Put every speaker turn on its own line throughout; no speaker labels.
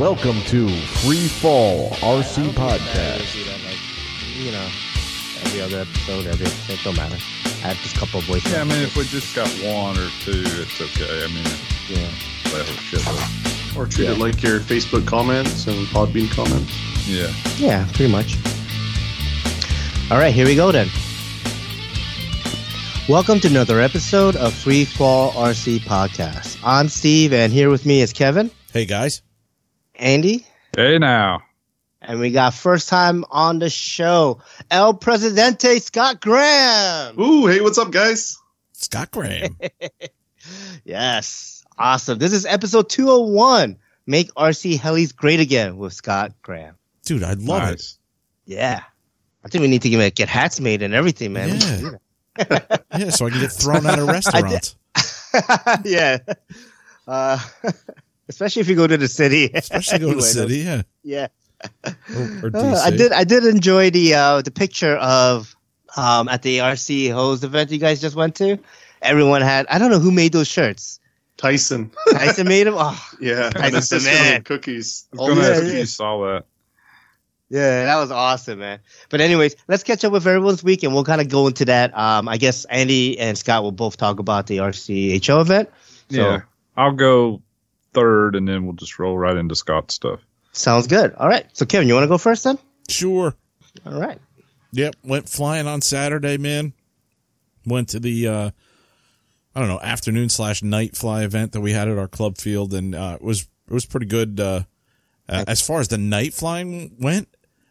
Welcome to Free Fall RC Podcast.
Do like, you know, every other episode, every episode, don't matter. I have just a couple of voice.
Yeah, I mean, if we just got one or two, it's okay. I mean,
yeah.
whatever shit.
Or treat
Yeah.
it like your Facebook comments and Podbean comments.
Yeah.
Yeah, pretty much. All right, here we go then. Welcome to another episode of Free Fall RC Podcast. I'm Steve, and here with me is Kevin,
Hey guys.
Andy,
Hey, now.
and we got first time on the show, El Presidente Scott Graham.
Ooh, hey, what's up, guys?
Scott Graham.
Yes, awesome. This is episode 201. Make RC Helis great again with Scott Graham.
Dude, I love it.
Yeah. I think we need to get, get hats made and everything, man. We
Yeah. Yeah, so I can get thrown out of restaurants.
yeah. Uh, especially if you go to the city.
Especially go to the city, yeah.
Yeah.
Or, or
Uh, I did I did enjoy the uh the picture of um at the RC hose event you guys just went to. Everyone had I don't know who made those shirts.
Tyson.
Tyson made them. Oh,
Yeah,
Tyson's
and
the man.
made cookies.
I
Oh, yeah,
ask
yeah.
you saw that.
yeah, that was awesome, man. But anyways, let's catch up with everyone's week and we'll kind of go into that. Um, I guess Andy and Scott will both talk about the RCHO event. So
yeah. I'll go third, and then we'll just roll right into Scott's stuff.
sounds good. All right. So Kevin, you want to go first then?
Sure.
All right.
Yep. Went flying on Saturday, man. Went to the uh I don't know, afternoon slash night fly event that we had at our club field and uh it was it was pretty good uh, uh as far as the night flying went,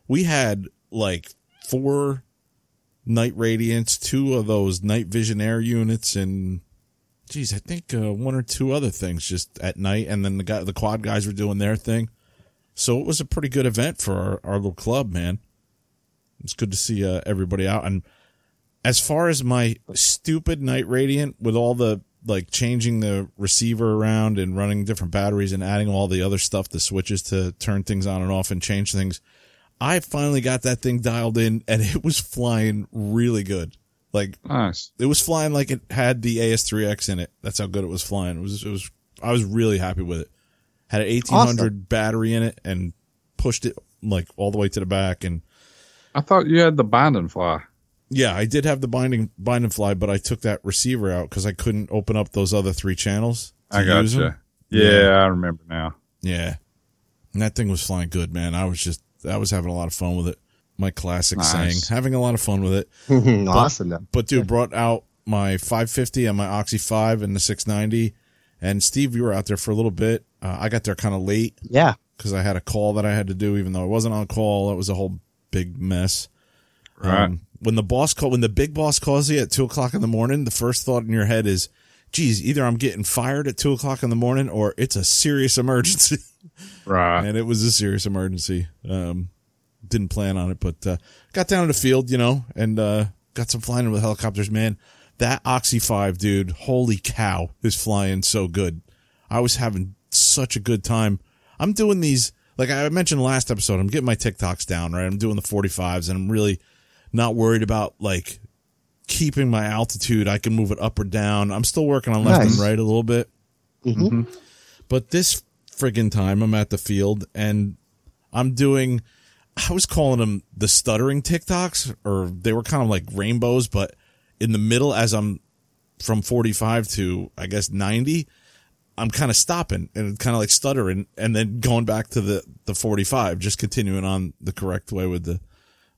we had like four night Radians, two of those night vision air units and geez, I think uh, one or two other things just at night and then the guy the quad guys were doing their thing. So it was a pretty good event for our, our little club, man. It's good to see uh, everybody out. And as far as my stupid night Radian with all the like changing the receiver around and running different batteries and adding all the other stuff, the switches to turn things on and off and change things, I finally got that thing dialed in and it was flying really good. Like
Nice.
it was flying like it had the AS3X in it. That's how good it was flying. It was, it was, I was really happy with it. Had an 1800 battery in it and pushed it like all the way to the back. And
I thought you had the binding fly.
yeah, I did have the binding, bind and fly, but I took that receiver out because I couldn't open up those other three channels.
I got
use
you.
'em.
Yeah,
Yeah.
I remember now.
Yeah. And that thing was flying good, man. I was just, I was having a lot of fun with it. My classic
Nice.
saying, having a lot of fun with it.
awesome. Though.
But dude, brought out my 550 and my Oxy 5 and the 690. And Steve, you were out there for a little bit. Uh, I got there kind of late
Yeah.
because I had a call that I had to do, even though I wasn't on call. It was a whole big mess.
Right.
Um, when the boss call, when the big boss calls you at two o'clock in the morning, the first thought in your head is, geez, either I'm getting fired at two o'clock in the morning or it's a serious emergency.
right.
and it was a serious emergency. Um, didn't plan on it, but uh, got down to the field, you know, and uh, got some flying with helicopters. Man, that Oxy Five, dude, holy cow, is flying so good. I was having such a good time. I'm doing these, like I mentioned last episode. I'm getting my TikToks down, right? I'm doing the 45s, and I'm really not worried about like keeping my altitude. I can move it up or down. I'm still working on left
Nice.
and right a little bit.
Mhm.
But this friggin' time, I'm at the field and I'm doing. I was calling them the stuttering TikToks, or they were kind of like rainbows, but in the middle, as I'm from 45 to I guess 90, I'm kind of stopping and kind of like stuttering, and then going back to the the 45, just continuing on the correct way with the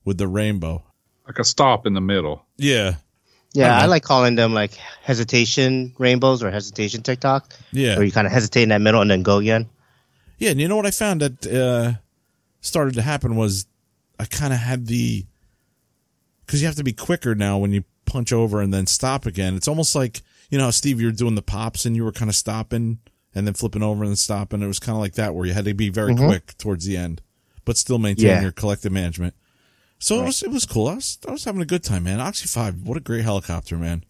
with the rainbow.
Like a stop in the middle.
Yeah,
Yeah,
I
I, like calling them like hesitation rainbows or hesitation TikTok,
yeah.
where you kind of hesitate in that middle and then go again.
Yeah, and you know what I found that uh, started to happen was I kind of had the because you have to be quicker now when you punch over and then stop again. It's almost like you know, Steve, you were doing the pops and you were kind of stopping and then flipping over and stopping. It was kind of like that where you had to be very
Mhm.
quick towards the end, but still maintain
Yeah.
your collective management. So it was it was cool. I was I was having a good time, man. Oxy Five, what a great helicopter, man.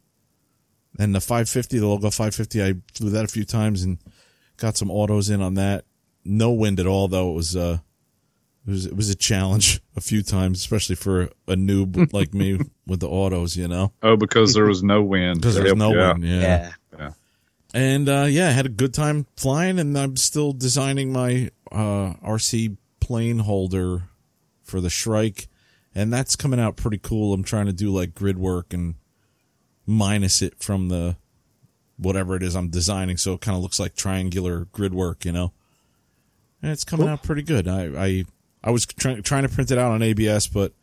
And the 550, the logo 550, I flew that a few times and got some autos in on that. No wind at all, though. It was uh, it was it was a challenge a few times, especially for a noob like me with the autos, you know,
Oh, because there was no wind.
because
to
there's
help
no
you out.
wind. Yeah.
Yeah.
And uh, yeah, I had a good time flying, and I'm still designing my uh, RC plane holder for the Shrike, and that's coming out pretty cool. I'm trying to do like grid work and minus it from the whatever it is I'm designing, so it kind of looks like triangular grid work, you know. And it's coming out pretty good. I I, I was trying trying to print it out on ABS, but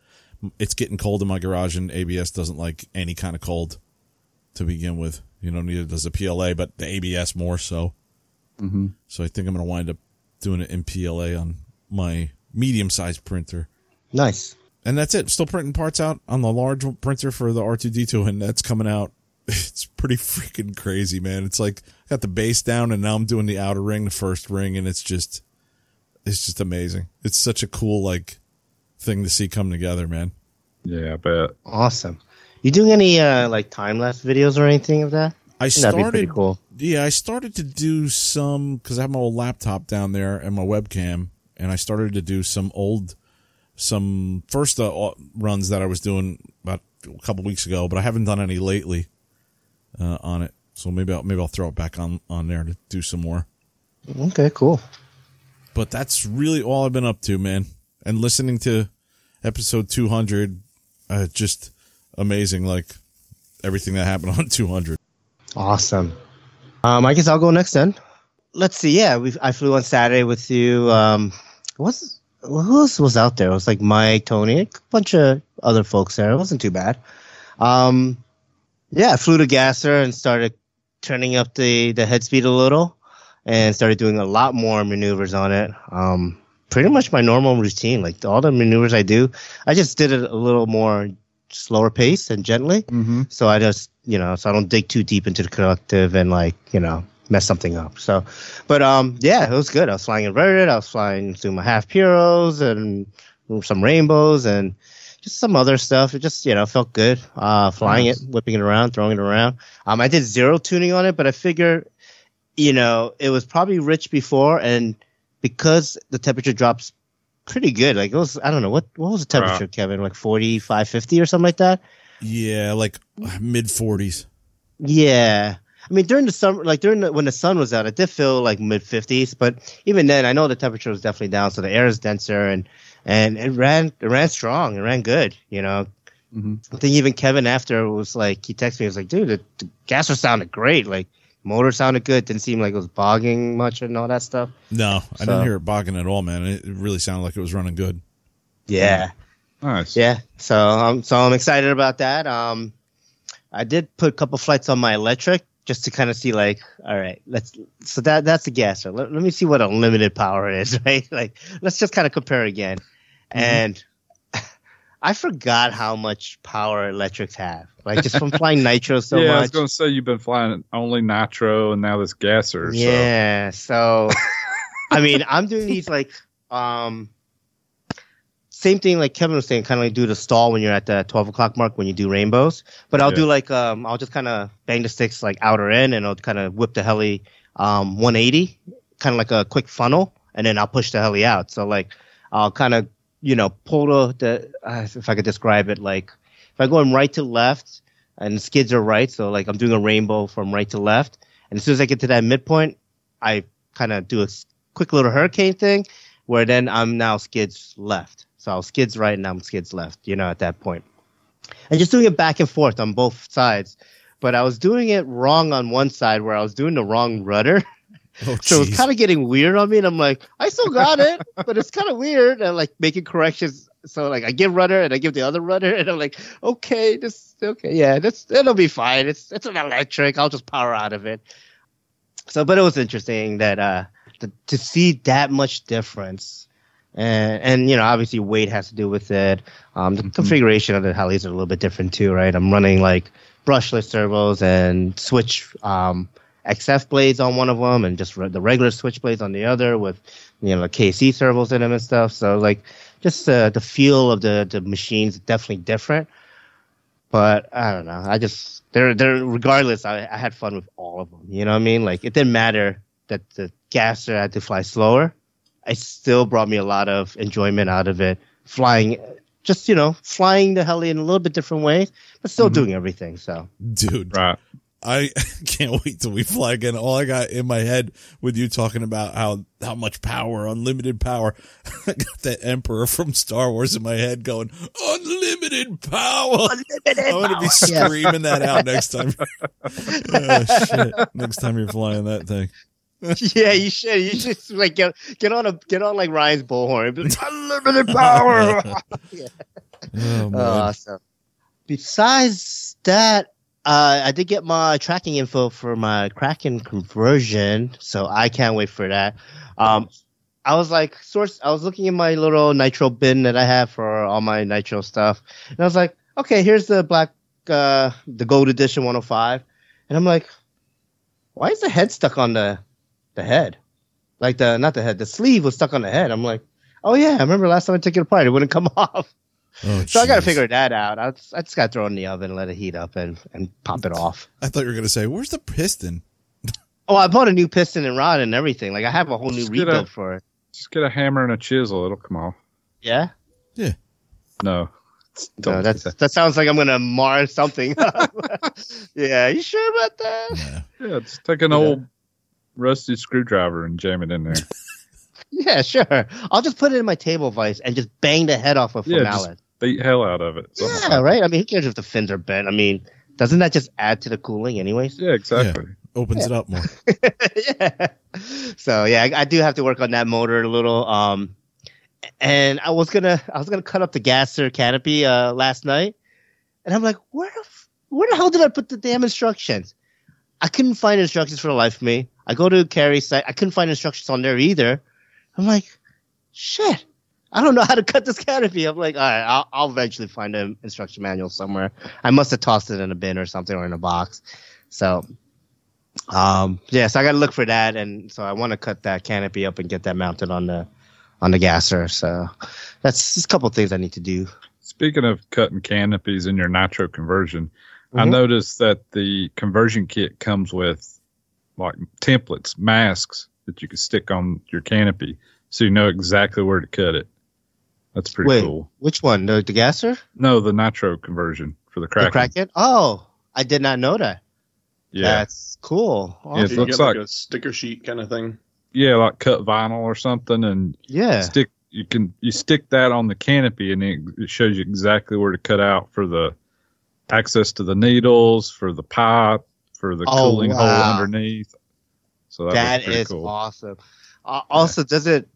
it's getting cold in my garage, and ABS doesn't like any kind of cold to begin with. You know, neither does the PLA, but the ABS more so.
Mm-hmm.
So I think I'm going to wind up doing it in PLA on my medium sized printer.
Nice.
And that's it. Still printing parts out on the large printer for the R2D2, and that's coming out. It's pretty freaking crazy, man. It's like I got the base down, and now I'm doing the outer ring, the first ring, and it's just, it's just amazing. It's such a cool like thing to see come together, man.
Yeah, but.
Awesome. You doing any uh, like time lapse videos or anything of that?
I
That'd be pretty
started
cool.
Yeah, I started to do some because I have my old laptop down there and my webcam, and I started to do some old, some first uh, runs that I was doing about a couple weeks ago, but I haven't done any lately uh, on it. So maybe I'll maybe I'll throw it back on on there to do some more.
Okay, cool.
But that's really all I've been up to, man. And listening to episode 200, uh, just amazing. Like everything that happened on 200.
Awesome. Um, I guess I'll go next then. Let's see. Yeah, we I flew on Saturday with you. Um, what's who else was out there? It was like Mike, Tony, a bunch of other folks there. It wasn't too bad. Um, yeah, I flew to Gasser and started turning up the the head speed a little, and started doing a lot more maneuvers on it. Um, pretty much my normal routine. Like all the maneuvers I do, I just did it a little more slower pace and gently.
Mm-hmm.
So I just, you know, so I don't dig too deep into the collective and like, you know, mess something up. So, but um, yeah, it was good. I was flying inverted. I was flying through my half piros and some rainbows and just some other stuff. It just, you know, felt good. Uh, flying
Nice.
it, whipping it around, throwing it around. Um, I did zero tuning on it, but I figure, you know, it was probably rich before and because the temperature drops pretty good. Like it was, I don't know what, what was the temperature, Kevin? Like 45, 50 or something like that.
Yeah, like mid 40s.
Yeah. I mean, during the summer, like during the, when the sun was out, it did feel like mid 50s. But even then, I know the temperature was definitely down, so the air is denser and and it ran it ran strong, it ran good. You know,
Mm-hmm.
I think even Kevin after was like he texted me, he was like, "Dude, the, the gasser sounded great. Like motor sounded good. Didn't seem like it was bogging much and all that stuff."
No, I
So-
didn't hear it bogging at all, man. It it really sounded like it was running good.
Yeah.
Nice.
Yeah, so um, so I'm excited about that. Um, I did put a couple flights on my electric just to kind of see, like, all right, let's. So that that's the gasser. Let, let me see what unlimited power is, right? Like, let's just kind of compare again. And I forgot how much power electrics have, like just from flying nitro so much.
yeah, I was going to say you've been flying only nitro and now this gasser. So.
Yeah. So, I mean, I'm doing these like, um, same thing like Kevin was saying, kind of like do the stall when you're at the 12 o'clock mark when you do rainbows. But I'll
Yeah.
do like, um, I'll just kind of bang the sticks like outer in and I'll kind of whip the heli, um, 180, kind of like a quick funnel, and then I'll push the heli out. So like, I'll kind of, you know, pull the, the uh, if I could describe it, like if I go from right to left and skids are right, so like I'm doing a rainbow from right to left. And as soon as I get to that midpoint, I kind of do a quick little hurricane thing where then I'm now skids left. So I'll skids right and I'm skids left, you know, at that point. And just doing it back and forth on both sides. But I was doing it wrong on one side where I was doing the wrong rudder.
Oh,
So it's
jeez.
kind of getting weird on me, and I'm like, I still got it, but it's kind of weird. And like making corrections. So like I give rudder and I give the other rudder, and I'm like, okay, this okay, yeah, this it'll be fine. It's it's an electric. I'll just power out of it. So, but it was interesting that uh to, to see that much difference, and and you know obviously weight has to do with it. Um, the
Mhm.
configuration of the helis are a little bit different too, right? I'm running like brushless servos and switch um XF blades on one of them and just re- the regular switch blades on the other with you know the KC servos in them and stuff. So like just uh, the feel of the the machines definitely different. But I don't know. I just they're they're regardless. I, I had fun with all of them. You know what I mean? Like it didn't matter that the gasser had to fly slower. It still brought me a lot of enjoyment out of it. Flying, just you know, flying the heli in a little bit different ways, but still
Mhm.
doing everything. So
dude.
Right.
I can't wait till we fly again. All I got in my head with you talking about how how much power, unlimited power. I got that Emperor from Star Wars in my head going, unlimited power.
Unlimited
I'm gonna be
power.
screaming that out next time. oh shit! Next time you're flying that thing.
yeah, you should. You should like get get on a get on like Ryan's bullhorn. Like, Unlimited power.
Oh man.
So besides that, uh, I did get my tracking info for my Kraken conversion, so I can't wait for that. Um, I was like, source. I was looking in my little nitro bin that I have for all my nitro stuff, and I was like, okay, here's the black, uh, the gold edition 105, and I'm like, why is the head stuck on the, the head? Like the not the head, the sleeve was stuck on the head. I'm like, oh yeah, I remember last time I took it apart, it wouldn't come off.
Oh,
So I got to figure that out. I just, I just got to throw it in the oven, and let it heat up, and, and pop it off.
I thought you were gonna say, "Where's the piston?"
Oh, I bought a new piston and rod and everything. Like I have a whole new
Just get a-
rebuild for it.
Just get a hammer and a chisel. It'll come off.
Yeah.
No.
No,
Don't
that's
that.
that sounds like I'm gonna mar something. yeah, you sure about that?
Nah.
Yeah, just take an
Yeah.
old rusty screwdriver and jam it in there.
Yeah, sure. I'll just put it in my table vise and just bang the head off with a
Yeah, just-
mallet.
Beat hell out of it. Something
Yeah,
like-
right. I mean, who cares if the fins are bent? I mean, doesn't that just add to the cooling, anyways?
Yeah, exactly.
Opens it up more.
yeah. So yeah, I, I do have to work on that motor a little. Um, and I was gonna, I was gonna cut up the gasser canopy uh last night, and I'm like, where the, f- where the hell did I put the damn instructions? I couldn't find instructions for the life of me. I go to Carrie's site, I couldn't find instructions on there either. I'm like, shit. I don't know how to cut this canopy. I'm like, all right, I'll, I'll eventually find an instruction manual somewhere. I must have tossed it in a bin or something or in a box. So, um, yeah, so I got to look for that, and so I want to cut that canopy up and get that mounted on the on the gasser. So that's just a couple of things I need to do.
Speaking of cutting canopies in your nitro conversion, I
Mhm.
noticed that the conversion kit comes with like templates, masks that you can stick on your canopy, so you know exactly where to cut it. That's pretty
Wait,
cool.
which one? The, the gasser?
No, the nitro conversion for the
The
Kraken.
Kraken? Oh, I did not know that.
Yeah,
That's cool.
Yeah,
Awesome.
it
you
looks
get like,
like-
a sticker sheet kind of thing.
yeah, like cut vinyl or something, and
Yeah.
stick. You can you stick that on the canopy, and it, it shows you exactly where to cut out for the access to the needles, for the pipe, for the
Oh,
cooling hole underneath. So that,
That
was pretty
is
cool.
awesome. Uh, also, does it?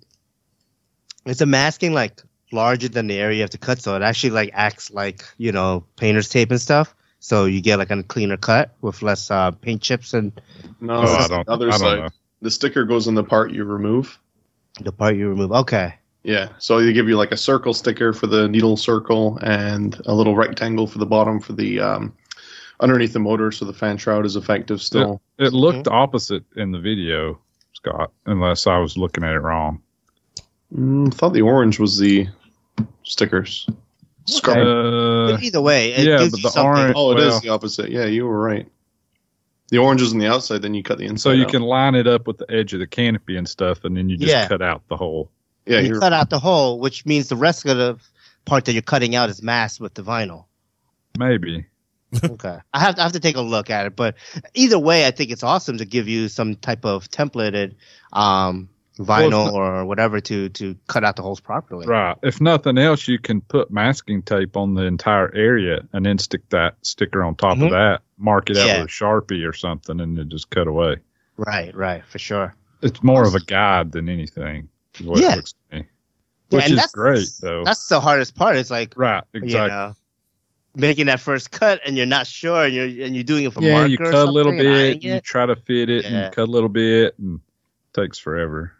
Is the masking like larger than the area you have to cut, so it actually like acts like you know painter's tape and stuff. So you get like a cleaner cut with less uh, paint chips and
No,
Oh, I
the
don't.
other
I don't know.
The sticker goes in the part you remove.
the part you remove. Okay.
Yeah, so they give you like a circle sticker for the needle circle and a little rectangle for the bottom for the um, underneath the motor, so the fan shroud is effective still.
It looked opposite in the video, Scott, unless I was looking at it wrong.
Mm, I thought the orange was the stickers. Scarlet.
Uh,
either way, it
yeah,
gives
but
you
the orange-
oh, it is
well-
the opposite. Yeah, you were right. The orange is on the outside, then you cut the inside.
so you
out.
can line it up with the edge of the canopy and stuff, and then you just
Yeah.
cut out the hole.
Yeah,
you cut out the hole, which means the rest of the part that you're cutting out is masked with the vinyl.
Maybe.
okay. I have I have to take a look at it, but either way, I think it's awesome to give you some type of templated um, vinyl
Well,
or whatever to to cut out the holes properly.
Right. If nothing else, you can put masking tape on the entire area and then stick that sticker on top
Mhm.
of that, mark it out
Yeah.
with a sharpie or something, and then just cut away.
Right, right, for sure.
It's more of a guide than anything. is what it
Yeah.
me. Which
and
is
that's-
great, though.
That's the hardest part. It's like
Right.
you
Exactly.
know, making that first cut, and you're not sure, and you're and you're doing it for
yeah,
marker
you cut a little
something and eyeing
bit, you try to fit it,
Yeah.
and cut a little bit, and it takes forever.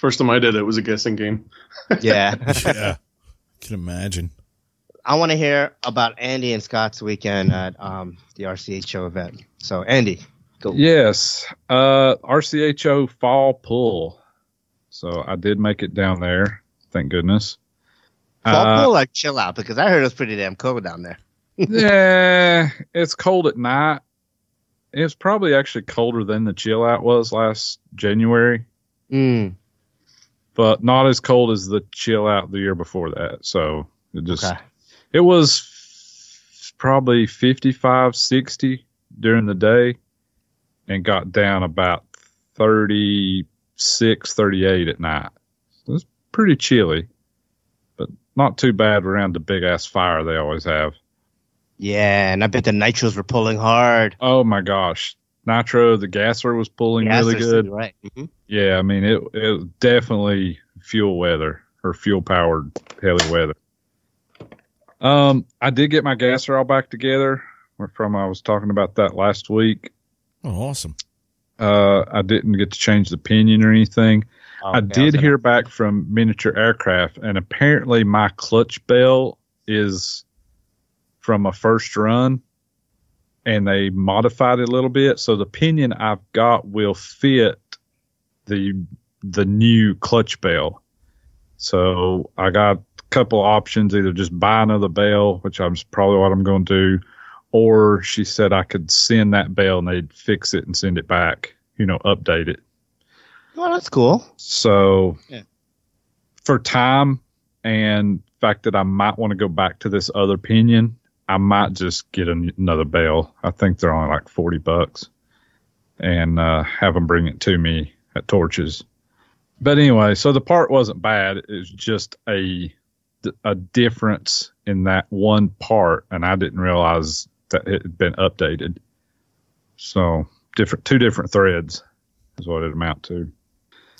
Yeah. First time I did it was a guessing game.
Yeah.
yeah. I Can imagine.
I want to hear about Andy and Scott's weekend at um, the RCHO event. So, Andy, go.
Yes. Uh, RCHO fall pull. So I did make it down there. Thank goodness.
Fall
Uh,
pull or chill out because I heard it was pretty damn cold down there.
yeah, it's cold at night. It's probably actually colder than the chill out was last January,
Mm,
but not as cold as the chill out the year before that. So it just
okay.
it was f- probably 55, 60 during the day and got down about 36, 38 at night. So it's pretty chilly, but not too bad around the big ass fire they always have.
Yeah, and I bet the nitros were pulling hard.
Oh my gosh. Nitro, the gasser was pulling really
Gassers,
good.
Right. hmm
Yeah, I mean it it was definitely fuel weather or fuel powered heli weather. Um, I did get my gasser all back together. From I was talking about that last week.
Oh, awesome.
Uh, I didn't get to change the pinion or anything. I did hear back from Miniature Aircraft, and apparently my clutch bell is from a first run, and they modified it a little bit. So the pinion I've got will fit the the new clutch bell. So I got a couple options: either just buy another bell, which I'm probably what I'm going to do, or she said I could send that bell and they'd fix it and send it back. You know, update it.
Oh, that's cool.
So
Yeah.
for time and fact that I might want to go back to this other pinion, I might just get another bell. I think they're only like 40 bucks and uh, have them bring it to me at Torches. But anyway, so the part wasn't bad. It was just a a difference in that one part, and I didn't realize that it had been updated. So different, two different threads is what it amount to.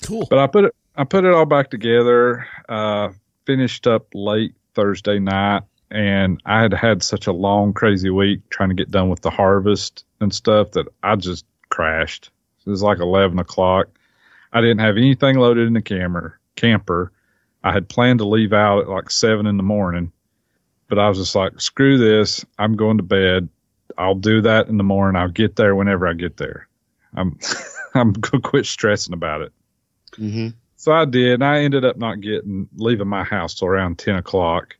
Cool.
But I put it I put it all back together. Uh, finished up late Thursday night, and I had had such a long, crazy week trying to get done with the harvest and stuff that I just crashed. It was like eleven o'clock. I didn't have anything loaded in the camera camper. I had planned to leave out at like seven in the morning, but I was just like, screw this. I'm going to bed. I'll do that in the morning. I'll get there whenever I get there. I'm I'm gonna quit stressing about it.
hmm
So I did, and I ended up not getting leaving my house till around ten o'clock,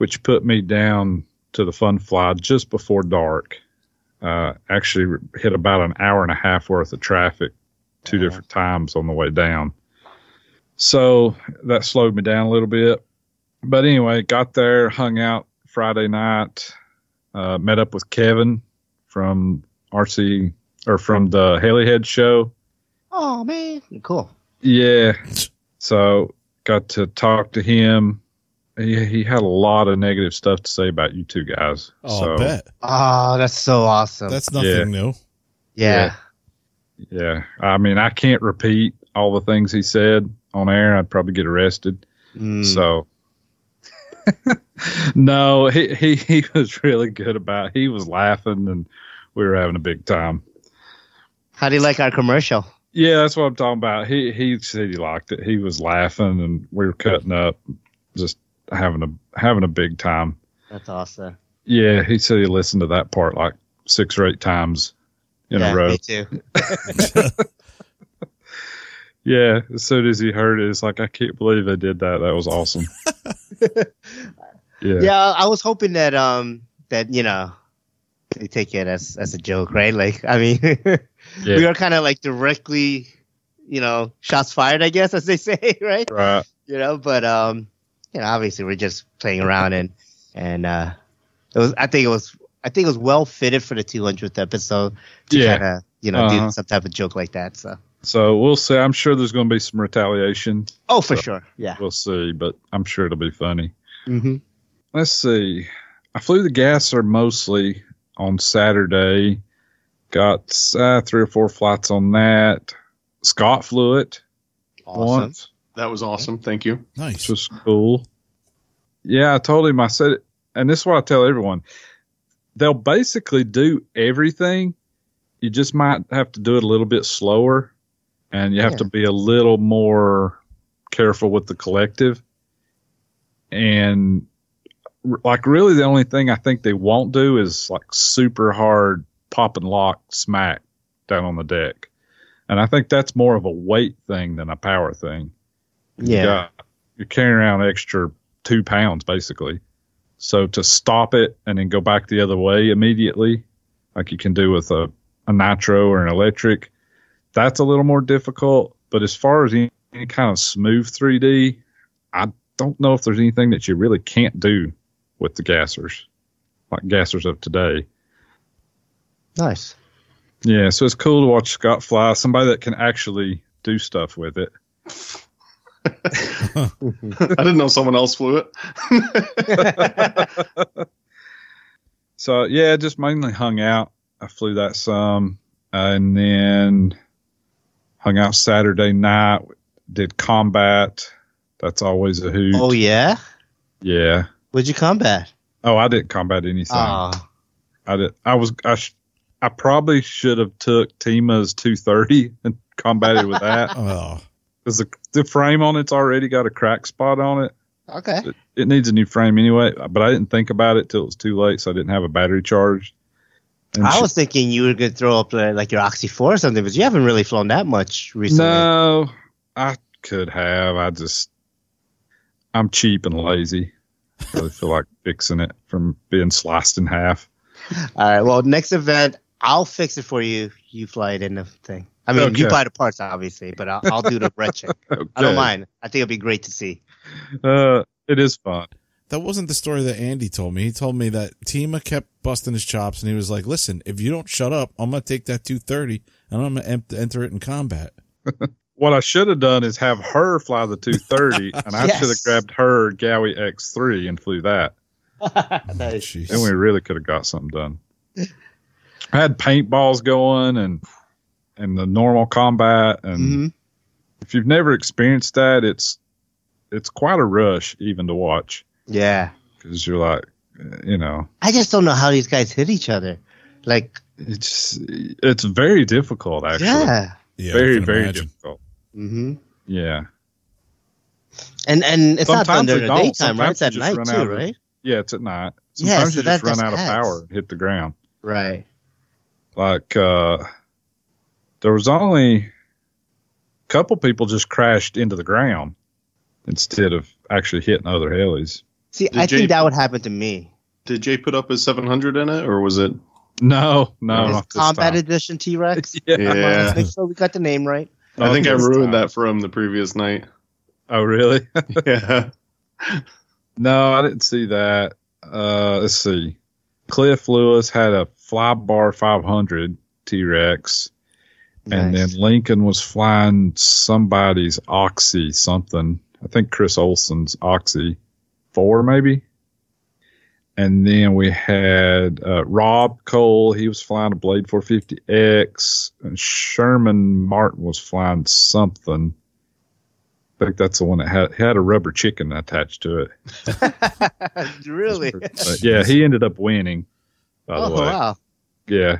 which put me down to the fun fly just before dark. Uh, actually hit about an hour and a half worth of traffic, two
Uh-huh.
different times on the way down. So that slowed me down a little bit. But anyway, got there, hung out Friday night, uh, met up with Kevin from RC or from the Haley Head show.
Oh man, cool.
Yeah. So got to talk to him. He, he had a lot of negative stuff to say about you two guys.
Oh,
so,
I bet.
Oh, that's so awesome.
That's nothing
Yeah.
new.
yeah.
Yeah. I mean, I can't repeat all the things he said on air. I'd probably get arrested.
Mm.
So, no, he, he, he was really good about He was laughing and we were having a big time.
How do you like our commercial?
Yeah, that's what I'm talking about. He he said he liked it. He was laughing and we were cutting up, just having a having a big time.
That's awesome.
Yeah, he said he listened to that part like six or eight times in
yeah,
a row.
Me too.
Yeah, as soon as he heard it, it's like I can't believe they did that. That was awesome. yeah.
Yeah, I was hoping that um that you know they take it as as a joke, right? Like, I mean,
Yeah.
we are kind of like directly, you know, shots fired, I guess, as they say, right?
Right.
You know, but um, you know, obviously we're just playing around and and uh, it was. I think it was. I think it was well fitted for the 200th episode to
Yeah.
kind of you know
Uh-huh.
do some type of joke like that. So,
So we'll see. I'm sure there's going to be some retaliation.
oh, for
So-
sure, yeah.
We'll see, but I'm sure it'll be funny.
Mm-hmm.
Let's see. I flew the gasser mostly on Saturday. Got uh, three or four flights on that. Scott flew it
Awesome.
once.
That was awesome. Thank you.
Nice.
was cool. Yeah, I told him, I said, and this is what I tell everyone they'll basically do everything. You just might have to do it a little bit slower, and you have
Yeah.
to be a little more careful with the collective. And r- like, really, the only thing I think they won't do is like super hard pop and lock smack down on the deck. And I think that's more of a weight thing than a power thing. You
Yeah.
got- you're carrying around extra two pounds basically. So to stop it and then go back the other way immediately, like you can do with a, a nitro or an electric, that's a little more difficult. But as far as any, any kind of smooth 3D, I don't know if there's anything that you really can't do with the gassers, like gassers of today.
Nice.
Yeah, so it's cool to watch Scott fly. Somebody that can actually do stuff with it.
I didn't know someone else flew
it. so yeah, just mainly hung out. I flew that some, and then hung out Saturday night. Did combat. That's always a hoot.
Oh yeah.
Yeah.
What'd you combat?
Oh, I didn't combat anything. Oh. I did. I was. I. Sh- I probably should have took Tima's 230 and combated with that.
oh.
Because the, the frame on it's already got a crack spot on it.
Okay.
It, it, needs a new frame anyway, but I didn't think about it till it was too late, so I didn't have a battery charged.
And I she, was thinking you were going to throw up uh, like your Oxy 4 or something, but you haven't really flown that much recently.
No, I could have. I just, I'm cheap and lazy. I really feel like fixing it from being sliced in half.
All right. Well, next event, I'll fix it for you. You fly it in the thing. I mean, okay. you buy the parts, obviously, but I'll, I'll do the red check. okay. I don't mind. I think it'll be great to see.
Uh, it is fun.
That wasn't the story that Andy told me. He told me that Tima kept busting his chops, and he was like, "Listen, if you don't shut up, I'm gonna take that 230 and I'm gonna enter it in combat."
what I should have done is have her fly the 230, and I yes. should have grabbed her Gaui X3 and flew that.
nice.
Then we really could have got something done. I had paintballs going and and the normal combat and mm-hmm. if you've never experienced that it's it's quite a rush even to watch.
Yeah.
Because you're like you know.
I just don't know how these guys hit each other. Like
it's it's very difficult actually.
Yeah,
yeah
very very imagine. difficult.
Mm-hmm.
yeah.
And and it's Sometimes not done during the daytime right? It's at night too of, right?
Yeah it's at night. Sometimes
yeah, so
you just run out of power and hit the ground.
Right.
Like uh there was only a couple people just crashed into the ground instead of actually hitting other helis.
See, did I Jay, think that would happen to me.
Did Jay put up his 700 in it, or was it?
No, no.
Combat Edition T Rex.
yeah. yeah.
Make sure we got the name right.
I think I ruined that for him the previous night.
Oh, really?
yeah.
No, I didn't see that. Uh, let's see. Cliff Lewis had a Flybar 500 T Rex. And then Lincoln was flying somebody's Oxy something. I think Chris Olson's Oxy four maybe. And then we had uh, Rob Cole. He was flying a Blade 450X. And Sherman Martin was flying something. I think that's the one that had had a rubber chicken attached to
it. really?
Yeah, he ended up winning. By oh, the way. wow. Yeah.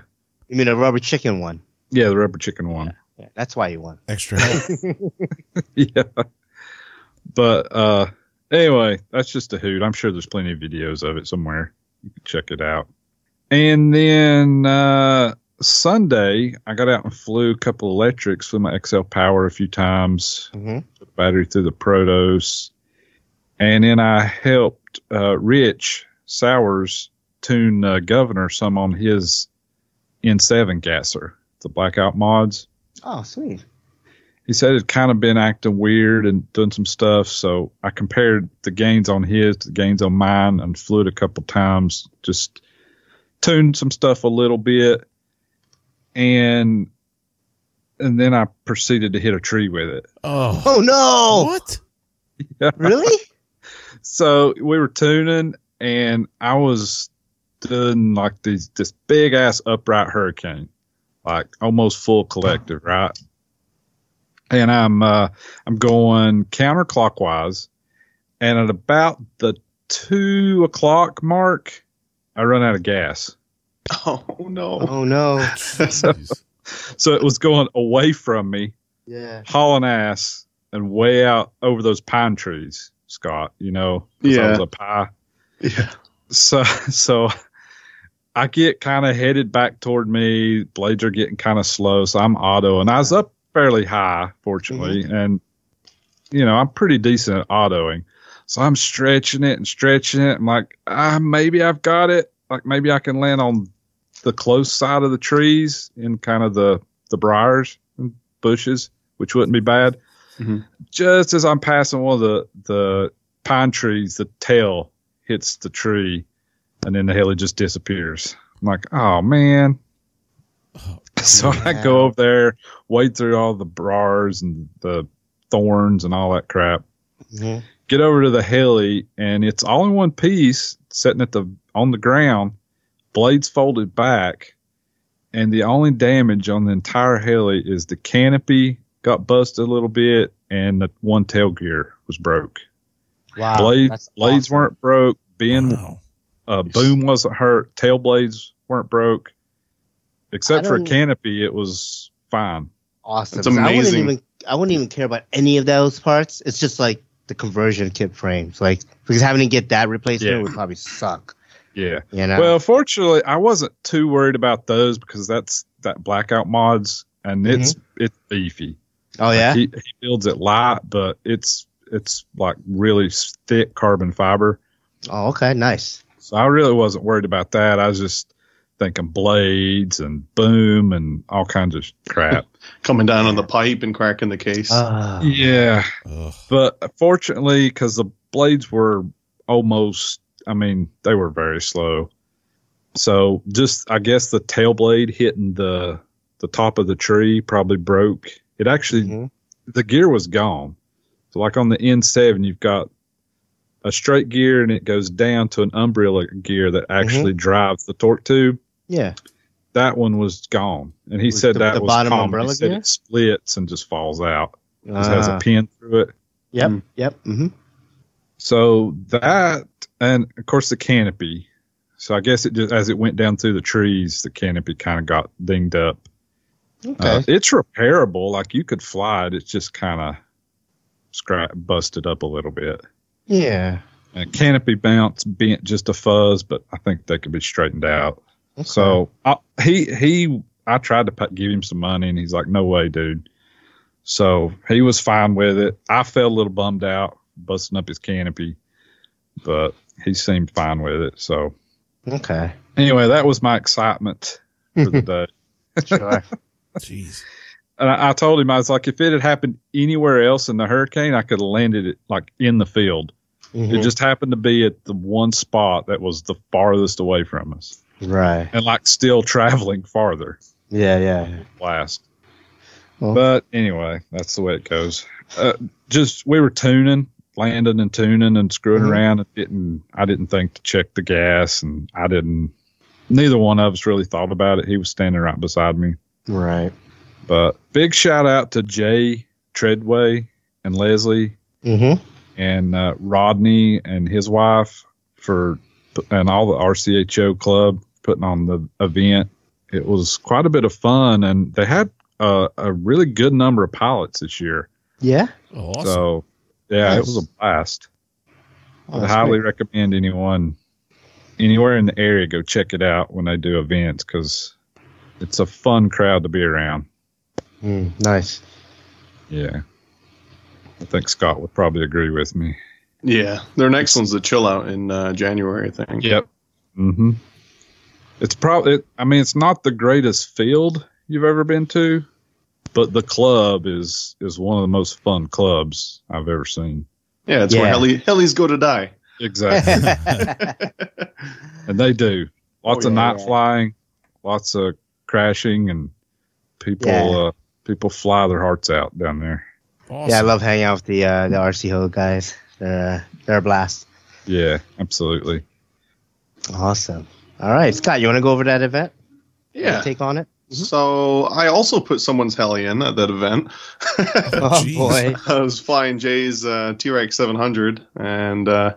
You mean a rubber chicken one?
Yeah, the rubber chicken one. Yeah,
yeah that's why you won.
Extra
yeah. But uh anyway, that's just a hoot. I'm sure there's plenty of videos of it somewhere. You can check it out. And then uh Sunday, I got out and flew a couple electrics, flew my XL Power a few times,
mm-hmm.
put the battery through the Protos, and then I helped uh, Rich Sowers tune uh, Governor some on his N7 gasser the blackout mods.
Oh, sweet.
He said it kind of been acting weird and doing some stuff, so I compared the gains on his to the gains on mine and flew it a couple times, just tuned some stuff a little bit, and and then I proceeded to hit a tree with it.
Oh,
oh no!
What?
Yeah.
Really?
so we were tuning, and I was doing like these this big ass upright hurricane like almost full collective, right? And I'm uh, I'm going counterclockwise, and at about the two o'clock mark, I run out of gas.
Oh no!
Oh no!
so, so it was going away from me,
yeah,
hauling ass, and way out over those pine trees, Scott. You know,
yeah, I
was up high.
Yeah.
So so I get kind of headed back toward me. Blades are getting kind of slow, so I'm auto, and I was up fairly high, fortunately, mm-hmm. and you know I'm pretty decent at autoing. So I'm stretching it and stretching it. I'm like, ah, maybe I've got it. Like maybe I can land on the close side of the trees in kind of the the briars and bushes, which wouldn't be bad.
Mm-hmm.
Just as I'm passing one of the the pine trees, the tail hits the tree and then the heli just disappears. I'm like, oh man. so I go over there, wade through all the bars and the thorns and all that crap.
Mhm.
Get over to the heli, and it's all in one piece, sitting at the on the ground, blades folded back, and the only damage on the entire heli is the canopy got busted a little bit, and the one tail gear was broke.
Wow.
blades blades
awesome.
weren't broke. Ben
Wow.
Uh, boom wasn't hurt. Tail blades weren't broke. Except for a canopy, it was fine.
awesome.
It's
So I wouldn't
amazing.
even I wouldn't even care about any of those parts. It's just like the conversion kit frames. Like because having to get that replacement
Yeah.
would probably suck.
Yeah.
You know.
Well, fortunately, I wasn't too worried about those because that's that blackout mods, and it's it's beefy.
oh yeah.
He, he builds it light, but it's it's like really thick carbon fiber.
oh okay. Nice.
So I really wasn't worried about that. I was just thinking blades and boom and all kinds of crap.
Coming down on the pipe and cracking the case.
Uh,
yeah.
Ugh.
But fortunately, because the blades were almost, I mean, they were very slow. So just, I guess the tail blade hitting the the top of the tree probably broke. It actually,
mhm.
the gear was gone. So like on the N7, you've got a straight gear and it goes down to an umbrella gear that actually drives the torque tube.
Yeah.
That one was gone, and he
Was
said
the-
that
the
was
bottom
common.
umbrella
he said
gear?
it splits and just falls out. It has a
Ah,
pin through it.
yep.
Mm.
Yep. hmm
So that, and of course the canopy. So I guess it just as it went down through the trees, the canopy kind of got dinged up.
Okay.
Uh, it's repairable. Like you could fly it. It's just kind of scrap busted up a little bit.
Yeah.
And canopy bounce bent just a fuzz, but I think they could be straightened out.
Okay.
So I, he he, I tried to pa- give him some money, and he's like, "No way, dude." So he was fine with it. I felt a little bummed out busting up his canopy, but he seemed fine with it. So
Okay.
anyway, that was my excitement for the day.
Sure.
Jeez.
And I, I told him I was like, if it had happened anywhere else in the hurricane, I could have landed it like in the field.
Mhm.
It just happened to be at the one spot that was the farthest away from us,
right.
and like still traveling farther.
Yeah. Yeah.
Blast.
Well-
But anyway, that's the way it goes. Uh, just we were tuning, landing and tuning and screwing
Mhm.
around. And didn't I didn't think to check the gas, and I didn't. Neither one of us really thought about it. He was standing right beside me.
Right.
But big shout out to Jay Treadway and Leslie
Mm-hmm.
And uh, Rodney and his wife for and all the RCHO club putting on the event. It was quite a bit of fun, and they had uh, a really good number of pilots this year.
Yeah.
Oh, awesome.
So yeah, it was a blast.
Oh,
I highly
great.
recommend anyone anywhere in the area go check it out when they do events because it's a fun crowd to be around.
Mm, nice.
Yeah. I think Scott would probably agree with me.
yeah, their next one's the chill out in uh, January, I think.
Yep. Mm-hmm. It's probably. It, I mean, it's not the greatest field you've ever been to, but the club is is one of the most fun clubs I've ever seen.
Yeah, it's
Yeah.
where heli, helis go to die.
Exactly, and they do lots
Oh,
of
yeah,
night
yeah.
flying, lots of crashing, and people
Yeah.
uh, people fly their hearts out down there.
Awesome.
Yeah, I love hanging out with the uh, the RC Ho guys. They're uh, they're a blast.
Yeah, absolutely.
Awesome. All right, Scott, you want to go over that event?
Yeah.
Take on it.
So I also put someone's heli in at that event.
Oh boy.
I was flying Jay's uh, T-Rex 700, and uh,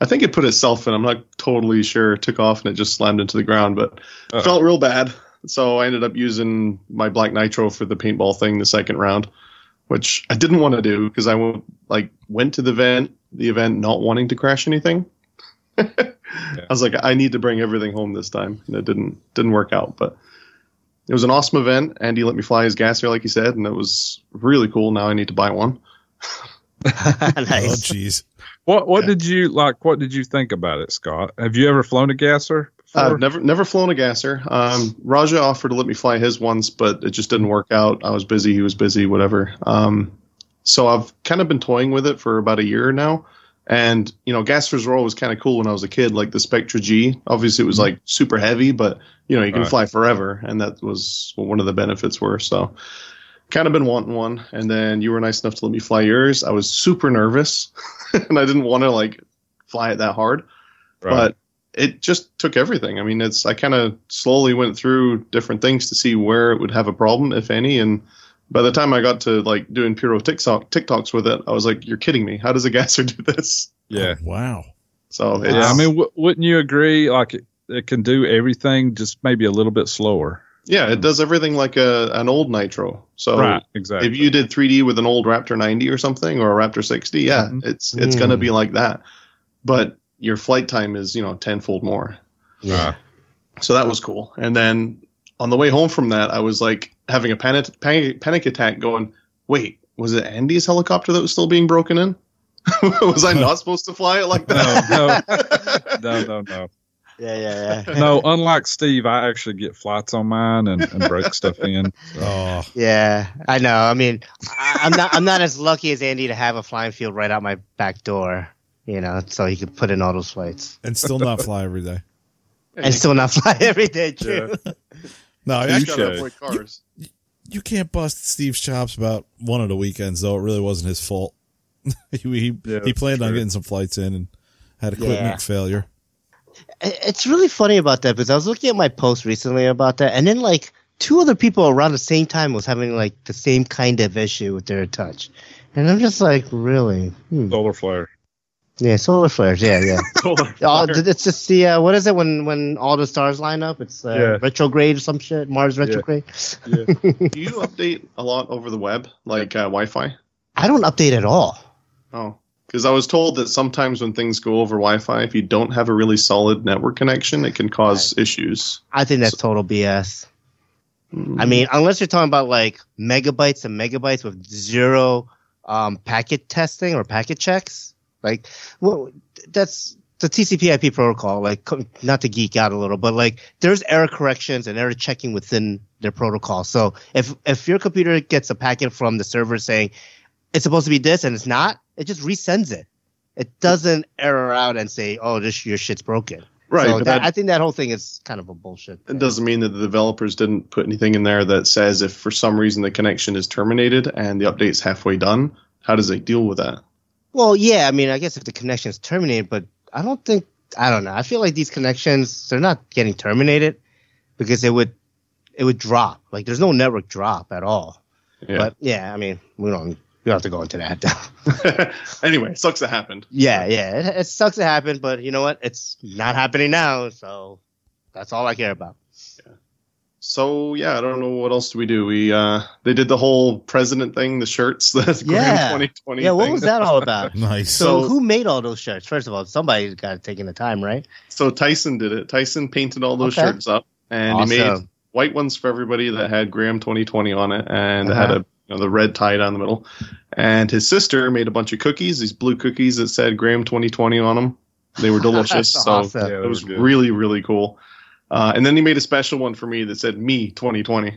I think it put itself in. I'm not totally sure. It took off and it just slammed into the ground, but
Uh-oh.
felt real bad. So I ended up using my black nitro for the paintball thing the second round, which I didn't want to do because I went, like went to the event, the event not wanting to crash anything. I was like, I need to bring everything home this time, and it didn't didn't work out. But it was an awesome event. Andy let me fly his gasser, like he said, and it was really cool. Now I need to buy one. nice.
Oh,
nice.
jeez.
What what did you like? What did you think about it, Scott? Have you ever flown a gasser?
I've never never flown a gasser. Um, Raja offered to let me fly his once, but it just didn't work out. I was busy, he was busy, whatever. Um, so I've kind of been toying with it for about a year now, And you know, Gassers were always kind of cool when I was a kid, like the Spectra G. Obviously, it was like super heavy, but you know, you can
Right.
fly forever, and that was what one of the benefits were. So, kind of been wanting one. And then you were nice enough to let me fly yours. I was super nervous, and I didn't want to like fly it that hard, but it just took everything. I mean, it's I kind of slowly went through different things to see where it would have a problem, if any, and by the time I got to like doing Piro TikTok TikToks with it, I was like, "You're kidding me! How does a gasser do this?"
yeah.
Wow.
So it's,
Yeah, I mean, w- wouldn't you agree? Like it, it can do everything, just maybe a little bit slower.
yeah, it does everything like a an old Nitro. So
right, exactly.
if you did 3D with an old Raptor 90 or something or a Raptor 60, yeah,
Mhm.
it's it's
Mm.
gonna be like that. But your flight time is you know tenfold more.
Yeah. Ah.
So that was cool. And then on the way home from that, I was like having a panic panic, panic attack, going, "Wait, was it Andy's helicopter that was still being broken in? was I not supposed to fly it like that?"
no, no, no.
Yeah, yeah, yeah.
No, unlike Steve, I actually get flights on mine and, and break stuff in.
Oh,
Yeah, I know. I mean, I, I'm not. I'm not as lucky as Andy to have a flying field right out my back door. You know, so he could put in all those flights
and still not fly every day.
and still not fly every day. True.
No, I,
You
Touche.
gotta avoid cars.
you can't bust Steve's chops about one of the weekends though. It really wasn't his fault. he he,
Yeah,
he planned on getting some flights in and had equipment
Yeah.
failure.
It's really funny about that because I was looking at my post recently about that, and then like two other people around the same time was having like the same kind of issue with their touch, and I'm just like, really? Hmm.
Solar flare.
Yeah, solar flares. Yeah, yeah. Oh, it's just the uh, what is it when when all the stars line up? It's uh,
Yeah.
retrograde or some shit. Mars retrograde.
Yeah.
Do you update a lot over the web, like uh, Wi-Fi?
I don't update at all.
Oh, because I was told that sometimes when things go over Wi-Fi, if you don't have a really solid network connection, it can cause issues.
I think that's total BS.
Mm.
I mean, unless you're talking about like megabytes and megabytes with zero um, packet testing or packet checks, like well, that's the TCP/IP protocol. Like, not to geek out a little, but like there's error corrections and error checking within their protocol. So if if your computer gets a packet from the server saying it's supposed to be this and it's not, it just resends it. It doesn't error out and say, "Oh, this your shit's broken."
right,
So that,
that,
I think that whole thing is kind of a bullshit.
it
thing.
doesn't mean that the developers didn't put anything in there that says if for some reason the connection is terminated and the update's halfway done, how does it deal with that?
Well, yeah, I mean, I guess if the connection is terminated, but I don't think I don't know. I feel like these connections they're not getting terminated because it would it would drop. Like there's no network drop at all.
Yeah.
But yeah, I mean, we don't we don't have to go into that.
anyway, sucks it happened.
yeah, yeah, it, it sucks it happened, but you know what? It's not happening now, so that's all I care about.
So yeah, I don't know what else do we do. We uh they did the whole president thing, the shirts, the
Yeah.
Graham 2020
Yeah, what
thing.
was that all about?
Nice.
So,
So-
who made all those shirts? First of all, somebody's got to take in the time, right?
So Tyson did it. Tyson painted all those
Okay.
shirts up, and he made white ones for everybody that had Graham 2020 on it, and it had
Uh-huh.
a you know, the red tie down the middle. And his sister made a bunch of cookies, these blue cookies that said Graham 2020 on them. They were delicious. So
awesome.
Yeah,
it was
they good.
really really cool. Uh, and then he made a special one for me that said me 2020.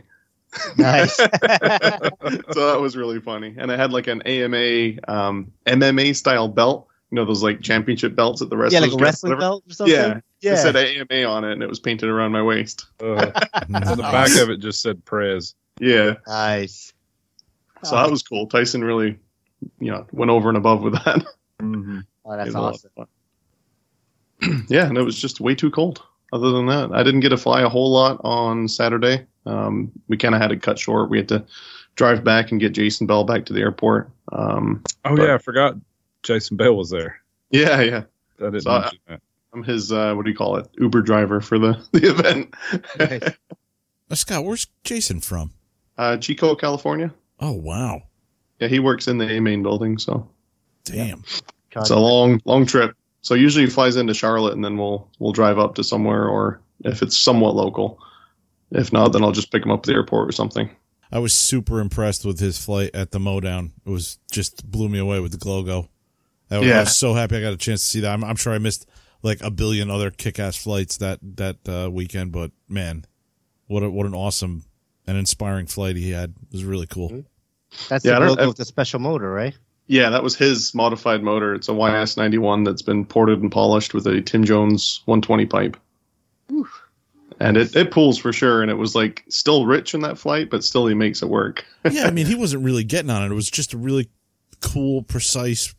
Nice.
so that was really funny. And I had like an AMA um, MMA style belt. You know those like championship belts at the
yeah,
wrestlers.
like a wrestling
whatever.
belt or something.
Yeah.
yeah.
It said AMA on it, and it was painted around my waist.
Uh, on the back of it just said Prez.
Yeah.
Nice.
So that was cool. Tyson really, you know, went over and above with that.
Mm-hmm.
Oh, that's
It was a lot of
awesome.
yeah, and it was just way too cold. Other than that, I didn't get to fly a whole lot on Saturday. Um, we kind of had to cut short. We had to drive back and get Jason Bell back to the airport. Um,
Oh
But-
yeah, I forgot Jason Bell was there.
yeah, yeah.
I didn't
So I-
mention that.
I'm his uh, what do you call it? Uber driver for the the event.
Nice.
Uh, Scott, where's Jason from?
uh, Chico, California.
Oh wow,
Yeah, he works in the A main building, so
damn.
it's a long long trip. So usually he flies into Charlotte and then we'll we'll drive up to somewhere, or if it's somewhat local. If not, then I'll just pick him up at the airport or something.
I was super impressed with his flight at the Modown. It was just blew me away with the Logo. I, was- I
Yeah.
was so happy I got a chance to see that. I'm, I'm sure I missed like a billion other kick-ass flights that that uh, weekend, but man, what a, what an awesome and inspiring flight he had. It was really cool.
That's
Yeah,
the
don't-
logo
I-
with the special motor, right?
Yeah, that was his modified motor. It's a YS91 that's been ported and polished with a Tim Jones 120 pipe. And it, it pulls for sure. And it was like still rich in that flight, but still he makes it work.
yeah, I mean, he wasn't really getting on it. It was just a really cool, precise,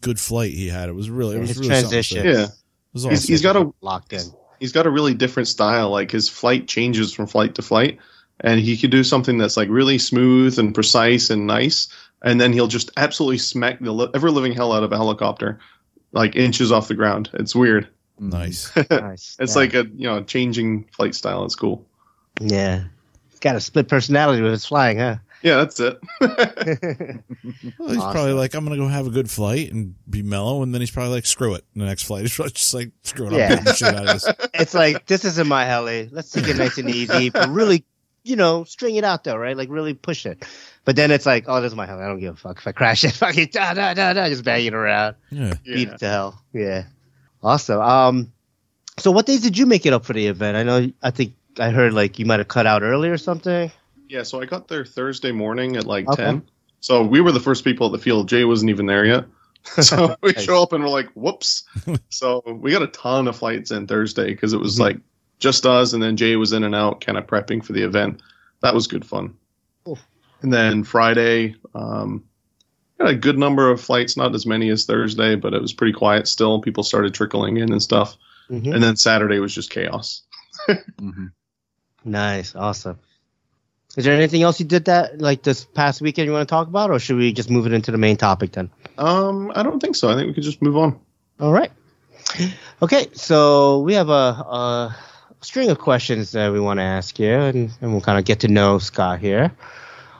good flight he had. It was really, it was
His
really
transition.
Yeah.
It was
He's, he's got a
Locked in.
he's got a really different style. Like his flight changes from flight to flight, and he could do something that's like really smooth and precise and nice, and then he'll just absolutely smack the li- ever living hell out of a helicopter, like inches off the ground. It's weird.
nice.
Nice.
It's
yeah.
like a you know changing flight style. It's cool.
yeah. He's got a split personality with his flying, huh?
Yeah, that's it.
Well, he's
Awesome.
probably like, I'm gonna go have a good flight and be mellow, and then he's probably like, screw it. The next flight, he's probably just like, screw it. I'm
Yeah.
shit out of this.
it's like this isn't my heli. Let's take it nice and easy, but really, you know, string it out though, right? Like really push it. But then it's like, oh, this is my heli. I don't give a fuck if I crash it. Fucking da da da da, just banging around,
Yeah.
beat
yeah.
it to hell. Yeah, awesome. Um, so what days did you make it up for the event? I know, I think I heard like you might have cut out early or something.
Yeah, so I got there Thursday morning at like
Okay.
10. So we were the first people at the field. Jay wasn't even there yet. So we
Nice.
show up and we're like, whoops. so we got a ton of flights in Thursday because it was
Mhm.
like just us. And then Jay was in and out kind of prepping for the event. That was good fun.
Cool.
And then Friday, um, got a good number of flights, not as many as Thursday, but it was pretty quiet still. People started trickling in and stuff.
Mhm.
And then Saturday was just chaos.
Mhm.
Nice, awesome. Is there anything else you did that like this past weekend you want to talk about, or should we just move it into the main topic then?
Um, I don't think so. I think we could just move on.
All right. Okay, so we have a, a string of questions that we want to ask you, and, and we'll kind of get to know Scott here.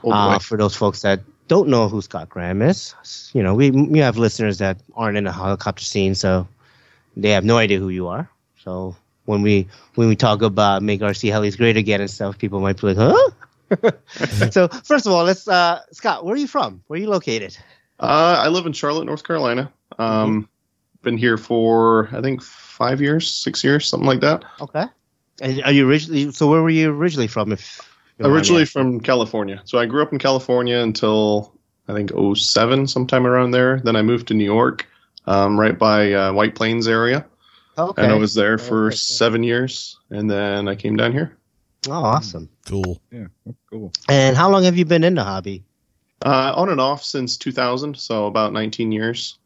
Oh,
uh, for those folks that don't know who Scott Graham is, you know, we we have listeners that aren't in the helicopter scene, so they have no idea who you are. So when we when we talk about make RC helis great again and stuff, people might be like, huh? so first of all, let's uh, Scott, where are you from? Where are you located?
Uh, I live in Charlotte, North Carolina. Um, been here for I think five years, six years, something like that.
Okay. And are you originally? So where were you originally from? If you don't mind me
Originally from California, so I grew up in California until I think 07, sometime around there. Then I moved to New York, um, right by uh, White Plains area,
okay.
and I was there for
Okay, good.
seven years, and then I came down here.
Oh, awesome.
Cool.
Yeah, cool.
And how long have you been in the hobby?
Uh, on and off since 2000, so about 19 years.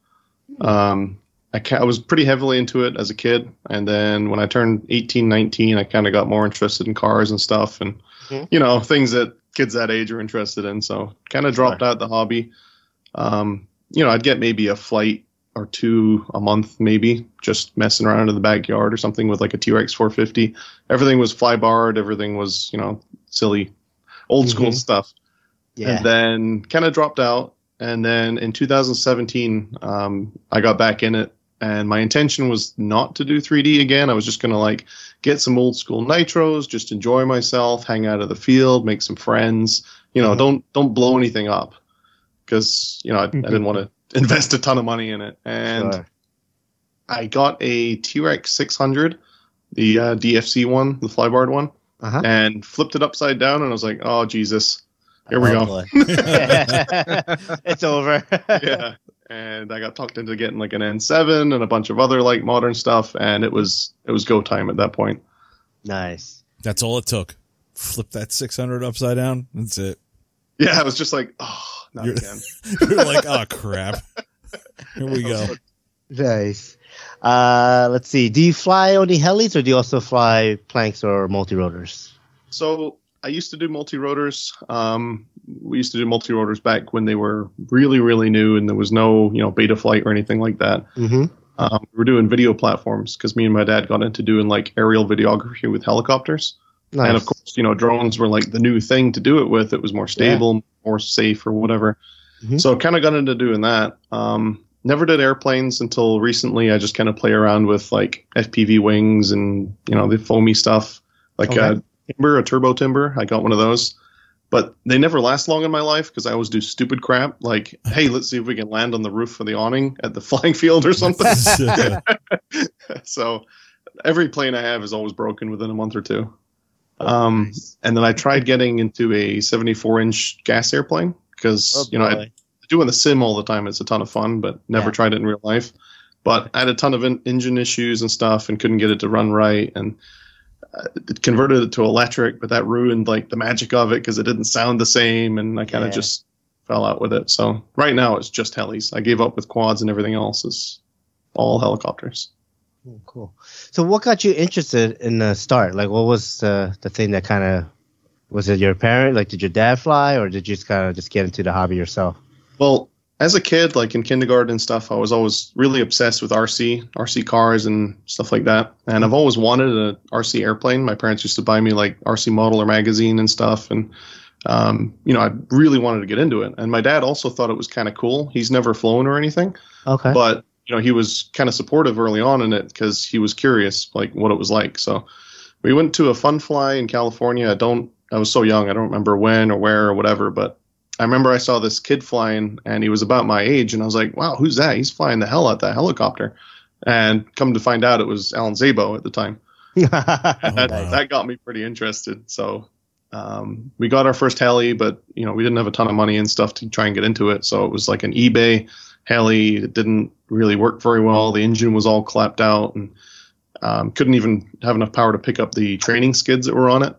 Um, I, ca- I was pretty heavily into it as a kid, and then when I turned 18, 19, I kind of got more interested in cars and stuff, and
Mhm.
you know things that kids that age are interested in. So kind of dropped out the hobby. Um, you know, I'd get maybe a flight or two a month, maybe just messing around in the backyard or something with like a T-Rex 450. Everything was fly barred. Everything was you know silly, old school
Mhm.
stuff
Yeah.
and then kind of dropped out. And then in 2017, um, I got back in it, and my intention was not to do 3D again. I was just gonna like get some old school nitros, just enjoy myself, hang out of the field, make some friends. You know,
Mhm.
don't don't blow anything up because you know I, I didn't want to invest a ton of money in it. And
Sure.
I got a T-Rex 600, the uh, DFC one, the flybarred one,
Uh-huh.
and flipped it upside down, and I was like, oh Jesus, here we
Oh,
go.
it's over.
yeah. And I got talked into getting like an N7 and a bunch of other like modern stuff, and it was it was go time at that point.
Nice.
That's all it took. Flip that 600 upside down. That's it.
Yeah, I was just like, oh, not
You're-
again.
You're like, oh crap. Here we go.
Nice. Uh, let's see. Do you fly only helis, or do you also fly planks or multi rotors?
So I used to do multi rotors. Um, we used to do multi rotors back when they were really really new, and there was no you know beta flight or anything like that.
Mm-hmm.
Um, we were doing video platforms because me and my dad got into doing like aerial videography with helicopters.
Nice.
And of course, you know, drones were like the new thing to do it with. It was more stable, more safe, or whatever.
Mhm.
So kind of got into doing that. Um, never did airplanes until recently. I just kind of play around with like FPV wings and you know the foamy stuff, like
Okay.
a timber, a turbo timber. I got one of those, but they never last long in my life because I always do stupid crap. Like, hey, let's see if we can land on the roof of the awning at the flying field or something. so every plane I have is always broken within a month or two. Um, and then I tried getting into a 74 inch gas airplane because
Oh,
you know I, the doing the sim all the time. It's a ton of fun, but never
Yeah.
tried it in real life. But I had a ton of en- engine issues and stuff, and couldn't get it to run right, and Uh, it converted it to electric, but that ruined like the magic of it because it didn't sound the same, and I kind of
Yeah.
just fell out with it. So right now it's just helis. I gave up with quads and everything else is all helicopters.
Oh, cool. So, what got you interested in the start? Like, what was the the thing that kind of was it your parent? Like, did your dad fly, or did you just kind of just get into the hobby yourself?
Well, as a kid, like in kindergarten and stuff, I was always really obsessed with RC, RC cars and stuff like that. And I've always wanted an RC airplane. My parents used to buy me like RC Modeler magazine and stuff. And, um, you know, I really wanted to get into it. And my dad also thought it was kind of cool. He's never flown or anything,
Okay.
but, you know, he was kind of supportive early on in it because he was curious, like what it was like. So we went to a fun fly in California. I don't, I was so young, I don't remember when or where or whatever, but I remember I saw this kid flying and he was about my age and I was like, wow, who's that? He's flying the hell out that helicopter. And come to find out it was Alan Szabo at the time.
Oh,
that,
wow.
that got me pretty interested. So um, we got our first heli, but you know, we didn't have a ton of money and stuff to try and get into it. So it was like an eBay heli. It didn't really work very well. The engine was all clapped out and um, couldn't even have enough power to pick up the training skids that were on it.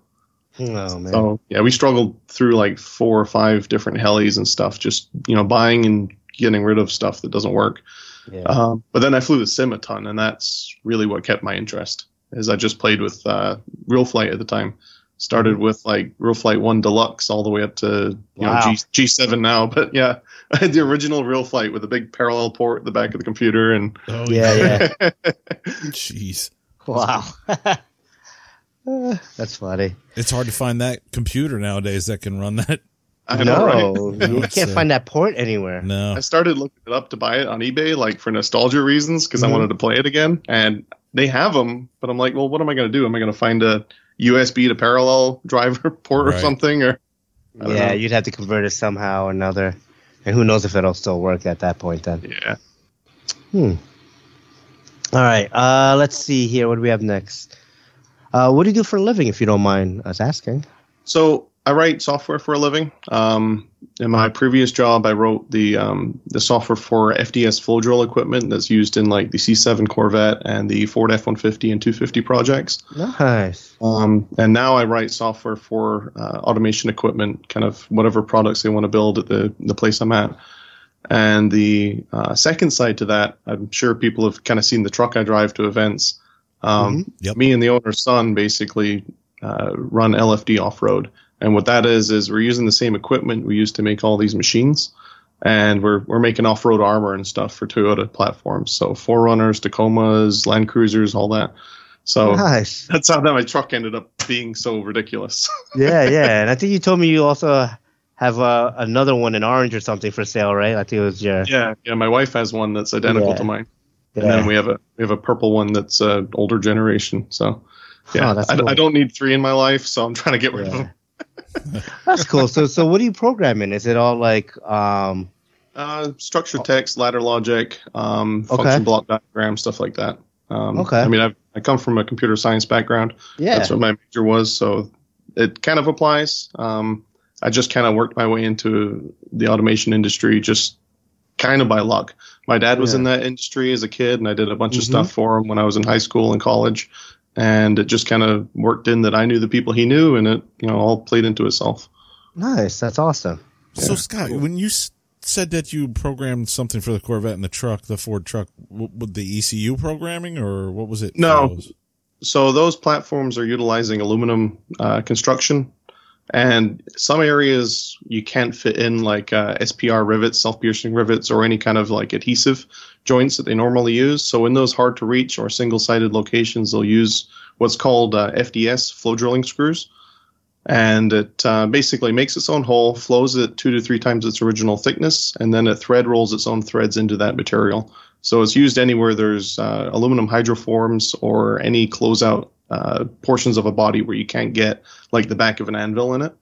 Oh man.
So yeah, we struggled through like four or five different helis and stuff, just you know buying and getting rid of stuff that doesn't work.
yeah.
Um, but then I flew the sim a ton, and that's really what kept my interest. Is I just played with uh, Real Flight at the time. Started with like Real Flight One Deluxe all the way up to you
Wow.
know G G7 now. But yeah, I had the original Real Flight with a big parallel port at the back of the computer, and
Oh,
yeah, yeah.
Jeez.
Wow. Uh, That's funny.
It's hard to find that computer nowadays that can run that.
I know, right?
no,
No,
you can't find that port anywhere.
No.
I started looking it up to buy it on eBay, like for nostalgia reasons, because
Mhm.
I wanted to play it again. And they have them, but I'm like, well, what am I going to do? Am I going to find a USB to parallel driver port or something? Or I
Yeah,
know.
you'd have to convert it somehow or another. And who knows if it'll still work at that point then.
yeah,
Hmm. All right. Uh, let's see here. What do we have next? Uh, what do you do for a living, if you don't mind us asking?
So I write software for a living. Um, in my previous job, I wrote the um, the software for FDS flow drill equipment that's used in like the C7 Corvette and the Ford F150 and 250 projects.
Nice.
Um, and now I write software for uh, automation equipment, kind of whatever products they want to build at the, the place I'm at. And the uh, second side to that, I'm sure people have kind of seen the truck I drive to events. Um,
Yep.
Me and the owner's son basically uh, run LFD off road. And what that is, is we're using the same equipment we use to make all these machines. And we're, we're making off road armor and stuff for Toyota platforms. So 4Runners, Tacomas, Land Cruisers, all that. So
Nice.
that's how that my truck ended up being so ridiculous.
Yeah, yeah. And I think you told me you also have uh, another one in orange or something for sale, right? I think it was your.
yeah, yeah. My wife has one that's identical
Yeah.
to mine,
Yeah.
and then we have a we have a purple one that's uh, older generation. So yeah,
Oh,
I,
cool.
I don't need three in my life, so I'm trying to get rid of them.
That's cool. So, so what are you programming? Is it all like, um,
Uh, structured text, ladder logic, um,
Okay.
function block diagram, stuff like that. Um,
Okay.
I mean, I've, I come from a computer science background.
yeah,
That's what my major was, so it kind of applies. Um, I just kind of worked my way into the automation industry just kind of by luck. My dad was
Yeah.
in that industry as a kid, and I did a bunch of
Mhm.
stuff for him when I was in high school and college. And it just kind of worked in that I knew the people he knew, and it you know all played into itself.
nice. That's awesome.
So Scott, when you s- said that you programmed something for the Corvette and the truck, the Ford truck, w- with the ECU programming, or what was it?
No.
those?
So those platforms are utilizing aluminum uh, construction, and some areas you can't fit in like uh, SPR rivets, self-piercing rivets, or any kind of like adhesive joints that they normally use. So in those hard to reach or single-sided locations, they'll use what's called uh, FDS flow drilling screws, and it uh, basically makes its own hole, flows it two to three times its original thickness, and then it thread rolls its own threads into that material. So it's used anywhere there's uh, aluminum hydroforms or any closeout uh, portions of a body where you can't get like the back of an anvil in it.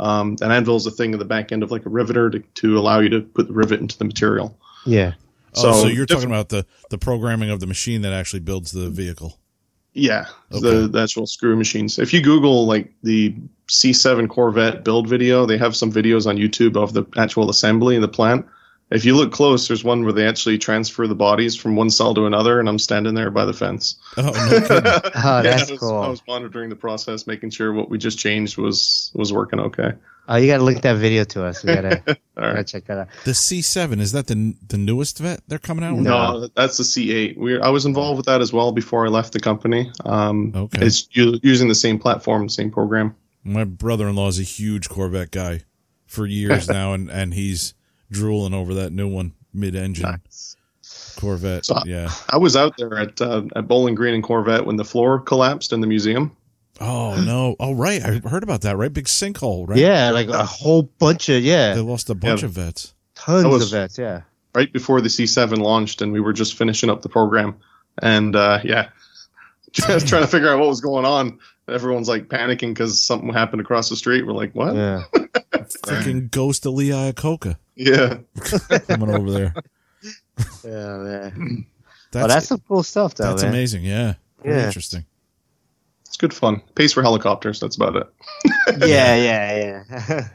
Um, an anvil is a thing at the back end of like a riveter to, to allow you to put the rivet into the material.
Yeah.
Oh, so,
So
you're talking about the the programming of the machine that actually builds the vehicle.
Yeah,
Okay.
the, the actual screw machines. If you Google like the C7 Corvette build video, they have some videos on YouTube of the actual assembly in the plant, if you look close, there's one where they actually transfer the bodies from one cell to another, and I'm standing there by the fence.
Oh, no.
Oh, that's
I was,
cool.
I was monitoring the process, making sure what we just changed was was working okay.
Oh, you gotta link that video to us. We gotta,
All
gotta
right.
check that out.
the C7 is that the the newest vet they're coming out with?
No, that's the C8. We I was involved with that as well before I left the company. Um,
Okay.
It's u- using the same platform, same program.
My brother-in-law is a huge Corvette guy for years now, and and he's drooling over that new one, mid-engine Corvette.
So-
yeah.
I was out there at uh, at Bowling Green and Corvette when the floor collapsed in the museum.
Oh no. Oh right, I heard about that. Right, big sinkhole. Right.
Yeah, like a whole bunch of yeah.
They lost a bunch
Yeah.
of vets.
tons
was-
of vets. Yeah.
right before the C7 launched, and we were just finishing up the program. And uh, yeah, just trying to figure out what was going on. Everyone's like panicking because something happened across the street. We're like, what?
Yeah.
Freaking ghost of Lee Iacocca
Yeah.
coming over there.
Yeah, man.
That's,
oh, that's some cool stuff, though,
that's
man.
amazing. Yeah. Very
Yeah.
interesting.
It's good fun. Pays for helicopters. That's about it.
yeah, yeah, yeah.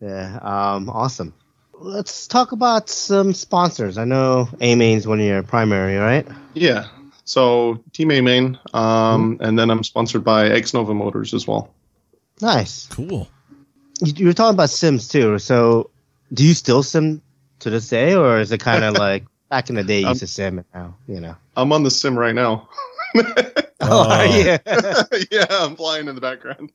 yeah. Um, awesome. Let's talk about some sponsors. I know A-Main's one of your primary, right?
Yeah. So Team A Main, um, and then I'm sponsored by Xnova Motors as well.
Nice.
Cool.
You, were talking about Sims too. So, do you still sim to this day, or is it kind of like back in the day you
Um,
used to sim now, you know?
I'm on the sim right now.
Oh, yeah.
yeah, I'm flying in the background.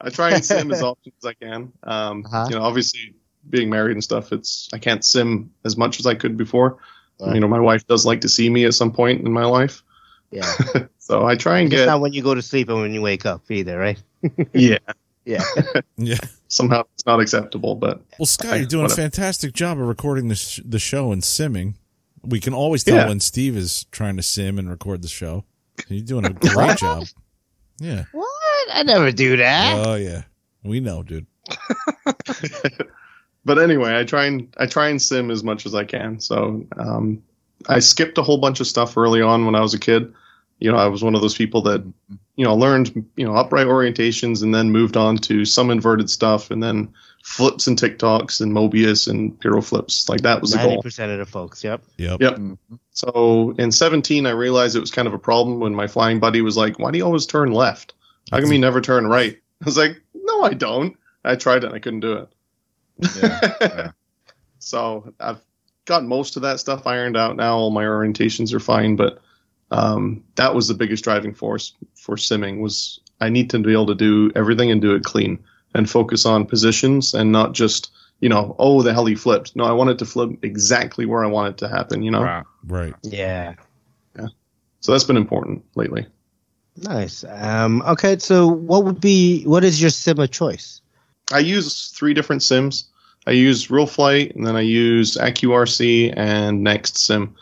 I try and sim as often as I can. Um,
Uh-huh.
You know, obviously being married and stuff, it's I can't sim as much as I could before.
Right.
You know, my wife does like to see me at some point in my life,
yeah.
so I try and
It's
get.
not when you go to sleep and when you wake up either, right?
yeah,
Yeah.
Yeah.
somehow it's not acceptable, but
Well, Scott, you're doing a fantastic job of recording the sh- the show and simming. We can always tell
Yeah.
when Steve is trying to sim and record the show. You're doing a great job. Yeah.
What? I never do that.
Oh yeah. We know, dude.
but anyway, I try and I try and sim as much as I can. So um, I skipped a whole bunch of stuff early on when I was a kid. You know, I was one of those people that you know learned you know upright orientations and then moved on to some inverted stuff and then flips and TikToks and Mobius and Pyro flips. Like that was the
Ninety
goal.
percent of the folks. Yep.
Yep.
Yep. Mm-hmm. So in 17, I realized it was kind of a problem when my flying buddy was like, "Why do you always turn left? How come you never turn right?" I was like, "No, I don't. I tried it and I couldn't do it."
Yeah, yeah.
so I've got most of that stuff ironed out now. All my orientations are fine, but um, that was the biggest driving force for simming was I need to be able to do everything and do it clean and focus on positions and not just you know oh the hell he flipped. No, I want it to flip exactly where I want it to happen. You know,
Right.
Right.
Yeah.
so that's been important lately.
Nice. Um, okay, so what would be what is your sim of choice?
I use three different sims. I use Real Flight, and then I use AccuRC and Next Sim.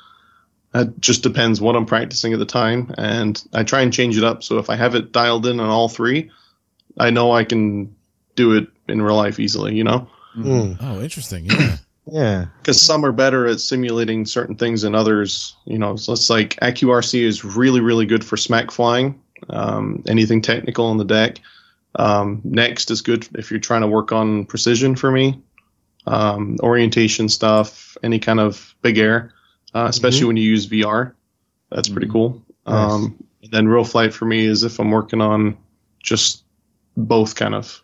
It just depends what I'm practicing at the time, and I try and change it up. So if I have it dialed in on all three, I know I can do it in real life easily. You know,
Mm,
Oh, interesting. Yeah.
yeah.
because some are better at simulating certain things than others. You know, so it's like AccuRC is really, really good for smack flying, um, anything technical on the deck. Um, Next is good if you're trying to work on precision for me, um, orientation stuff, any kind of big air, uh, especially when you use VR. That's pretty cool.
Nice.
Um, and then real flight for me is if I'm working on just both kind of.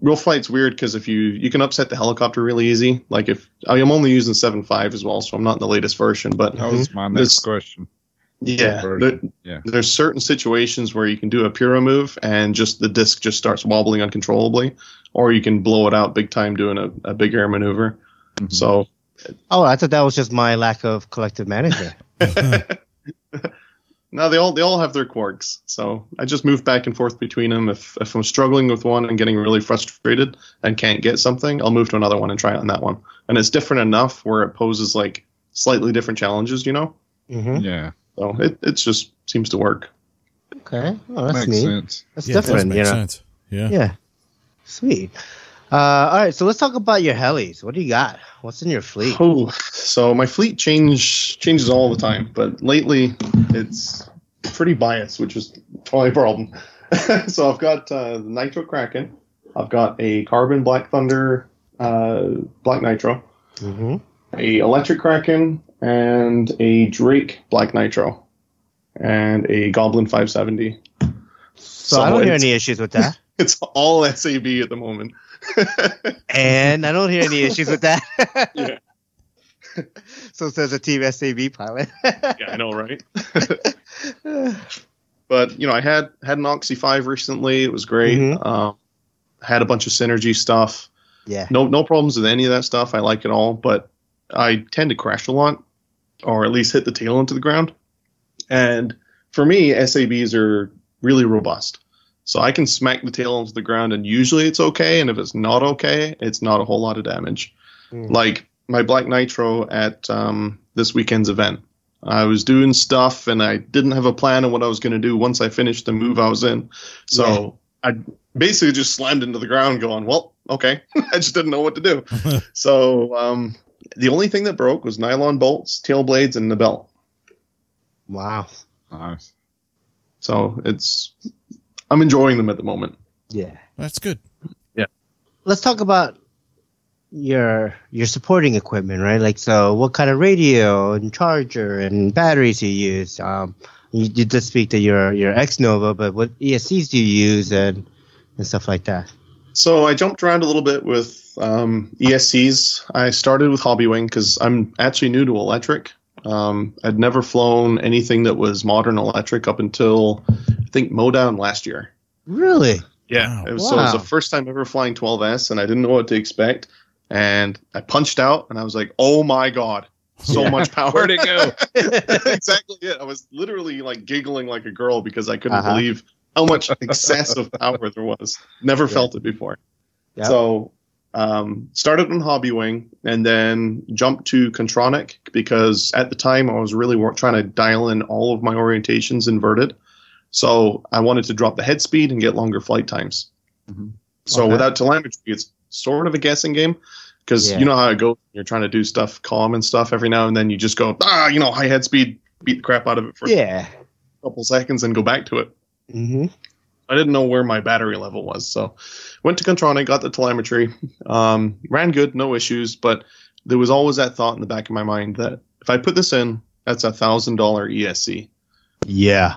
Real flight's weird because if you you can upset the helicopter really easy. Like if I am only using 7.5 as well, so I'm not in the latest version. But
That was my next
This-
question.
yeah, there-
yeah.
there's certain situations where you can do a Piro move and just the disc just starts wobbling uncontrollably, or you can blow it out big time doing a, a big air maneuver.
Mhm.
So
Oh, I thought that was just my lack of collective management.
no, they all they all have their quirks. So I just move back and forth between them. If if I'm struggling with one and getting really frustrated and can't get something, I'll move to another one and try it on that one. And it's different enough where it poses like slightly different challenges, you know.
hmm
Yeah,
So it it just seems to work.
Okay. Oh, that's
makes
neat.
sense.
That's
Yeah, it does
different,
make
you know.
sense. Yeah.
Yeah. Sweet. Uh, all right, so let's talk about your helis. What do you got? What's in your fleet?
Oh, so my fleet change changes all the time, but lately it's pretty biased, which is probably a problem. so I've got uh, the Nitro Kraken, I've got a Carbon Black Thunder uh, Black Nitro,
Mm-hmm.
a Electric Kraken, and a Drake Black Nitro, and a Goblin 570.
So, I don't hear any issues with that.
It's all SAB at the moment.
and I don't hear any issues with that.
Yeah.
so says a Team SAB pilot.
yeah, I know, right? but you know, I had had an Oxy Five recently. It was great.
Mhm.
Um, had a bunch of synergy stuff.
yeah.
No, no problems with any of that stuff. I like it all, but I tend to crash a lot, or at least hit the tail into the ground. And for me, SABs are really robust. So I can smack the tail into the ground, and usually it's okay. And if it's not okay, it's not a whole lot of damage.
Mm.
Like my Black Nitro at um, this weekend's event. I was doing stuff, and I didn't have a plan on what I was going to do once I finished the move I was in. So I basically just slammed into the ground, going, "Well, okay." I just didn't know what to do. so um, the only thing that broke was nylon bolts, tail blades, and the belt.
Wow.
Nice.
So it's I'm enjoying them at the moment.
Yeah.
That's good. Yeah.
Let's talk about your your supporting equipment, right? Like, so what kind of radio and charger and batteries you use? Um, you, you did speak to your your Xnova, but what ESCs do you use and and stuff like that?
So I jumped around a little bit with um, ESCs. I started with Hobbywing because I'm actually new to electric. Um, I'd never flown anything that was modern electric up until I think Modown last year.
Really?
Wow.
It was, So it was the first time ever flying 12S, and I didn't know what to expect. And I punched out, and I was like, "Oh my god, so
Yeah.
much power!"
Where'd it go?
exactly it. I was literally like giggling like a girl because I couldn't
Uh-huh.
believe how much excessive power there was. Never felt it before.
Yep.
So um, started on Hobbywing and then jumped to Kontronik because at the time I was really wor- trying to dial in all of my orientations inverted. So I wanted to drop the head speed and get longer flight times.
Mhm.
So
Okay.
without telemetry, it's sort of a guessing game because
Yeah.
you know how it goes. You're trying to do stuff calm and stuff every now and then. You just go ah, you know, high head speed, beat the crap out of it for
Yeah.
a couple seconds and go back to it.
Mm-hmm.
I didn't know where my battery level was, so went to Kontronik, got the telemetry, um, ran good, no issues. But there was always that thought in the back of my mind that if I put this in, that's a thousand dollar ESC.
Yeah.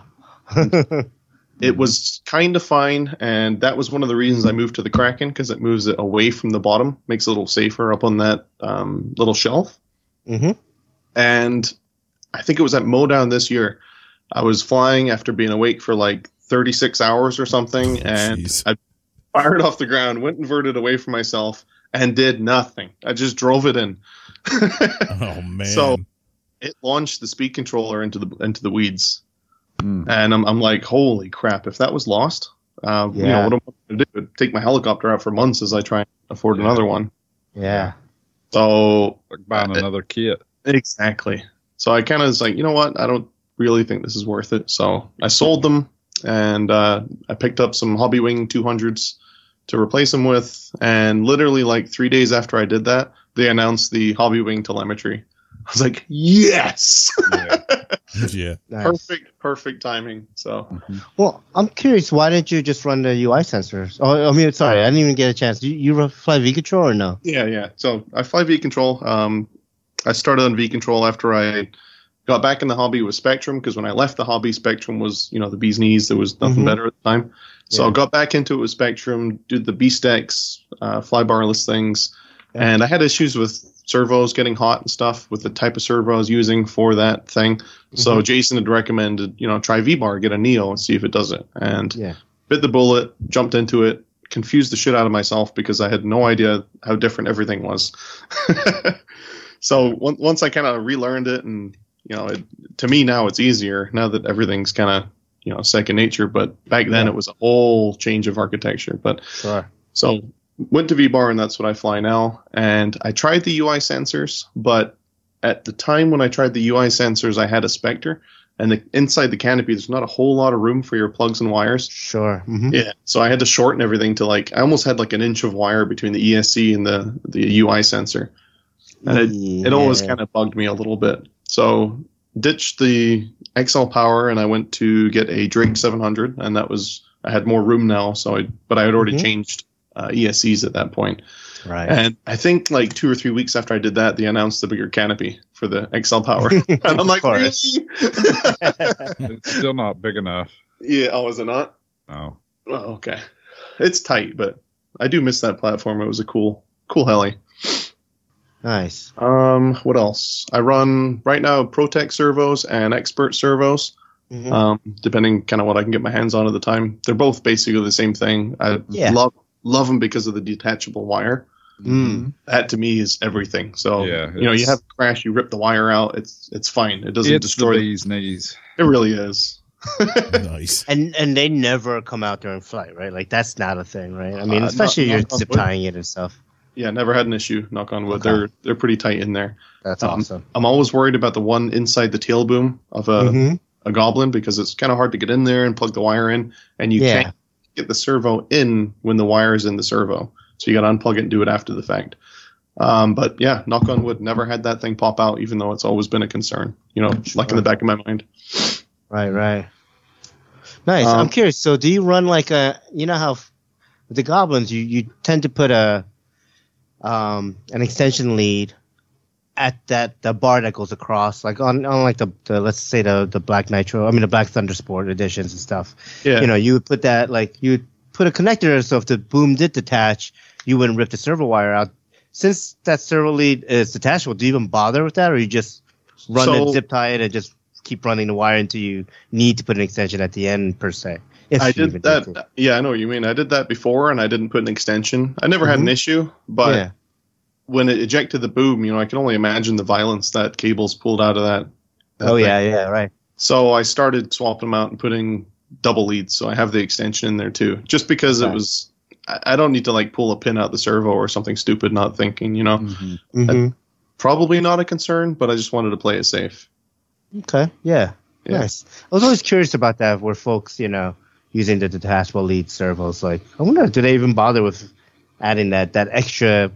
It was kind of fine, and that was one of the reasons I moved to the Kraken because it moves it away from the bottom, makes it a little safer up on that um, little shelf.
mm-hmm.
And I think it was at Modown this year. I was flying after being awake for like 36 hours or something, and
Jeez.
I fired off the ground, went inverted away from myself, and did nothing. I just drove it in.
Oh man.
So- it launched the speed controller into the into the weeds,
Mm.
and I'm I'm like, holy crap! If that was lost, uh, you know
Yeah.
what am I going to do? Take my helicopter out for months as I try and afford
Yeah.
another one.
Yeah.
So
Like buying
Uh,
another kit.
Exactly. So I kind of was like, you know what? I don't really think this is worth it. So I sold them and uh, I picked up some Hobbywing 200s to replace them with. And literally, like three days after I did that, they announced the Hobbywing telemetry. I was like, yes,
Yeah.
Yeah.
Nice.
perfect, perfect timing. So
Well, I'm curious. Why didn't you just run the UI sensors? Oh, I mean, sorry, I didn't even get a chance. You you run- fly V control or no?
yeah, yeah. So I fly V control. Um, I started on V control after I got back in the hobby with Spektrum because when I left the hobby, Spektrum was you know the bee's knees. There was nothing
Mhm.
better at the time. So
Yeah.
I got back into it with Spektrum, did the BeastX, uh, fly barless things,
Yeah.
and I had issues with servos getting hot and stuff with the type of servo I was using for that thing. So
Mhm.
Jason had recommended, you know, try V-Bar, get a Neo and see if it does it. And
Yeah.
bit the bullet, jumped into it, confused the shit out of myself because I had no idea how different everything was. so on- once I kind of relearned it, and you know, it, to me now it's easier now that everything's kind of you know second nature. But back then
Yeah.
it was a whole change of architecture. But
Sure.
so went to V-Bar and that's what I fly now. And I tried the UI sensors, but at the time when I tried the UI sensors, I had a Specter, and the, inside the canopy, there's not a whole lot of room for your plugs and wires.
Sure. hmm
Yeah, so I had to shorten everything to like I almost had like an inch of wire between the ESC and the the UI sensor, and it it always kind of bugged me a little bit. So ditched the XL Power and I went to get a Drake 700, and that was I had more room now. So I but I had already
Mhm.
changed uh, ESCs at that point.
Right.
And I think like two or three weeks after I did that, they announced the bigger canopy for the XL Power. and I'm like, really?
it's still not big enough.
Yeah. Oh, is it not?
No.
Oh, okay. It's tight, but I do miss that platform. It was a cool, cool heli.
Nice.
Um, what else? I run right now Protec servos and Xpert servos.
Mhm.
Um, depending kind of what I can get my hands on at the time. They're both basically the same thing. I
Yeah.
love love them because of the detachable wire.
Mm.
That to me is everything. So
Yeah,
you know, you have a crash, you rip the wire out. It's it's fine. It doesn't
It's
destroy.
the
The,
bee's knees.
it really is.
Nice.
And and they never come out during flight, right? Like that's not a thing, right? I mean,
Uh,
especially
not-
you're zip tying it and stuff.
Yeah, never had an issue. Knock on wood.
Okay.
They're they're pretty tight in there.
That's
Um,
awesome.
I'm always worried about the one inside the tail boom of a
Mhm.
a goblin because it's kind of hard to get in there and plug the wire in, and you
Yeah.
can't get the servo in when the wire is in the servo. So you got to unplug it and do it after the fact. Um, but yeah, knock on wood, never had that thing pop out, even though it's always been a concern. You know, like in the back of my mind.
Right, right. Nice.
Um,
I'm curious. So, do you run like a? You know how f- with the goblins, you you tend to put a um an extension lead at that the bar that goes across, like on on like the, the let's say the the Black Nitro, I mean the Black Thunder Sport editions and stuff.
Yeah,
You know, you would put that like you would put a connector so if the boom did detach, you wouldn't rip the servo wire out. Since that servo lead is detachable, do you even bother with that, or you just run
So-
it, zip tie it, and just keep running the wire until you need to put an extension at the end per se? If
I did that.
to.
Yeah, I know what you mean. I did that before, and I didn't put an extension. I never had an
Mhm.
issue, but
yeah,
when it ejected the boom, you know, I can only imagine the violence that cables pulled out of that. that
oh
thing.
yeah, yeah, right.
So I started swapping them out and putting double leads. So I have the extension in there too, just because
Okay.
it was. I I don't need to like pull a pin out the servo or something stupid, not thinking. You know,
hmm
probably not a concern, but I just wanted to play it safe.
Okay, yeah.
Yeah.
nice. I was always curious about that, where folks, you know, using the detachable lead servos. Like, I wonder, do they even bother with adding that that extra?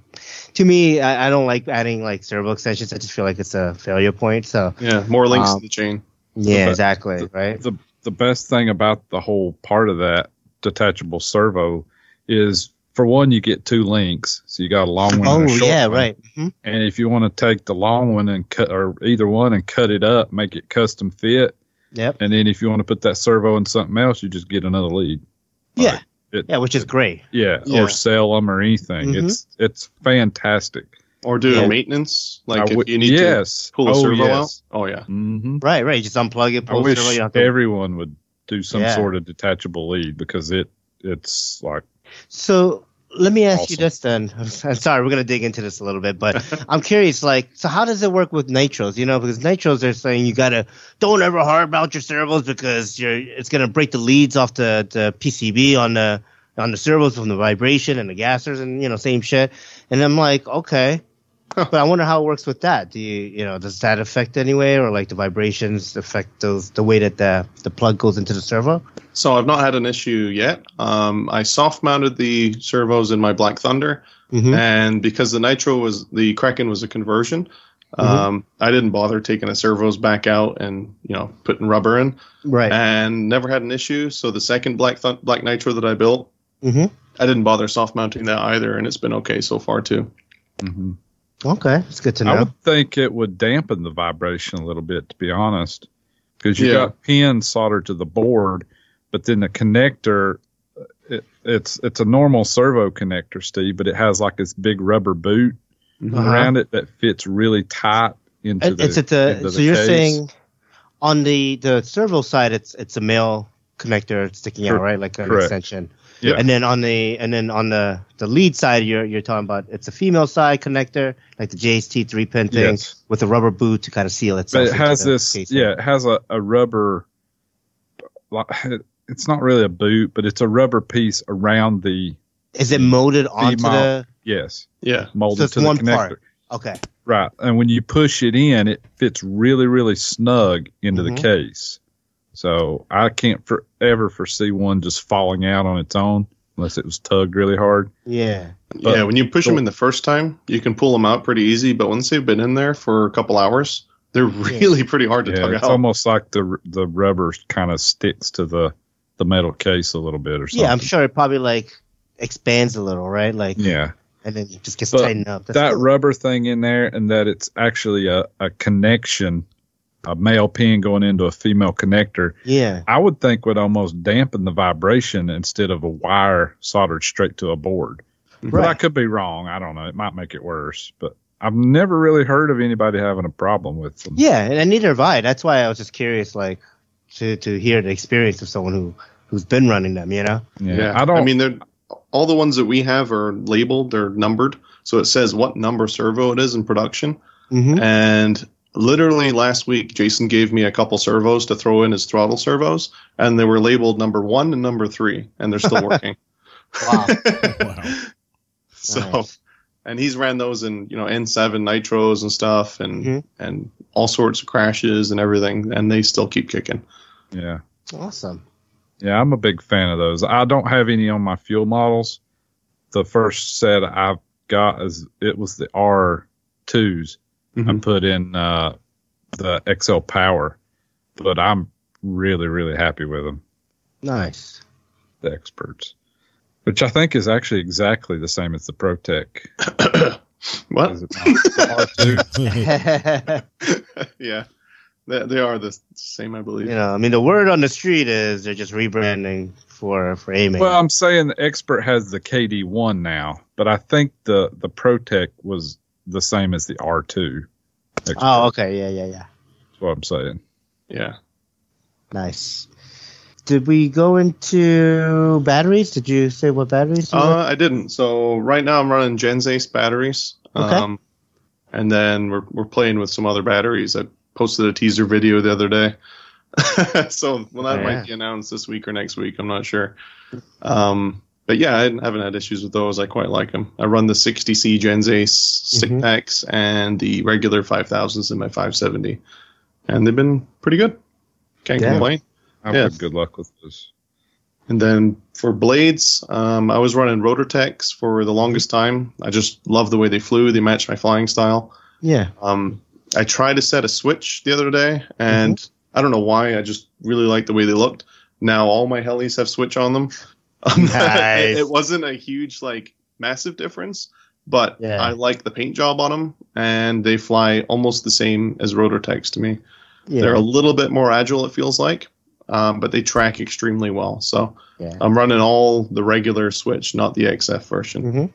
To me, I, I don't like adding like servo extensions. I just feel like it's a failure point. So
Yeah, more links
Um,
to the chain.
yeah,
But
exactly,
the-
right?
The the best thing about the whole part of that detachable servo is for one you get two links, so you got a long one.
Oh
and a short
yeah,
one.
right. hmm
And if you want to take the long one and cut, or either one and cut it up, make it custom fit,
Yep.
and then if you want to put that servo in something else, you just get another lead.
Yeah.
It-
yeah, which is great.
Yeah,
Yeah.
or sell them or anything.
Mhm.
It's it's fantastic.
Or do
Yeah.
a maintenance, like
I
if
wi-
you need to pull a
oh,
servo
yes.
out. Oh yeah,
hmm
Right, right. You just unplug it,
I
pull the
wish
servo, you don't have to-
everyone would do some
Yeah.
sort of detachable lead because it it's like
So let me ask you this then. I'm sorry, we're gonna dig into this a little bit, but I'm curious. Like, so how does it work with nitros? You know, because nitros are saying you gotta don't ever hard mount your servos because you're it's gonna break the leads off the, the PCB on the on the servos from the vibration and the gassers and you know same shit. And I'm like, okay. But I wonder how it works with that. Do you, you know, does that affect anyway, or like the vibrations affect those the way that the the plug goes into the servo?
So I've not had an issue yet. Um, I soft mounted the servos in my Black Thunder,
Mm-hmm.
and because the Nitro was the Kraken was a conversion, um, I didn't bother taking the servos back out and you know putting rubber in,
Right.
and never had an issue. So the second Black Thun- Black Nitro that I built,
mm-hmm.
I didn't bother soft mounting that either, and it's been okay so far too.
Okay, it's good to know.
I would think it would dampen the vibration a little bit, to be honest, because you
Yeah.
got pins soldered to the board, but then the connector, it, it's it's a normal servo connector, Steve, but it has like this big rubber boot
Uh-huh.
around it that fits really tight into
It-
the.
it's at the so
the
you're
case.
saying on the the servo side it's it's a male connector sticking out right like an
correct.
extension
Yeah.
and then on the and then on the the lead side you're you're talking about it's a female side connector like the JST three pin thing
Yes.
with a rubber boot to kind of seal itself
but it has this
casing.
yeah it has a, a rubber like, it's not really a boot but it's a rubber piece around the
is it molded onto
mount.
the
yes
Yeah,
molded
it's
to the connector
part. okay
right and when you push it in it fits really really snug into
Mhm.
the case so i can't for, ever foresee one just falling out on its own unless it was tugged really hard
yeah
But-
yeah. When you push them in the first time, you can pull them out pretty easy, but once they've been in there for a couple hours, they're really pretty hard to
yeah
tug
it's
out.
It's almost like the the rubber kind of sticks to the the metal case a little bit or something
yeah I'm sure it probably like expands a little, right? Like
yeah,
and then it just gets
But
tightened up. That's
that
cool.
rubber thing in there, and that it's actually a, a connection, a male pin going into a female connector.
yeah,
I would think would almost dampen the vibration instead of a wire soldered straight to a board. But I could be wrong. I don't know. It might make it worse, but I've never really heard of anybody having a problem with them.
yeah, and neither have I. That's why I was just curious, like to to hear the experience of someone who who's been running them. You know?
Yeah, I don't.
I mean, they're all the ones that we have are labeled. They're numbered, so it says what number servo it is in production.
Mm-hmm.
And literally last week, Jason gave me a couple servos to throw in as throttle servos, and they were labeled number one and number three, and they're still working.
Wow.
Wow.
so,
Nice.
and he's ran those in you know N7 nitros and stuff, and
Mhm.
and all sorts of crashes and everything, and they still keep kicking.
yeah,
Awesome.
yeah, I'm a big fan of those. I don't have any on my fuel models. The first set I've got is it was the R2s. I
Mhm.
put in uh, the XL Power, but I'm really, really happy with them.
Nice.
The Xperts, which I think is actually exactly the same as the ProTech.
what?
Is it not?
Yeah, they, they are the same, I believe.
you know, I mean, the word on the street is they're just rebranding for for aiming.
Well, I'm saying the Xpert has the KD1 now, but I think the the ProTech was the same as the R2. Xpert.
oh, okay, yeah, yeah, yeah.
That's what I'm saying.
Yeah.
Nice. Did we go into batteries? Did you say what batteries? You
Uh, I didn't. So right now I'm running Gensace batteries.
Okay.
Um, and then we're we're playing with some other batteries. I posted a teaser video the other day. so well, that
Yeah.
might be announced this week or next week. I'm not sure. Um, but yeah, I haven't had issues with those. I quite like them. I run the 60C Gensace stick
Mhm.
packs and the regular 5000s in my 570, and they've been pretty good. Can't
Yeah.
complain.
I've
Yeah.
good luck with this.
And then for blades, um, I was running Rotortex for the longest time. I just love the way they flew. They matched my flying style.
yeah.
Um, I tried to set a switch the other day, and I don't know why. I just really like the way they looked. Now all my helis have switch on them.
Nice.
it, wasn't a huge, like, massive difference, but
Yeah.
I like the paint job on them, and they fly almost the same as rotor Rotortex to me.
Yeah.
They're a little bit more agile, it feels like, um, but they track extremely well. So
yeah.
I'm running all the regular Switch, not the XF version.
hmm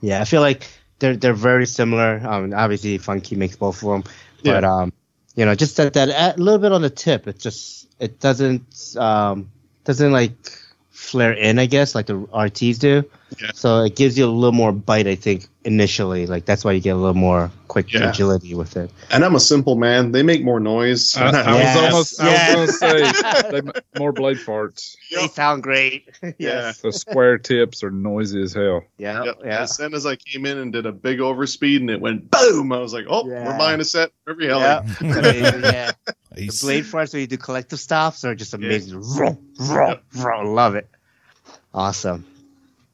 Yeah, I feel like they're they're very similar. Um, obviously, Funky makes both of them, but um, you know, just that that a little bit on the tip. It just it doesn't um doesn't like flare in, I guess, like the RTs do.
Yeah.
So it gives you a little more bite, I think, initially. Like that's why you get a little more quick
Yeah.
agility with it.
And I'm a simple man. They make more noise.
I, I
Yes,
was almost
yes.
I was going to say they, more blade farts.
They sound great. yes.
The square tips are noisy as hell.
Yeah.
Yep.
Yeah.
As soon as I came in and did a big overspeed and it went boom, I was like, oh,
Yeah.
we're buying a set for every heli.
Yeah. Amazing, yeah. The blade farts where you do collective stops are just
Yeah.
amazing. Vroom, vroom, vroom. Love it. Awesome.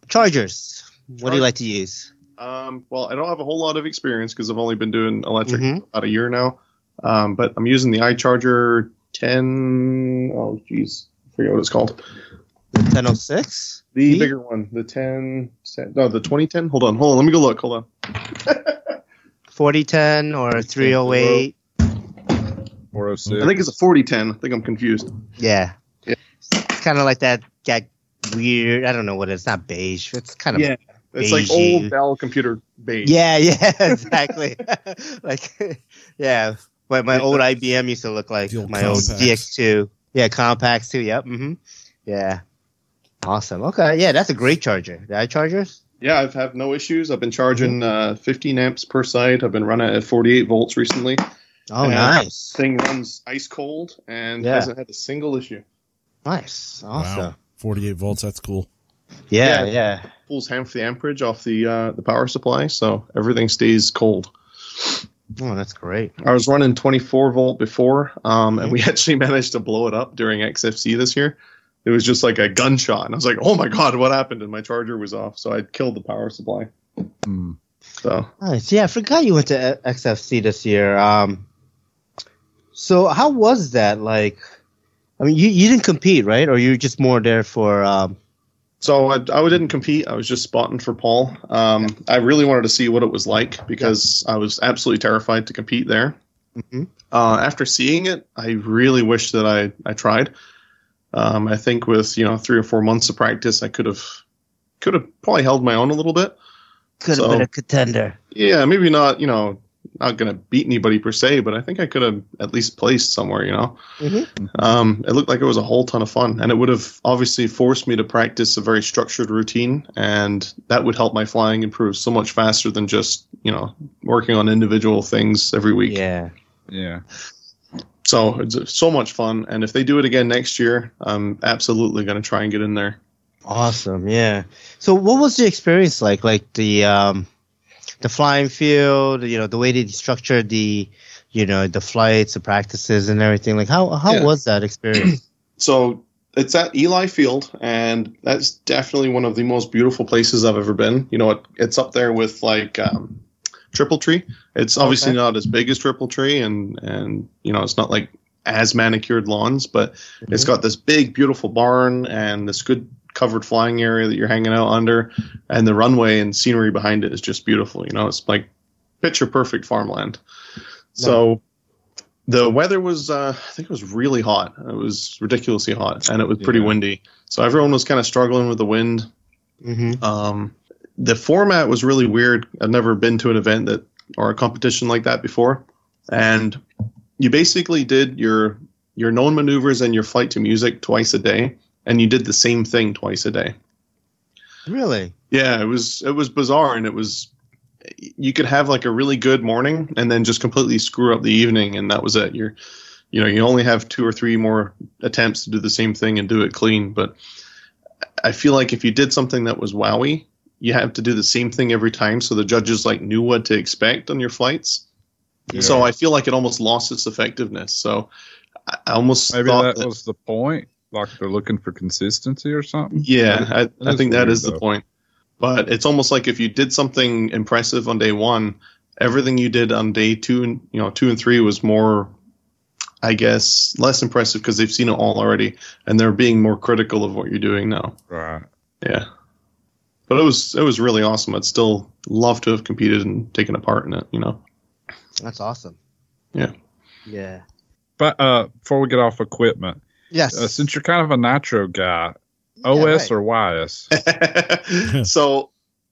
Chargers. What do you like to use?
Um, well, I don't have a whole lot of experience because I've only been doing electric
Mhm.
for about a year now. Um, but I'm using the iCharger 10. Oh, geez. I forget what it's called.
The 1006?
The
V?
bigger one. The 10. No, the 2010. Hold on. Hold on. Let me go look. Hold on.
4010 or 308?
406.
I think it's a 4010. I think I'm confused.
Yeah.
Yeah.
It's kind of like that, that weird, I don't know what it is. It's not beige. It's kind of.
Yeah. It's like old Dell computer beige.
Yeah, yeah, exactly. like, yeah. What my old IBM used to look like.
Old
My old
Compaqs.
DX2. Yeah, Compaqs too. Yep. Mm-hmm. Yeah. Awesome. Okay. Yeah, that's a great charger. The iChargers?
Yeah, I've had no issues. I've been charging uh, 15 amps per site. I've been running at 48 volts recently.
Oh,
And
nice.
Thing runs ice cold and
Yeah.
hasn't had a single issue.
Nice. Awesome.
Wow. 48 volts. That's cool.
Yeah,
Yeah.
yeah.
Pulls half the amperage off the uh, the power supply, so everything stays cold.
Oh, that's great.
I was running 24 volt before, um, and we actually managed to blow it up during XFC this year. It was just like a gunshot, and I was like, "Oh my god, what happened?" And my charger was off, so I killed the power supply.
Mm.
So
Nice. Yeah, I forgot you went to XFC this year. Um, so how was that? Like, I mean, you, you didn't compete, right? Or you were just more there for um,
So I, I didn't compete. I was just spotting for Paul. Um, I really wanted to see what it was like because I was absolutely terrified to compete there.
Mhm.
Uh, after seeing it, I really wish that I, I tried. Um, I think with you know three or four months of practice, I could have could have probably held my own a little bit.
Could have
So-
been a contender.
Yeah, maybe not. You know, not gonna beat anybody per se, but I think I could have at least placed somewhere. You know.
Mhm.
Um, it looked like it was a whole ton of fun, and it would have obviously forced me to practice a very structured routine, and that would help my flying improve so much faster than just you know working on individual things every week.
Yeah.
Yeah.
So it's so much fun, and if they do it again next year, I'm absolutely going to try and get in there.
Awesome. Yeah. So what was the experience like? Like the um the flying field, you know, the way they structured the you know, the flights, the practices and everything. Like how how
Yeah.
was that experience?
So it's at Eli Field, and that's definitely one of the most beautiful places I've ever been. You know, it, it's up there with like um, Triple Tree. It's obviously
Okay.
not as big as Triple Tree, and and you know, it's not like as manicured lawns, but it's got this big, beautiful barn and this good covered flying area that you're hanging out under, and the runway and scenery behind it is just beautiful. You know, it's like picture perfect farmland. So the weather was, uh, I think it was really hot. It was ridiculously hot, and it was pretty
Yeah.
windy. So everyone was kind of struggling with the wind.
mm-hmm.
Um, the format was really weird. I've never been to an event that or a competition like that before, and you basically did your your known maneuvers and your flight to music twice a day, and you did the same thing twice a day.
Really?
Yeah, it was it was bizarre, and it was you could have like a really good morning and then just completely screw up the evening, and that was it. You're you know you only have two or three more attempts to do the same thing and do it clean. But I feel like if you did something that was wowie, you have to do the same thing every time, so the judges like knew what to expect on your flights. So I feel like it almost lost its effectiveness. So I I almost
Maybe
thought
that was the point. Like they're looking for consistency or something.
Yeah, I, I think that is
weird,
is the point. But it's almost like if you did something impressive on day one, everything you did on day two and you know two and three was more, I guess, less impressive because they've seen it all already and they're being more critical of what you're doing now.
Right.
Yeah, but it was it was really awesome. I'd still love to have competed and taken a part in it. You know.
That's awesome.
Yeah.
Yeah.
But uh, before we get off equipment,
Yes.
uh, since you're kind of a nitro guy,
Yeah,
OS
right.
or YS?
so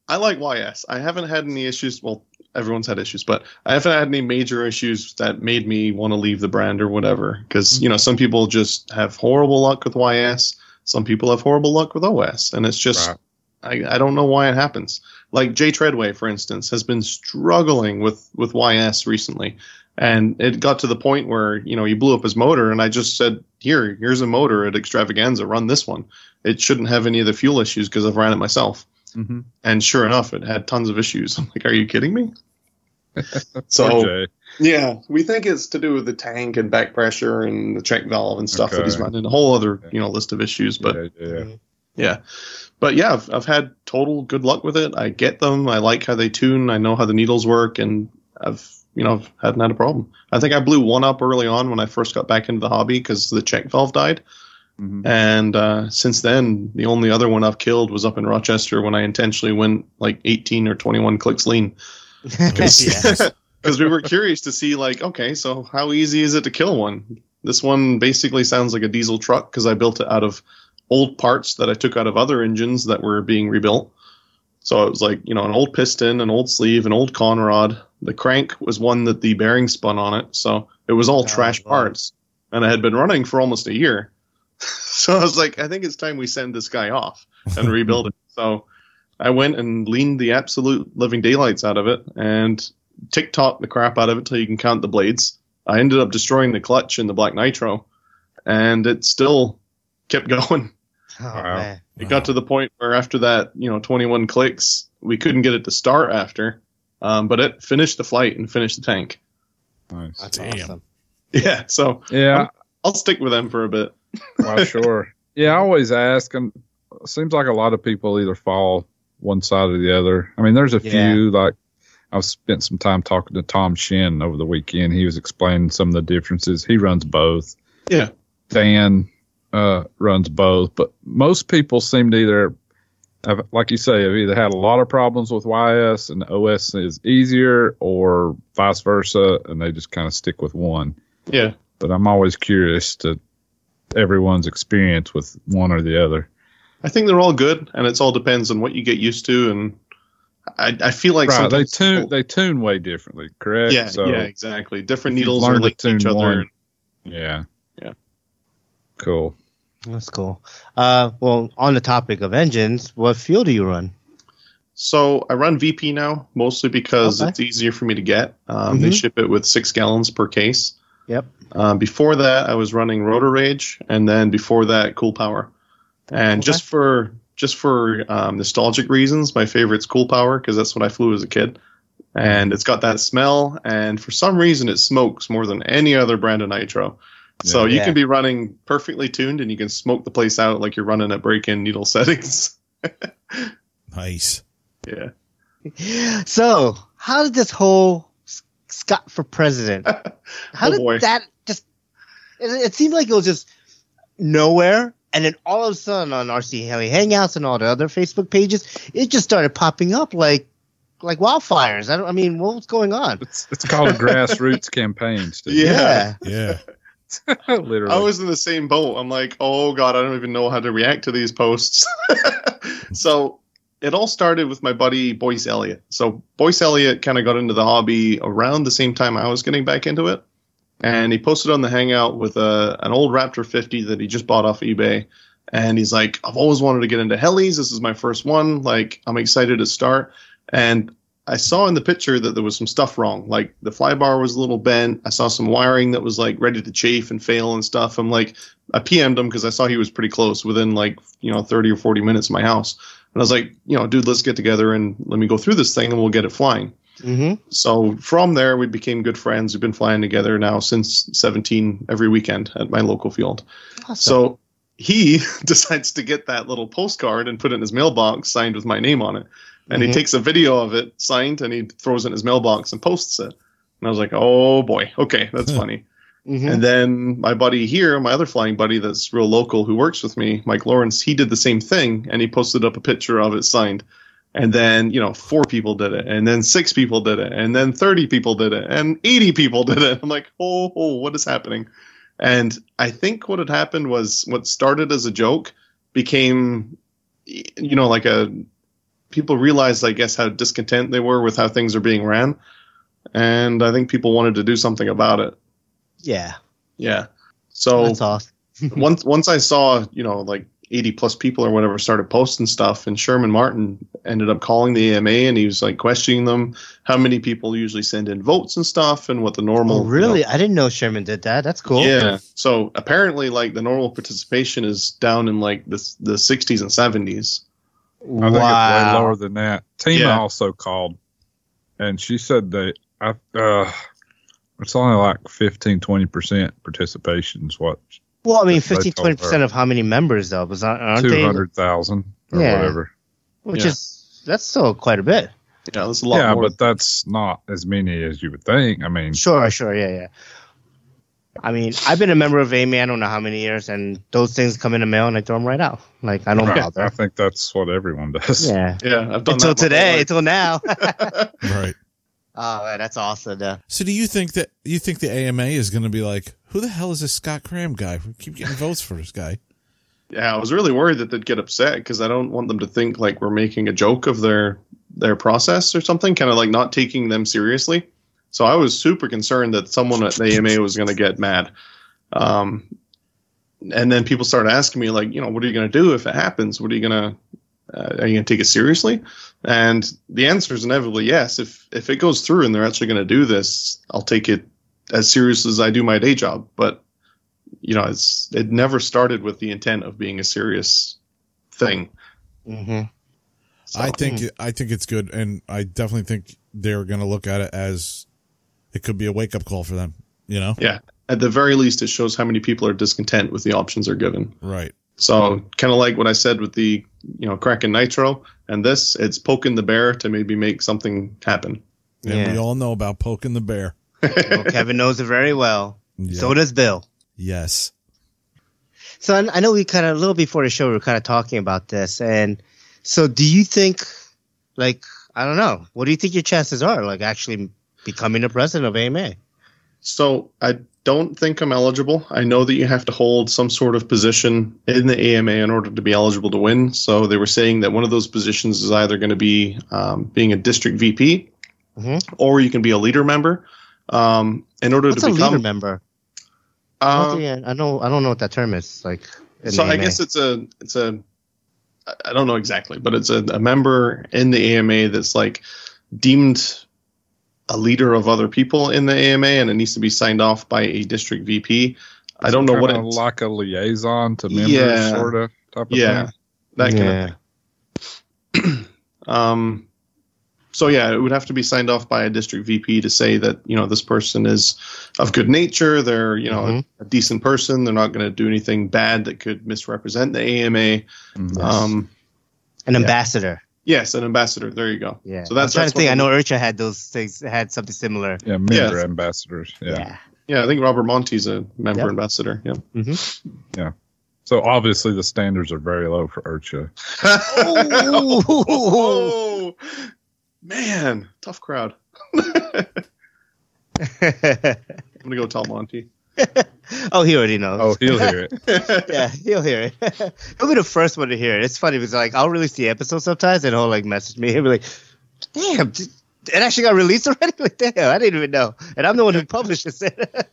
I like YS. I haven't had any issues. Well, everyone's had issues, but I haven't had any major issues that made me want to leave the brand or whatever. Because you know, some people just have horrible luck with YS. Some people have horrible luck with OS, and it's just
Right.
I, I don't know why it happens. Like Jay Treadway, for instance, has been struggling with with YS recently, and it got to the point where you know he blew up his motor, and I just said, "Here, here's a motor at Extravaganza. Run this one. It shouldn't have any of the fuel issues because I've ran it myself."
Mm-hmm.
And sure enough, it had tons of issues. I'm like, "Are you kidding me?" so yeah, we think it's to do with the tank and back pressure and the check valve and stuff that he's running. A whole other you know list of issues, but.
yeah, yeah.
Yeah. But yeah, I've, I've had total good luck with it. I get them. I like how they tune. I know how the needles work, and I've you know I've hadn't had a problem. I think I blew one up early on when I first got back into the hobby because the check valve died,
Mhm.
and uh, since then the only other one I've killed was up in Rochester when I intentionally went like 18 or 21 clicks lean. Because we were curious to see like okay so how easy is it to kill one? This one basically sounds like a diesel truck because i built it out of old parts that i took out of other engines that were being rebuilt. So it was like you know an old piston an old sleeve an old conrod the crank was one that the bearing spun on it so it was all
Oh,
trash
wow.
parts and it had been running for almost a year so i was like i think it's time we send this guy off and rebuild it so I went and leaned the absolute living daylights out of it and tick-tock the crap out of it till you can count the blades. I ended up destroying the clutch in the black nitro, and it still kept going.
Oh,
Wow.
man.
It got to the point where after that, you know, 21 clicks, we couldn't get it to start after, um, but it finished the flight and finished the tank.
Nice.
That's
Damn.
awesome.
Yeah, so
Yeah,
I'll stick with them for a bit.
well, sure. Yeah, I always ask, and it seems like a lot of people either fall one side or the other. I mean, there's a
Yeah.
few like I've spent some time talking to Tom Shin over the weekend. He was explaining some of the differences. He runs both.
Yeah.
Dan uh, runs both, but most people seem to either I've, like you say, I've either had a lot of problems with YS and OS is easier, or vice versa, and they just kind of stick with one.
Yeah.
But I'm always curious to everyone's experience with one or the other.
I think they're all good, and it all depends on what you get used to. And I, I feel like
right, they tune
people-
they tune way differently, correct?
yeah,
So,
yeah, exactly. Different needles are linked to each other.
one- yeah,
Yeah.
cool.
That's cool. Uh, well, on the topic of engines, what fuel do you run?
So I run VP now, mostly because
Okay.
it's easier for me to get. Um, They
Mhm.
ship it with six gallons per case.
Yep.
Um, before that, I was running Rotor Rage, and then before that, Cool Power. And
Okay.
just for just for um, nostalgic reasons, my favorite's Cool Power because that's what I flew as a kid, and it's got that smell. And for some reason, it smokes more than any other brand of nitro. So you can be running perfectly tuned, and you can smoke the place out like you're running at break-in needle settings.
Nice.
yeah.
So, how did this whole Scott for president? Oh, how
Oh,
did
boy.
that just? It, it seemed like it was just nowhere, and then all of a sudden on RC Heli Hangouts and all the other Facebook pages, it just started popping up like like wildfires. I don't. I mean, what was going on?
It's it's called a grassroots campaign. Steve.
Yeah.
Yeah.
literally.
I was in the same boat. I'm like, oh god, I don't even know how to react to these posts. so it all started with my buddy Boyce Elliott. So Boyce Elliott kind of got into the hobby around the same time I was getting back into it, and he posted on the Hangout with a an old Raptor 50 that he just bought off eBay. And he's like, I've always wanted to get into helis. This is my first one. Like, I'm excited to start. And I saw in the picture that there was some stuff wrong. Like the flybar was a little bent. I saw some wiring that was like ready to chafe and fail and stuff. I'm like, I PM'd him because I saw he was pretty close within like, you know, 30 or 40 minutes of my house. And I was like, you know, dude, let's get together and let me go through this thing and we'll get it flying.
Mm-hmm.
So from there, we became good friends. We've been flying together now since 17 every weekend at my local field. So he decides to get that little postcard and put it in his mailbox signed with my name on it. And he
Mhm.
takes a video of it signed and he throws it in his mailbox and posts it. And I was like, oh boy, okay, that's funny.
Mhm.
And then my buddy here, my other flying buddy that's real local who works with me, Mike Lawrence, he did the same thing and he posted up a picture of it signed. And then, you know, four people did it, and then six people did it, and then 30 people did it, and 80 people did it. I'm like, oh, oh what is happening? And I think what had happened was what started as a joke became, you know, like a people realized, I guess, how discontent they were with how things are being ran. And I think people wanted to do something about it.
yeah,
Yeah. So
that's awesome.
once once I saw, you know, like 80 plus people or whatever started posting stuff, and Sherman Martin ended up calling the AMA and he was like questioning them how many people usually send in votes and stuff and what the normal.
Oh,
you
really?
know-
I didn't know Sherman did that. That's cool.
Yeah. So apparently, like the normal participation is down in like the the 60s and 70s.
I think it's way lower than that. Tima
Yeah.
also called, and she said that I, uh, it's only like 15, 20 percent participation is what
Well, I mean,
They
15, 20 percent of how many members though? Was aren't
two
they?
hundred thousand or
Yeah.
whatever.
Which
Yeah.
is that's still quite a bit.
Yeah, that's a lot
Yeah,
more.
but that's not as many as you would think. I mean,
Sure, sure, yeah, yeah. I mean, I've been a member of AMA. I don't know how many years, and those things come in the mail, and I throw them right out. Like I don't
right,
bother.
I think that's what everyone does.
Yeah.
yeah, I've done
Until
that
today,
whole
until now.
Right.
oh, man, that's awesome. Though.
So do you think that you think the AMA is going to be like, who the hell is this Scott Cram guy? We keep getting votes for this guy.
Yeah, I was really worried that they'd get upset because I don't want them to think like we're making a joke of their their process or something, kind of like not taking them seriously. So I was super concerned that someone at the AMA was going to get mad. Um, and then people started asking me like, you know, what are you going to do if it happens? What are you going to uh, are you going to take it seriously? And the answer is inevitably yes. If if it goes through and they're actually going to do this, I'll take it as serious as I do my day job. But you know, it's it never started with the intent of being a serious thing.
Mm-hmm.
So,
I think I think it's good, and I definitely think they're going to look at it as it could be a wake up call for them. You know,
yeah, at the very least, it shows how many people are discontent with the options they're given.
right?
So, kind of like what I said with the you know Kraken Nitro and this, it's poking the bear to maybe make something happen.
And
Yeah.
we all know about poking the bear.
Well, Kevin knows it very well.
Yeah.
So does Bill.
yes.
So I, I know we kind of a little before the show we were kind of talking about this, and So, do you think, like, I don't know, what do you think your chances are, like, actually becoming the president of AMA?
So, I don't think I'm eligible. I know that you have to hold some sort of position in the AMA in order to be eligible to win. So, they were saying that one of those positions is either going to be um, being a district VP mm-hmm. or you can be a leader member. Um, in order
What's
to become
a leader member, uh, I know I don't know what that term is. Like,
so I guess it's a it's a I don't know exactly, but it's a, a member in the AMA that's like deemed a leader of other people in the AMA, and it needs to be signed off by a district VP. I don't know what it's
like a liaison to members, yeah, sort of type of
yeah,
thing.
that kind yeah. of thing. um, so yeah, it would have to be signed off by a district VP to say that you know this person is of good nature. They're you know mm-hmm. a, a, decent person. They're not going to do anything bad that could misrepresent the AMA. Mm-hmm. Um,
an yeah. ambassador.
Yes, an ambassador. There you go.
Yeah. So that's I'm trying that's to think. I know IRCHA had those things. Had something similar.
Yeah, member yeah. ambassadors. Yeah. yeah.
yeah. I think Robert Monty's a member yep. ambassador. Yeah.
Mm-hmm.
Yeah. So obviously the standards are very low for IRCHA.
oh, Man, tough crowd. I'm gonna go tell Monty.
oh, he already knows.
Oh, he'll hear
it. yeah, he'll hear it. he'll be the first one to hear it. It's funny because like I'll release the episode sometimes, and he'll like message me. He'll be like, "Damn, it actually got released already." Like, damn, I didn't even know, and I'm the one who publishes it.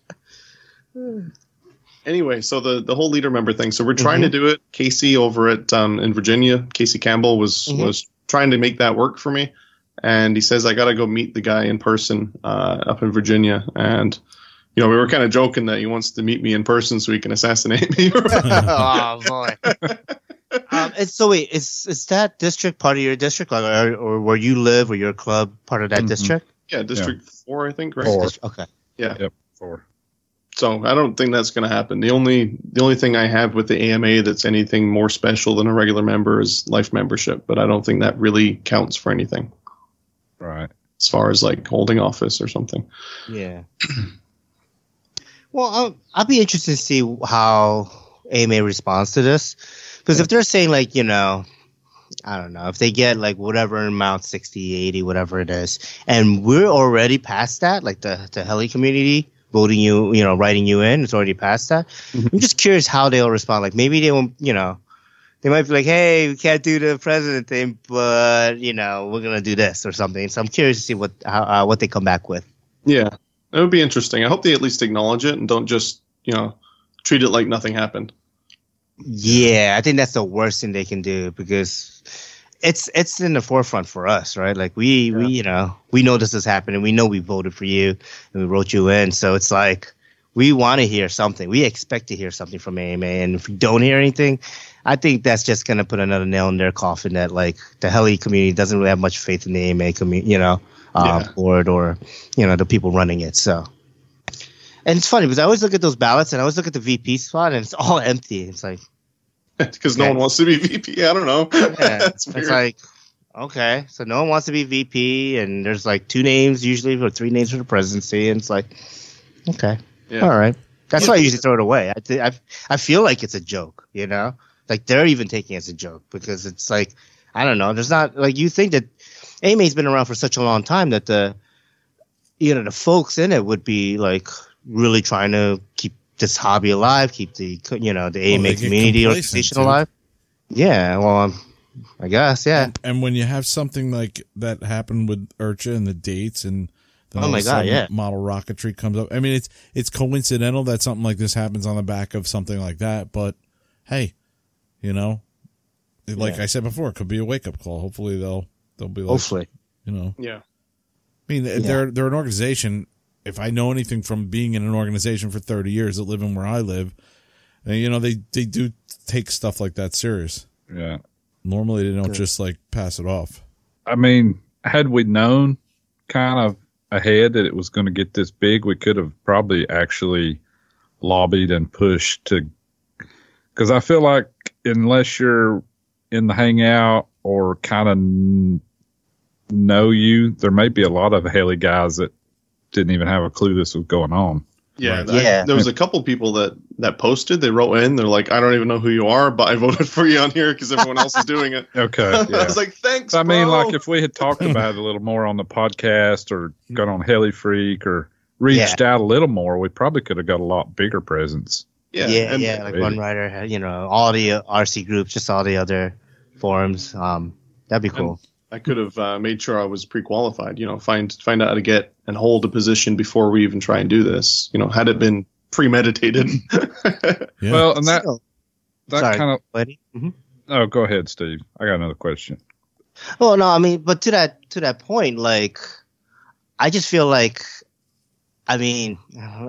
anyway, so the the whole leader member thing. So we're trying mm-hmm. to do it. Casey over at um, in Virginia, Casey Campbell was mm-hmm. was trying to make that work for me and he says I got to go meet the guy in person uh, up in Virginia. And you know, we were kind of joking that he wants to meet me in person so he can assassinate me.
oh boy. um, and so wait, is is that district part of your district, like, or, or where you live, or your club part of that mm-hmm. district?
Yeah, District yeah. Four, I think. Right.
Four.
Okay.
Yeah.
Yep. Four.
So I don't think that's going to happen. The only the only thing I have with the AMA that's anything more special than a regular member is life membership, but I don't think that really counts for anything.
Right.
As far as like holding office or something.
Yeah. well, I'll, I'll be interested to see how AMA responds to this. Because if they're saying, like, you know, I don't know, if they get like whatever amount, 60, 80, whatever it is, and we're already past that, like the, the heli community voting you, you know, writing you in, it's already past that. Mm-hmm. I'm just curious how they'll respond. Like maybe they won't, you know, they might be like, "Hey, we can't do the president thing, but you know, we're gonna do this or something." So I'm curious to see what how, uh, what they come back with.
Yeah, it would be interesting. I hope they at least acknowledge it and don't just you know treat it like nothing happened.
Yeah, I think that's the worst thing they can do because it's it's in the forefront for us, right? Like we yeah. we you know we know this is happening. We know we voted for you and we wrote you in, so it's like we want to hear something. We expect to hear something from AMA, and if we don't hear anything, I think that's just going to put another nail in their coffin that like the heli community doesn't really have much faith in the AMA community, you know, uh, yeah. board or you know the people running it. So, and it's funny because I always look at those ballots and I always look at the VP spot and it's all empty. It's like
because no one wants to be VP. I don't know.
Yeah, it's like okay, so no one wants to be VP, and there's like two names usually or three names for the presidency, and it's like okay, yeah. all right. That's why I usually throw it away. I, th- I, I feel like it's a joke, you know. Like they're even taking it as a joke because it's like I don't know. There's not like you think that AMA's been around for such a long time that the you know the folks in it would be like really trying to keep this hobby alive, keep the you know the AMA well, community organization alive. Yeah, well, um, I guess yeah.
And, and, when you have something like that happen with IRCHA and the dates and
oh my god, yeah,
model rocketry comes up. I mean, it's it's coincidental that something like this happens on the back of something like that, but hey, you know, like yeah. I said before, it could be a wake up call. Hopefully they'll they'll be like,
hopefully,
you know,
yeah.
I mean, yeah. they're they're an organization. If I know anything from being in an organization for thirty years that live in where I live, uh, you know, they they do take stuff like that serious.
Yeah.
Normally they don't Good. just like pass it off.
I mean, had we known kind of ahead that it was going to get this big, we could have probably actually lobbied and pushed to because I feel like unless you're in the hangout or kind of n- know you, there may be a lot of heli guys that didn't even have a clue this was going on.
Yeah,
Right.
I-
Yeah.
there was a couple people that that posted. They wrote in. They're like, I don't even know who you are, but I voted for you on here because everyone else is doing it.
Okay.
I was like, thanks.
I mean, like if we had talked about it a little more on the podcast or got on HeliFreak or reached out a little more, we probably could have got a lot bigger presence.
Yeah,
yeah,
yeah,
and-
like
Really.
RunRyder, you know, all the RC groups, just all the other forums. Um, that'd be cool.
I could have uh, made sure I was pre-qualified. You know, find find out how to get and hold a position before we even try and do this. You know, had it been premeditated.
Yeah.
Well, and that
Still,
that
sorry.
kind of
buddy. Mhm.
oh, go ahead, Steve. I got another question.
Well, no, I mean, but to that to that point, like, I just feel like, I mean,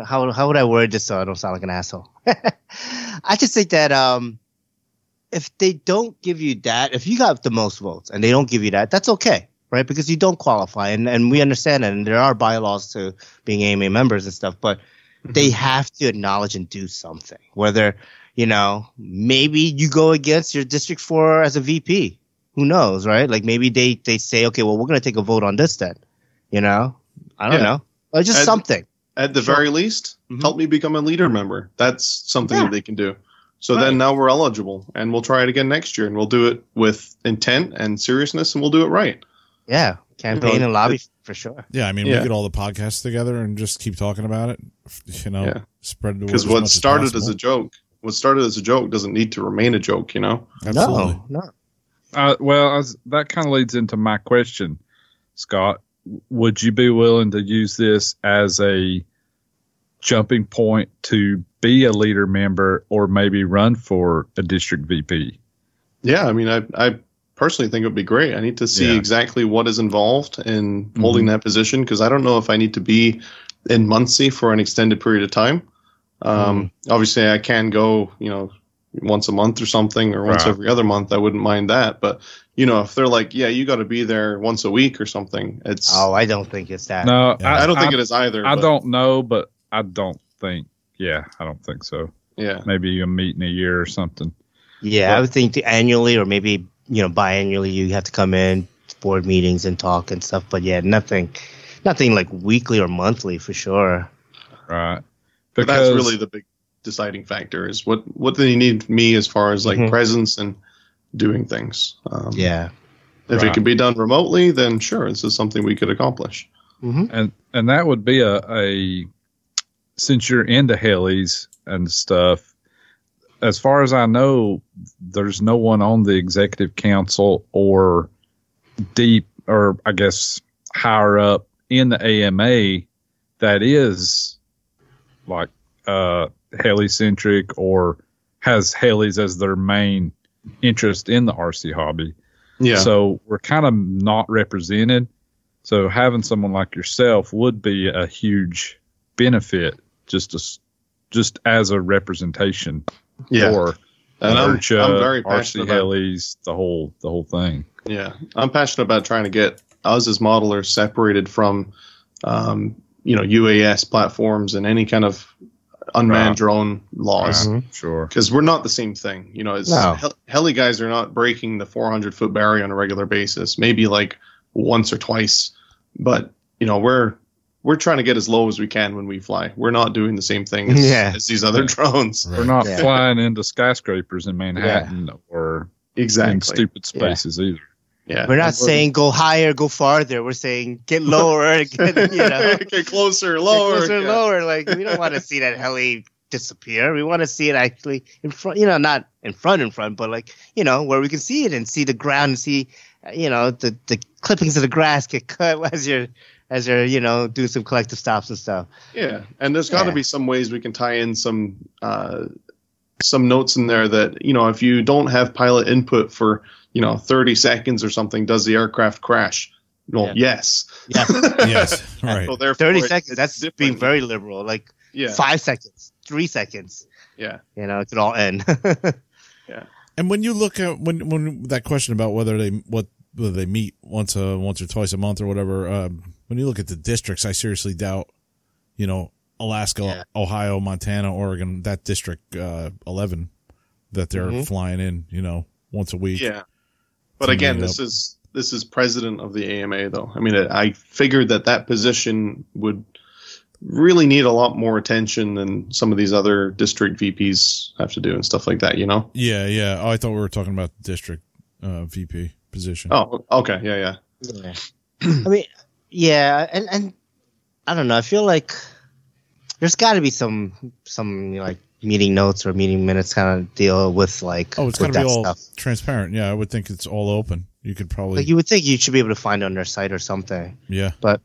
how how would I word this so I don't sound like an asshole? I just think that um, if they don't give you that, if you got the most votes and they don't give you that, that's okay, right? Because you don't qualify, and and we understand that, and there are bylaws to being AMA members and stuff, but they have to acknowledge and do something. Whether you know, maybe you go against your district four as a VP who knows, right? Like maybe they they say, okay, well, we're gonna take a vote on this then. You know, I don't
Yeah.
know, or just
And-
something.
At the
Sure.
very least,
Mhm.
help me become a leader member. That's something
Yeah.
that they can do. So
Right.
then now we're eligible, and we'll try it again next year, and we'll do it with intent and seriousness, and we'll do it right.
Yeah, campaign
You know,
and lobby for sure.
yeah, I mean,
yeah.
we get all the podcasts together and just keep talking about it. You know,
Yeah.
spread the word.
Because what
much
started as,
possible.
a joke, what started as a joke, doesn't need to remain a joke. You know.
Absolutely.
No, no.
Uh, well, as, that kind of leads into my question, Scott. Would you be willing to use this as a jumping point to be a leader member or maybe run for a district VP?
Yeah, I mean, I I personally think it would be great. I need to see
Yeah.
exactly what is involved in holding that position because I don't know if I need to be in Muncie for an extended period of time. Um, Obviously, I can go, you know, once a month or something, or once
Right.
every other month. I wouldn't mind that. But you know, if they're like, yeah, you got to be there once a week or something, it's.
Oh, I don't think it's that.
No,
Yeah.
I, don't think it is either.
I
but,
don't know, but I don't think. Yeah, I don't think so.
Yeah.
Maybe a meet in a year or something.
Yeah, I would think annually or maybe you know biannually you have to come in board meetings and talk and stuff. But yeah, nothing, nothing like weekly or monthly for sure.
Right.
But that's really the big deciding factor is what what do they need me as far as like
Mhm.
presence and doing things. Um,
Yeah.
If
Right.
it can be done remotely, then sure, this is something we could accomplish.
hmm
and and that would be a, a since you're into helis and stuff as far as i know there's no one on the executive council or deep or i guess higher up in the ama that is like uh heli-centric or has helis as their main interest in the rc hobby
Yeah.
so we're kind of not represented. So having someone like yourself would be a huge benefit just as just as a representation
yeah.
for
and I'm, I'm very
RC
passionate about
Helis, the whole the whole thing.
Yeah, I'm passionate about trying to get us as modelers separated from, um, you know, UAS platforms and any kind of unmanned
Right.
drone laws.
Right, Sure.
Because we're not the same thing, you know. It's
No.
hel- heli guys are not breaking the 400 foot barrier on a regular basis. Maybe like once or twice, but you know we're we're trying to get as low as we can when we fly. We're not doing the same thing as,
Yeah.
as these other drones.
Right.
We're not
Yeah.
flying into skyscrapers in Manhattan or in
Exactly.
stupid spaces either.
Yeah.
We're not saying go higher, go farther. We're saying get lower, get, you know,
get closer,
get
lower,
closer,
yeah.
lower. Like we don't want to see that heli disappear. We want to see it actually in front. You know, not in front, in front, but like you know where we can see it and see the ground and see, uh, you know, the the clippings of the grass get cut as you're as you're you know doing some collective stops and stuff.
Yeah, and there's got to
Yeah.
be some ways we can tie in some uh, some notes in there that you know if you don't have pilot input for you know 30 seconds or something, does the aircraft crash? Well,
Yeah.
yes.
Yeah,
yes. Right.
So therefore,
thirty seconds. That's
different.
being very liberal. Like
yeah,
five seconds, three seconds.
yeah,
You know, it could all end. Yeah.
And when you look at when when that question about whether they what whether they meet once a once or twice a month or whatever, um, when you look at the districts, I seriously doubt, you know, Alaska,
Yeah.
Ohio, Montana, Oregon, that district uh, eleven that they're
Mhm.
flying in, you know, once a week.
yeah. But again, this
up.
is this is president of the AMA though. I mean, I figured that that position would really need a lot more attention than some of these other district VPs have to do and stuff like that. You know?
Yeah, yeah. Oh, I thought we were talking about the district uh, VP position.
Oh, okay, yeah, yeah.
Yeah. I mean, yeah, and and I don't know. I feel like there's got to be some some like meeting notes or meeting minutes kind of deal with like.
Oh, it's
with
got to be all
stuff.
transparent. Yeah, I would think it's all open. You could probably.
Like you would think you should be able to find it on their site or something.
yeah.
But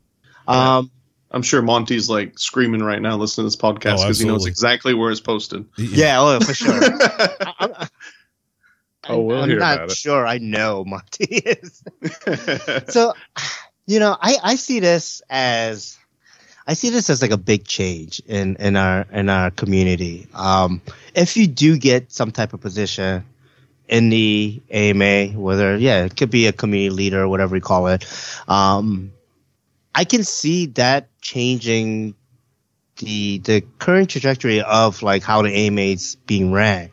um,
I'm sure Monty's like screaming right now listening to this podcast
Oh,
because he knows exactly where it's posted.
yeah, oh, for sure. I, I'm,
Oh, we'll
I'm
hear
not
about it.
sure. I know Monty is. so you know i i see this as i see this as like a big change in in our in our community um if you do get some type of position in the ama whether yeah it could be a community leader or whatever you call it um i can see that changing the the current trajectory of like how the ama is being ran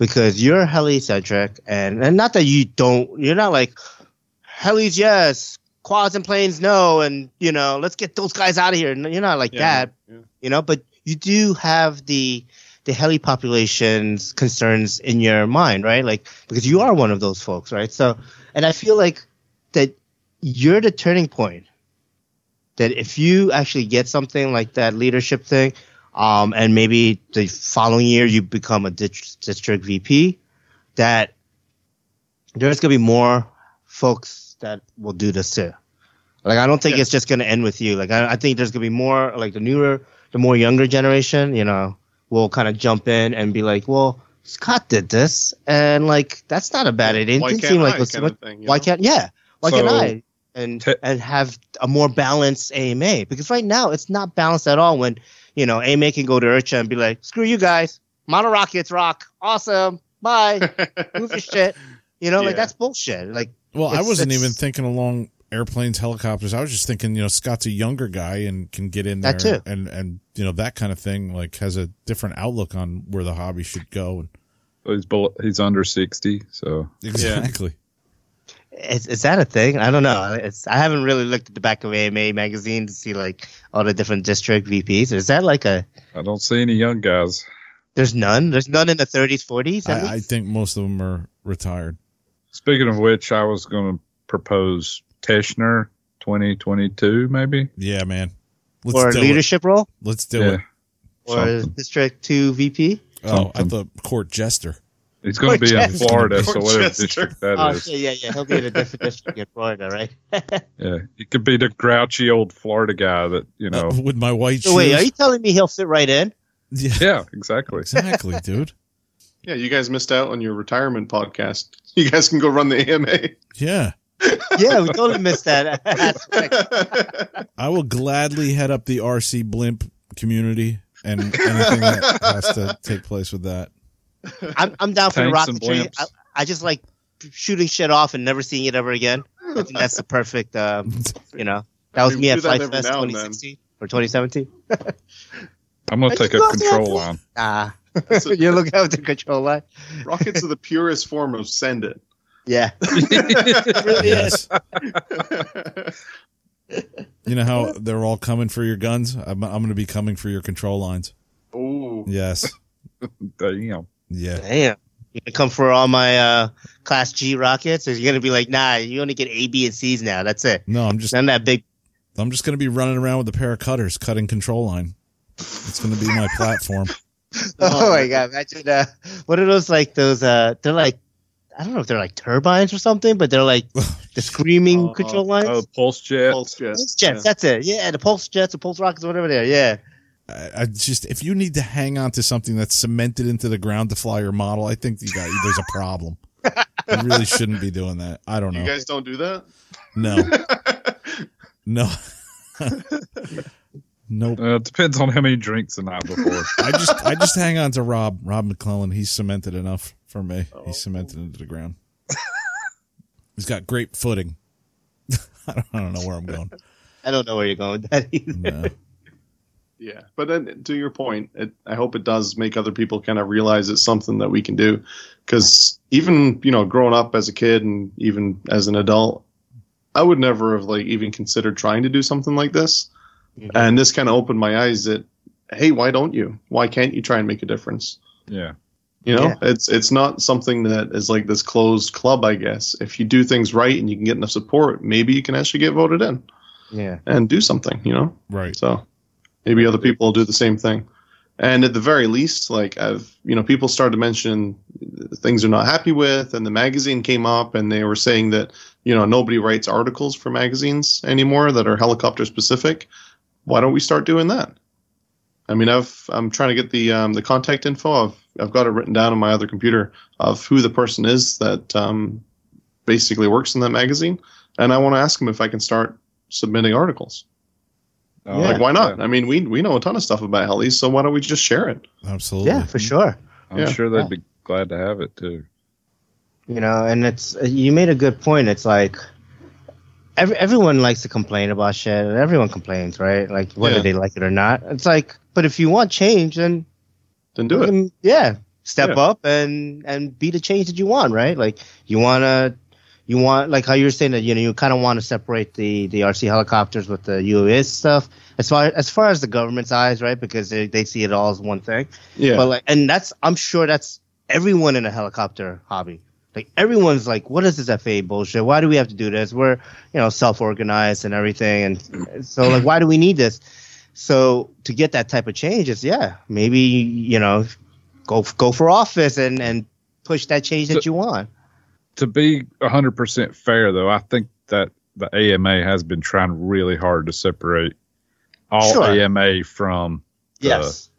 because you're heli-centric and and not that you don't you're not like helis yes quads and planes no and you know let's get those guys out of here you're not like
Yeah,
that
yeah.
you know but you do have the the heli population's concerns in your mind right? Like because you are one of those folks right? So and i feel like that you're the turning point that if you actually get something like that leadership thing um, and maybe the following year you become a dis- district vp that there's going to be more folks that will do this too like i don't think
Yeah.
it's just going to end with you like I, I think there's going to be more like the newer the more younger generation you know will kind of jump in and be like well scott did this and like that's not a bad idea it
Why
didn't
can't
seem like
I
so much
thing,
why
know?
can't yeah why
So-
can't i and
Te-
and have a more balanced ama because right now it's not balanced at all when you know ama can go to IRCHA and be like screw you guys mono rockets rock awesome bye move your shit you know
Yeah.
like that's bullshit like
Well, I wasn't even thinking along airplanes, helicopters. I was just thinking, you know, Scott's a younger guy and can get in there
That too.
and and you know that kind of thing. Like has a different outlook on where the hobby should go.
He's below, he's under sixty, so
Exactly.
Is, is that a thing i don't know it's i haven't really looked at the back of ama magazine to see like all the different district vps is that like a
I don't see any young guys.
there's none there's none in the 30s 40s
I, I think most of them are retired.
Speaking of which, I was going to propose Teschner twenty twenty two, maybe.
Yeah, man. Let's
or a
do it.
leadership role
Let's do
yeah,
it.
or
Something.
district 2 vp
Oh, I
something.
thought court jester.
He's going to be in
Dorchester.
Florida, so whatever
Dorchester.
district that
oh
is.
shit, yeah yeah he'll be in a different district in florida right
Yeah, he could be the grouchy old Florida guy that you know.
Uh, with my white
so wait are you telling me he'll fit right in
yeah,
yeah, exactly.
exactly, dude.
yeah, you guys missed out on your retirement podcast. You guys can go run the AMA.
Yeah.
yeah we totally missed that aspect.
I will gladly head up the RC blimp community and anything that has to take place with that.
I'm, I'm down for the
Tanks and
rocketry. I. I just like shooting shit off and never seeing it ever again. I think that's the perfect, um, you know. That was
We
me
do
at
that
Flight Fest
now then.
2016 or 2017.
I'm going to take a control line.
Ah,
That's a-
you look out the control line.
Rockets are the purest form of send it.
Yeah,
Yes. You know how they're all coming for your guns? I'm, I'm going to be coming for your control lines.
oh,
Yes.
Damn.
Yeah.
damn. You gonna come for all my uh, Class G rockets, or you gonna be like, nah, you only get A, B, and C's now. That's it.
No, I'm just
None of that big.
I'm just going to be running around with a pair of cutters cutting control line. It's going to be my platform.
Oh my god! Imagine uh, what are those like? Those uh, they're like, I don't know if they're like turbines or something, but they're like the screaming
Uh,
control lines.
Oh, pulse jet.
pulse jets.
Pulse jets, that's it. Yeah, the pulse jets, the pulse rockets, whatever they are. Yeah.
I, I just if you need to hang on to something that's cemented into the ground to fly your model, I think you got there's a problem. You really shouldn't be doing that. I don't know.
You guys don't do that?
No, no, nope.
Uh, it depends on how many drinks the night before.
I just I just hang on to Rob Rob McClellan. He's cemented enough for me.
Oh.
He's cemented into the ground. He's got great footing. I don't, I don't know where I'm going.
I don't know where you're going with that either.
No.
Yeah, but then to your point, it, I hope it does make other people kind of realize it's something that we can do. Because even you know, growing up as a kid and even as an adult, I would never have like even considered trying to do something like this. Mm-hmm. And this kind of opened my eyes that, hey, why don't you? Why can't you try and make a difference?
Yeah.
You know,
Yeah.
it's it's not something that is like this closed club. I guess if you do things right and you can get enough support, maybe you can actually get voted in
Yeah.
and do something. You know,
Right.
so maybe other people will do the same thing. And at the very least, like I've, you know, people started to mention things they're not happy with, and the magazine came up, and they were saying that, you know, nobody writes articles for magazines anymore that are helicopter specific. Why don't we start doing that? I mean, I've I'm trying to get the um, the contact info. I've I've got it written down on my other computer of who the person is that um, basically works in that magazine, and I want to ask them if I can start submitting articles.
Oh,
Like, why not?
yeah.
I mean, we we know a ton of stuff about helis, so why don't we just share it?
Absolutely.
Yeah, for sure.
I'm
Yeah.
sure they'd be glad to have it too.
You know, and it's you made a good point. It's like every, everyone likes to complain about shit, and everyone complains, right? Like whether
Yeah.
they like it or not. It's like, but if you want change, then
Then do it.
fucking- yeah, step
Yeah.
up and and be the change that you want, right? Like you wanna. You want like how you're saying that you know you kind of want to separate the the RC helicopters with the UAS stuff as far as far as the government's eyes, right? Because they, they see it all as one thing.
Yeah.
But like, and that's I'm sure that's everyone in a helicopter hobby. Like everyone's like, what is this FAA bullshit? Why do we have to do this? We're you know self organized and everything, and so like, why do we need this? So to get that type of change, is yeah, maybe you know, go go for office and and push that change that you want.
To be 100% fair, though, I think that the AMA has been trying really hard to separate all
Sure.
AMA from the
Yes.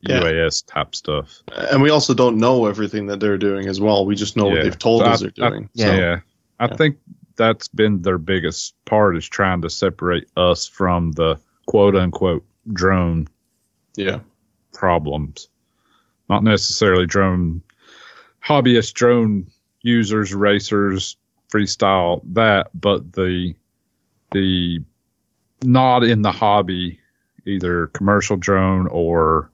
Yeah.
UAS type stuff.
and we also don't know everything that they're doing as well. We just know what they've told
So
us
I-
they're doing.
So,
Yeah.
yeah. I think that's been their biggest part is trying to separate us from the quote unquote drone
yeah.
problems. Not necessarily drone hobbyist drone users, racers, freestyle that, but the the not in the hobby, either commercial drone or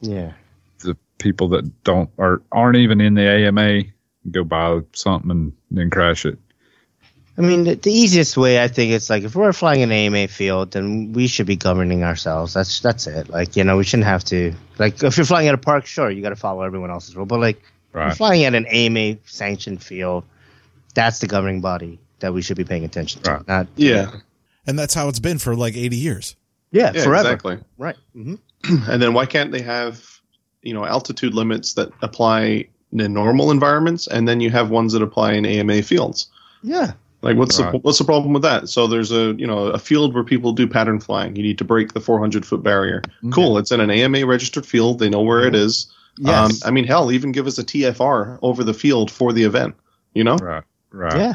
Yeah.
the people that don't or aren't even in the AMA go buy something and then crash it.
I mean, the, the easiest way I think is like if we're flying in an AMA field, then we should be governing ourselves. That's that's it. Like you know, we shouldn't have to like if you're flying at a park, sure, you got to follow everyone else's rule. But like if you're
Right.
flying at an AMA sanctioned field, that's the governing body that we should be paying attention to.
Right.
Not
Yeah.
And that's how it's been for like 80 years.
yeah,
Yeah,
forever.
exactly.
Right. hmm
And then why can't they have, you know, altitude limits that apply in normal environments, and then you have ones that apply in AMA fields?
Yeah.
Like, what's the what's the problem with that? So there's a you know a field where people do pattern flying. You need to break the 400 foot barrier. Cool. It's in an AMA registered field. They know where it is.
Yes.
Um, I mean, hell, even give us a TFR over the field for the event. You know?
Right. Right.
yeah.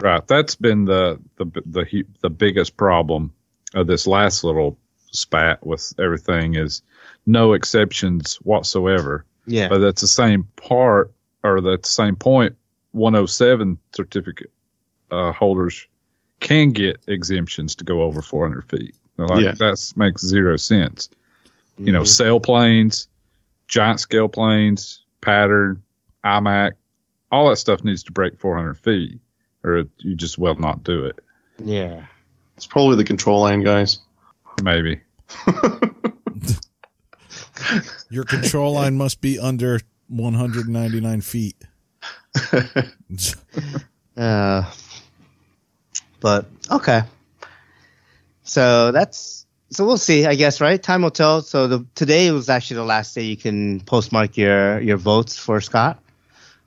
Right. That's been the the the the biggest problem of this last little spat with everything is no exceptions whatsoever.
Yeah.
But that's the same part or that's the same point. 107 certificate uh, holders can get exemptions to go over 400 feet. Like
Yeah.
that makes zero sense. You know,
Mhm.
sail planes, giant scale planes, pattern, IMAC, all that stuff needs to break 400 feet, or you just will not do it.
Yeah.
It's probably the control line guys.
Maybe.
Your control line must be under 199 feet.
Uh, but okay. So that's so we'll see, I guess, right? Time will tell. So the today was actually the last day you can postmark your your votes for Scott,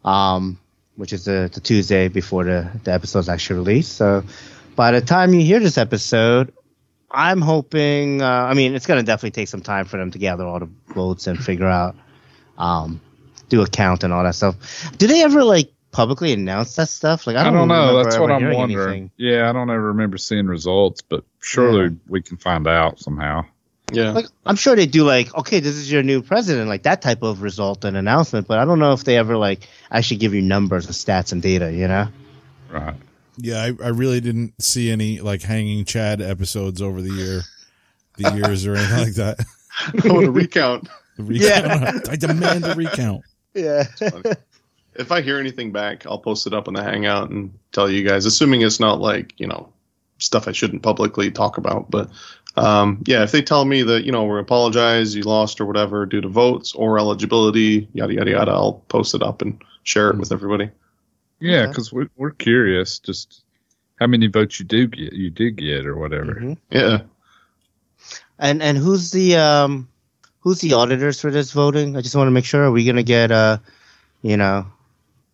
um, which is the, the Tuesday before the the episode is actually released. So by the time you hear this episode, I'm hoping. Uh, I mean, it's gonna definitely take some time for them to gather all the votes and figure out, um, do a count and all that stuff. Do they ever like publicly announce that stuff? Like I
I
don't,
don't, know. That's what I'm wondering.
anything.
Yeah, I don't ever remember seeing results, but surely we can find out somehow.
Yeah.
Like I'm sure they do like, okay, this is your new president, like that type of result and announcement, but I don't know if they ever like actually give you numbers and stats and data, you know?
Right.
Yeah, I, I really didn't see any like hanging Chad episodes over the year, the years or anything like that.
I want to recount.
The recount. I demand a recount.
Yeah.
If I hear anything back, I'll post it up on the Hangout and tell you guys. Assuming it's not like you know stuff I shouldn't publicly talk about, but Um, yeah, if they tell me that you know we apologize, you lost or whatever due to votes or eligibility, yada yada yada, I'll post it up and share it with everybody.
Yeah,
Okay.
because we're we're curious, just how many votes you do get, you did get, or whatever.
Mhm.
Yeah.
And and who's the um who's the auditors for this voting? I just want to make sure. Are we gonna get uh, you know,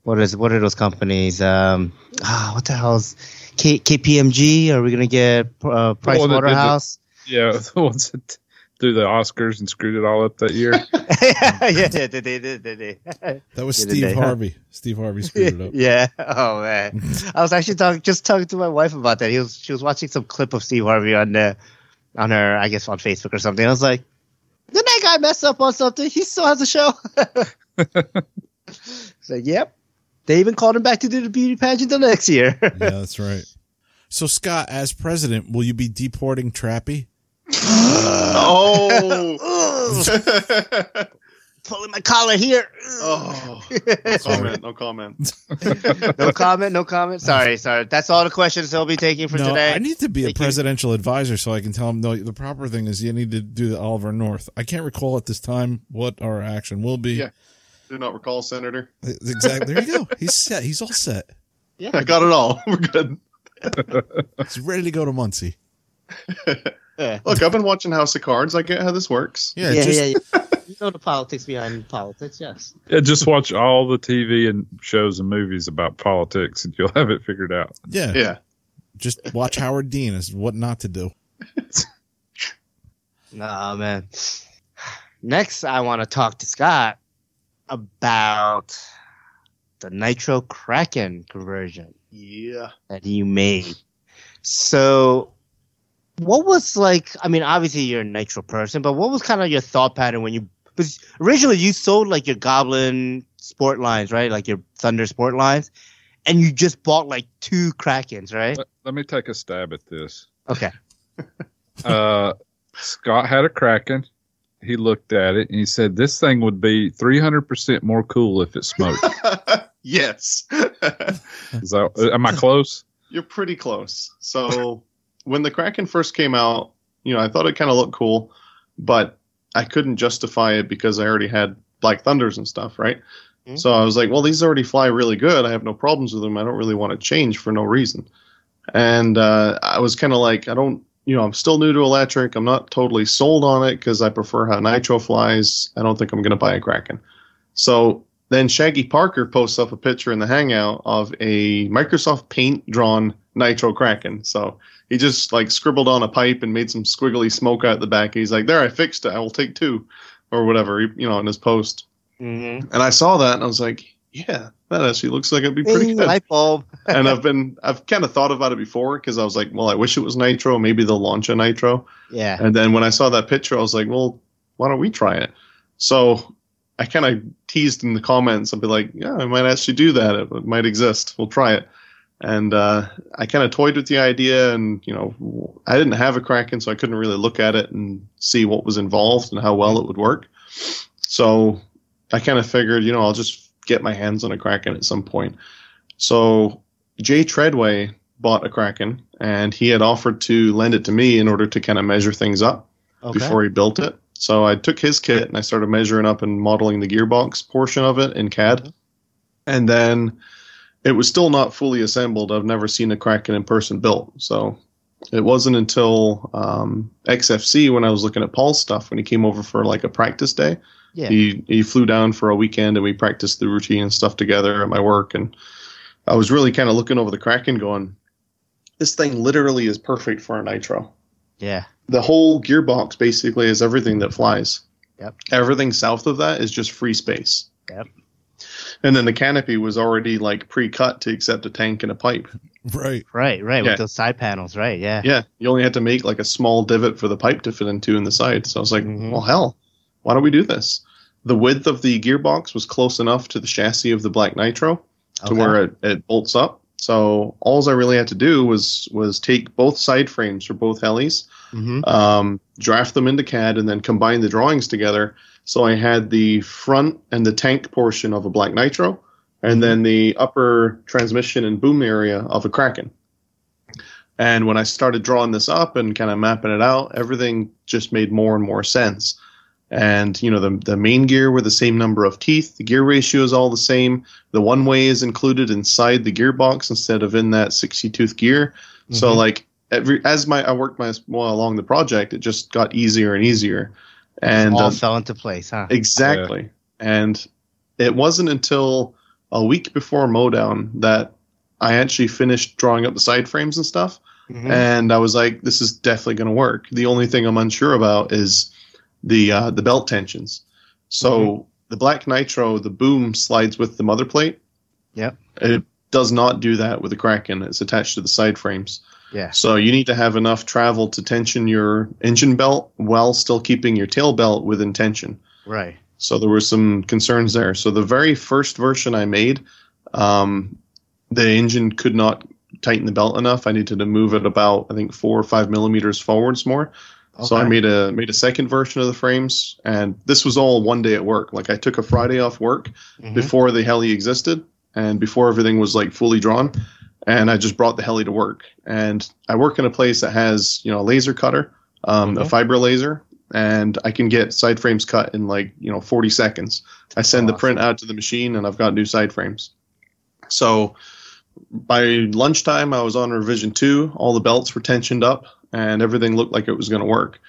what is what are those companies? Um, ah, what the hell's K, KPMG? Are we gonna get uh, Price
one that the-
Waterhouse?
Yeah, the ones that do the Oscars and screwed it all up that year.
yeah, yeah, they did, they did, they did.
That was Steve
they, huh?
Harvey. Steve Harvey screwed it up.
yeah. Oh man, I was actually talking, just talking to my wife about that. He was, she was watching some clip of Steve Harvey on the, on her, I guess, on Facebook or something. I was like, did that guy mess up on something? He still has a show. It's like, yep. They even called him back to do the beauty pageant the next year.
Yeah, that's right. So Scott, as president, will you be deporting Trappy?
Oh.
Pulling my collar here.
oh. No comment. No comment.
no comment. No comment. Sorry, sorry. That's all the questions he'll be taking for
no,
today.
I need to be a
Thank you.
presidential advisor so I can tell him. No, the proper thing is you need to do the Oliver North. I can't recall at this time what our action will be.
Yeah. Do not recall, Senator.
Exactly. There you go. He's set. He's all set.
yeah.
I got it all. We're good.
He's ready to go to Muncie.
Yeah.
Look, I've been watching House of Cards. I get how this works.
Yeah,
yeah,
just
yeah, yeah. You know the politics behind politics, yes.
Yeah, just watch all the TV and shows and movies about politics, and you'll have it figured out.
yeah,
Yeah.
Just watch Howard Dean as what not to do.
Nah, man. Next, I want to talk to Scott about the Nitro Kraken conversion
Yeah.
that you made. So, what was like? I mean, obviously you're a Nitro person, but what was kind of your thought pattern when you? Because originally you sold like your Goblin sport lines, right? Like your Thunder sport lines, and you just bought like two Krakens, right?
Let, let me take a stab at this.
Okay.
Uh, Scott had a Kraken. He looked at it and he said, "This thing would be 300% more cool if it smoked."
yes.
Is that, am I close?
You're pretty close. So when the Kraken first came out, you know, I thought it kind of looked cool, but I couldn't justify it because I already had Black Thunders and stuff, right?
Mhm.
So I was like, well, these already fly really good. I have no problems with them. I don't really want to change for no reason. And uh, I was kind of like, I don't, you know, I'm still new to electric. I'm not totally sold on it because I prefer how Nitro flies. I don't think I'm going to buy a Kraken. So then Shaggy Parker posts up a picture in the Hangout of a Microsoft Paint drawn Nitro Kraken. So he just like scribbled on a pipe and made some squiggly smoke out the back. He's like, "There, I fixed it. I will take two, or whatever." You know, in his post.
Mm-hmm.
And I saw that and I was like, "Yeah, that actually looks like it'd be pretty good."
light bulb.
and I've been, I've kind of thought about it before because I was like, "Well, I wish it was Nitro. Maybe they'll launch a Nitro."
Yeah.
And then when I saw that picture, I was like, well, why don't we try it? So I kind of teased in the comments. I'd be like, yeah, I might actually do that. It, it might exist. We'll try it. And uh, I kind of toyed with the idea, and you know, I didn't have a Kraken, so I couldn't really look at it and see what was involved and how well it would work. So I kind of figured, you know, I'll just get my hands on a Kraken at some point. So Jay Treadway bought a Kraken, and he had offered to lend it to me in order to kind of measure things up
Okay.
before he built it. So I took his kit and I started measuring up and modeling the gearbox portion of it in CAD. And then it was still not fully assembled. I've never seen a Kraken in person built. So it wasn't until um, XFC when I was looking at Paul's stuff when he came over for like a practice day.
Yeah.
He he flew down for a weekend and we practiced the routine and stuff together at my work. And I was really kind of looking over the Kraken going, this thing literally is perfect for a nitro
yeah.
the whole gearbox basically is everything that flies.
Yep.
Everything south of that is just free space.
Yep.
And then the canopy was already like pre-cut to accept a tank and a pipe.
Right.
Right, right.
Yeah.
With those side panels, right? Yeah.
Yeah, you only had to make like a small divot for the pipe to fit into in the side. So I was like,
Mhm.
well, hell, why don't we do this? The width of the gearbox was close enough to the chassis of the Black Nitro to
Okay.
where it, it bolts up. So all I really had to do was was take both side frames for both helis,
Mhm.
um, draft them into CAD, and then combine the drawings together. So I had the front and the tank portion of a Black Nitro, and then the upper transmission and boom area of a Kraken. And when I started drawing this up and kind of mapping it out, everything just made more and more sense. And you know the the main gear were the same number of teeth. The gear ratio is all the same. The one way is included inside the gearbox instead of in that 60 tooth gear. Mm-hmm. So like every as my I worked my well along the project, it just got easier and easier. And
all uh, fell into place, huh?
Exactly. Yeah. And it wasn't until a week before Mowdown that I actually finished drawing up the side frames and stuff. Mm-hmm. And I was like, this is definitely going to work. The only thing I'm unsure about is the uh, the belt tensions. So mm-hmm. the black nitro, the boom slides with the mother plate.
Yep.
It does not do that with the Kraken. It's attached to the side frames.
Yeah.
So you need to have enough travel to tension your engine belt while still keeping your tail belt within tension.
Right.
So there were some concerns there. So the very first version I made, um, the engine could not tighten the belt enough. I needed to move it about I think four or five millimeters forwards more. Okay. So I made a made a second version of the frames, and this was all one day at work. Like I took a Friday off work mm-hmm. before the heli existed, and before everything was like fully drawn, and I just brought the heli to work. And I work in a place that has you know a laser cutter, um, mm-hmm. a fiber laser, and I can get side frames cut in like you know 40 seconds. I send awesome. the print out to the machine, and I've got new side frames. So by lunchtime, I was on revision two. All the belts were tensioned up, and everything looked like it was going to work.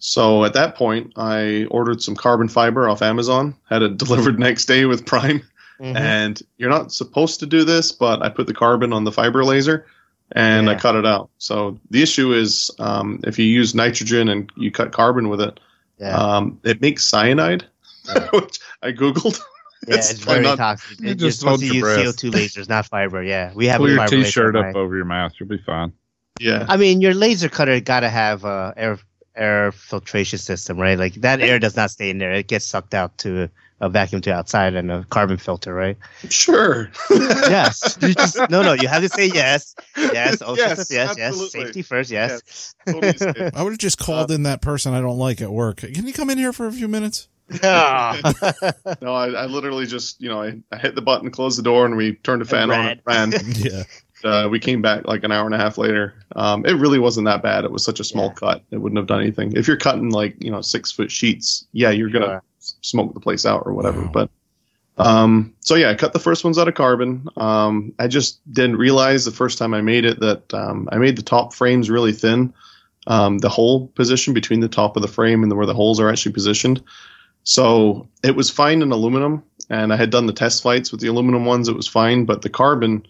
So at that point, I ordered some carbon fiber off Amazon, had it delivered next day with Prime. Mm-hmm. And you're not supposed to do this, but I put the carbon on the fiber laser and yeah. I cut it out. So the issue is um, if you use nitrogen and you cut carbon with it, yeah. um, it makes cyanide, yeah. which I Googled.
Yeah, it's, it's very not, toxic. It just supposed to use CO2 lasers, not fiber. Yeah, we have
Pull your t-shirt up over your mouth. You'll be fine.
Yeah.
I mean, your laser cutter got to have a air air filtration system, right? Like that air does not stay in there; it gets sucked out to a vacuum to outside and a carbon filter, right?
Sure.
yes. Just, no, no. You have to say yes. Yes. Oh, yes. Yes. Yes. Safety first. Yes.
yes. Totally I would have just called uh, in that person I don't like at work. Can you come in here for a few minutes? Yeah.
no, I, I, literally just you know I, I hit the button, closed the door, and we turned the fan on and ran.
yeah.
Uh, we came back like an hour and a half later. Um, it really wasn't that bad. It was such a small yeah. cut; it wouldn't have done anything. If you're cutting like you know six foot sheets, yeah, you're gonna yeah. smoke the place out or whatever. Wow. But um, so yeah, I cut the first ones out of carbon. Um, I just didn't realize the first time I made it that um, I made the top frames really thin. Um, the hole position between the top of the frame and the, where the holes are actually positioned. So it was fine in aluminum, and I had done the test flights with the aluminum ones. It was fine, but the carbon,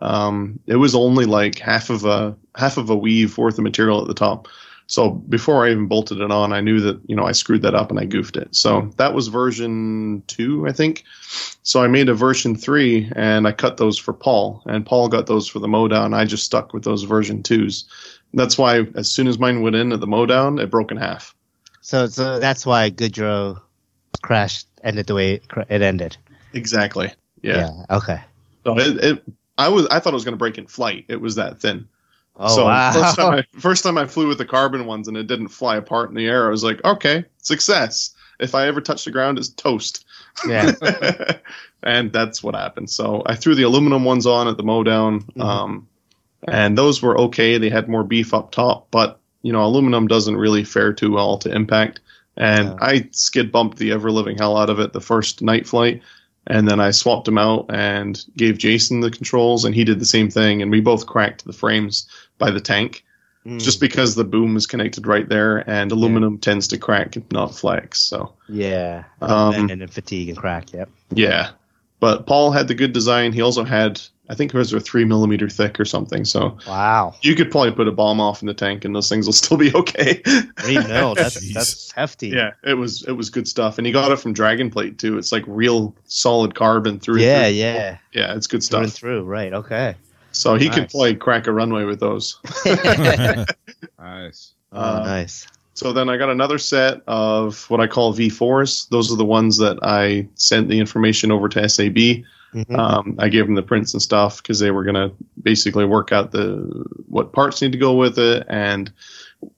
um, it was only like half of a half of a weave worth of material at the top. So before I even bolted it on, I knew that you know I screwed that up and I goofed it. So that was version two, I think. So I made a version three and I cut those for Paul, and Paul got those for the Mowdown. I just stuck with those version twos. That's why as soon as mine went in at the Mowdown, it broke in half.
So so that's why Goodrow crashed ended the way it ended.
Exactly. Yeah.
yeah okay.
So it, it, I was, I thought it was going to break in flight. It was that thin.
Oh so wow!
First time, I, first time I flew with the carbon ones and it didn't fly apart in the air, I was like, okay, success. If I ever touch the ground, it's toast.
Yeah.
and that's what happened. So I threw the aluminum ones on at the Mowdown, mm-hmm. um, and those were okay. They had more beef up top, but you know, aluminum doesn't really fare too well to impact. And yeah. I skid bumped the ever living hell out of it the first night flight. And then I swapped him out and gave Jason the controls, and he did the same thing. And we both cracked the frames by the tank mm. just because the boom is connected right there, and aluminum yeah. tends to crack, not flex. So,
yeah. Um, and then fatigue and crack, yep.
Yeah. But Paul had the good design. He also had I think hers are three millimeter thick or something. So
wow,
you could probably put a bomb off in the tank, and those things will still be okay.
Three mil, that's that's hefty.
Yeah, it was it was good stuff, and he got it from Dragon Plate too. It's like real solid carbon through.
Yeah, through. yeah,
yeah. It's good stuff.
Through and through, right? Okay.
So he nice. could probably crack a runway with those.
nice.
Oh, nice.
Uh, so then I got another set of what I call V4s. Those are the ones that I sent the information over to SAB Mm-hmm. Um, I gave them the prints and stuff because they were going to basically work out the what parts need to go with it, and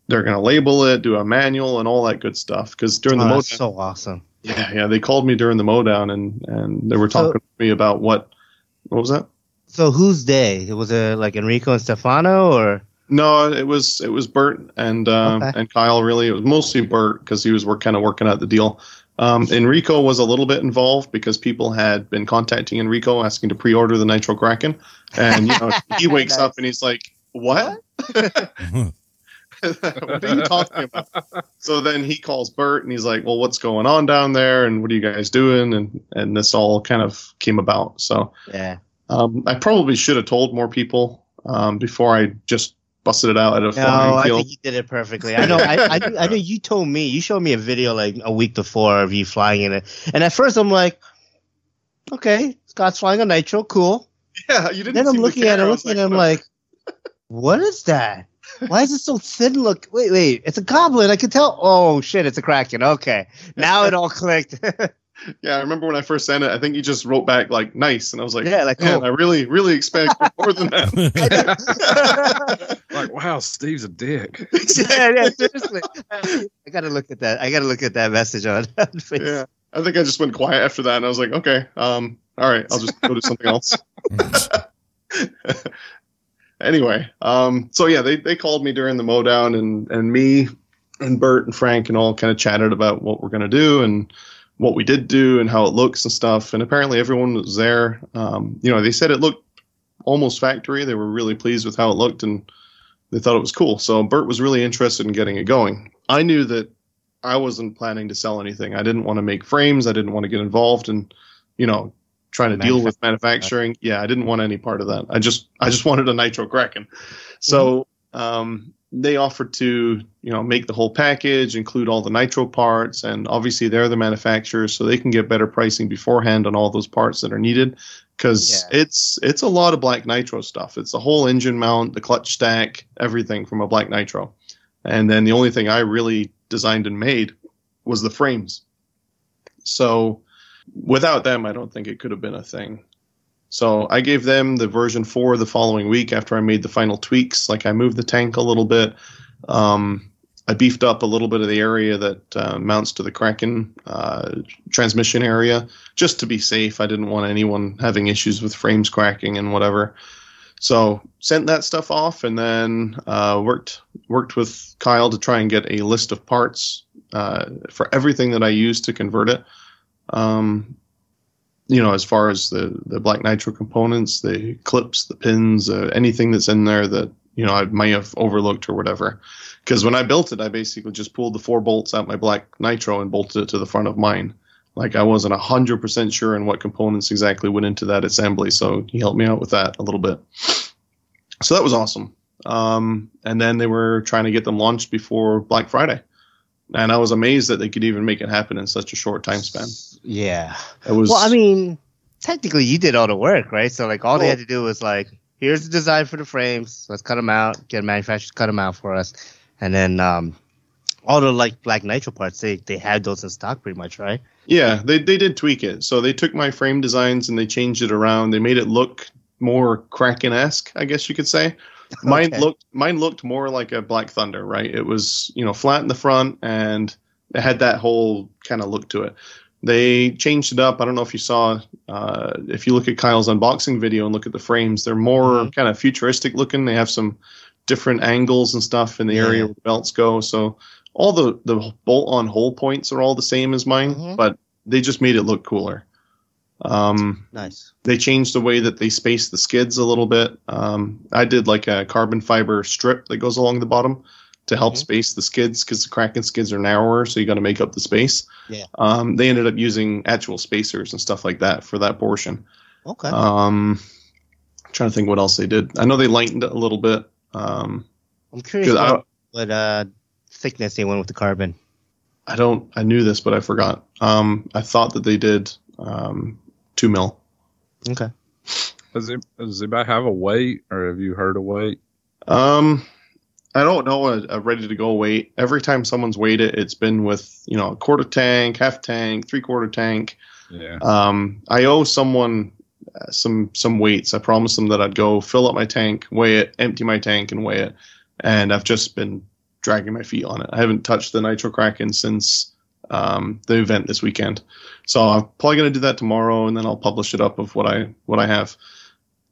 they're going to label it, do a manual, and all that good stuff. Because during oh, the
mowdown, so awesome.
Yeah, yeah, they called me during the mowdown, and and they were talking so, to me about what what was that?
So whose day? Was it like Enrico and Stefano or?
No, it was it was Bert and uh, okay. and Kyle. Really, it was mostly Bert because he was work, kind of working out the deal. Um, Enrico was a little bit involved because people had been contacting Enrico asking to pre-order the Nitro Kraken, and you know he wakes nice. up and he's like, "What? what are you talking about?" So then he calls Bert and he's like, "Well, what's going on down there? And what are you guys doing?" And and this all kind of came about. So
yeah,
um, I probably should have told more people um, before I just busted it out at a
no, I think you did it perfectly. I know. I, I, I know you told me you showed me a video like a week before of you flying in it, and at first I'm like, okay, Scott's flying a nitro, cool.
Yeah, you didn't.
Then I'm looking at it, looking at him like, what is that? Why is it so thin? Look, wait, wait, it's a goblin. I can tell. Oh shit, it's a kraken. Okay, now it all clicked.
yeah, I remember when I first sent it. I think you just wrote back like "nice," and I was like, "Yeah, like man, cool. I really, really expect more than
that." like, wow, Steve's a dick.
yeah, yeah, seriously. I gotta look at that. I gotta look at that message on.
yeah, I think I just went quiet after that, and I was like, "Okay, um, all right, I'll just go do something else." anyway, um, so yeah, they they called me during the mowdown, and and me and Bert and Frank and all kind of chatted about what we're gonna do and what we did do and how it looks and stuff. And apparently everyone was there. Um, you know, they said it looked almost factory. They were really pleased with how it looked and they thought it was cool. So Bert was really interested in getting it going. I knew that I wasn't planning to sell anything. I didn't want to make frames. I didn't want to get involved in, you know, trying to deal with manufacturing. Yeah, I didn't want any part of that. I just I just wanted a Nitro Kraken. So mm-hmm. um, they offered to you know make the whole package include all the nitro parts and obviously they're the manufacturers so they can get better pricing beforehand on all those parts that are needed. Because yeah. it's it's a lot of black nitro stuff. It's the whole engine mount the clutch stack everything from a black nitro. And then the only thing i really designed and made was the frames. So without them i don't think it could have been a thing so I gave them the version four the following week after I made the final tweaks. Like I moved the tank a little bit. Um, I beefed up a little bit of the area that uh, mounts to the Kraken uh, transmission area just to be safe. I didn't want anyone having issues with frames cracking and whatever. So sent that stuff off and then uh, worked worked with Kyle to try and get a list of parts uh, for everything that I used to convert it. Um, you know, as far as the the black nitro components, the clips, the pins, uh, anything that's in there that you know I might have overlooked or whatever. Because when I built it, I basically just pulled the four bolts out my black nitro and bolted it to the front of mine. Like I wasn't hundred percent sure in what components exactly went into that assembly, so he helped me out with that a little bit. So that was awesome. Um, and then they were trying to get them launched before Black Friday and I was amazed that they could even make it happen in such a short time span.
Yeah, it was. Well, I mean, technically, you did all the work, right? So like, all well, they had to do was like, here's the design for the frames. Let's cut them out. Get a manufacturer to cut them out for us, and then um, all the like black nitro parts they they had those in stock pretty much, right?
Yeah, they they did tweak it. So they took my frame designs and they changed it around. They made it look more Kraken esque, I guess you could say. Mine okay. looked mine looked more like a Black Thunder, right? It was you know flat in the front and it had that whole kind of look to it. They changed it up. I don't know if you saw. Uh, if you look at Kyle's unboxing video and look at the frames, they're more mm-hmm. kind of futuristic looking. They have some different angles and stuff in the yeah. area where the belts go. So all the the bolt on hole points are all the same as mine, mm-hmm. but they just made it look cooler.
Um, nice.
They changed the way that they space the skids a little bit. Um, I did like a carbon fiber strip that goes along the bottom to help mm-hmm. space the skids because the Kraken skids are narrower, so you got to make up the space.
Yeah.
Um, they ended up using actual spacers and stuff like that for that portion.
Okay.
Um, I'm trying to think what else they did. I know they lightened it a little bit. Um,
I'm curious what, what uh, thickness they went with the carbon.
I don't. I knew this, but I forgot. Um, I thought that they did um, two mil.
Okay.
Does it does anybody have a weight, or have you heard a weight?
Um, I don't know a, a, ready to go weight. Every time someone's weighed it, it's been with you know a quarter tank, half tank, three quarter tank.
Yeah.
Um, I owe someone uh, some some weights. I promised them that I'd go fill up my tank, weigh it, empty my tank, and weigh it. And I've just been dragging my feet on it. I haven't touched the Nitro Kraken since um, the event this weekend. So I'm probably going to do that tomorrow, and then I'll publish it up of what I what I have.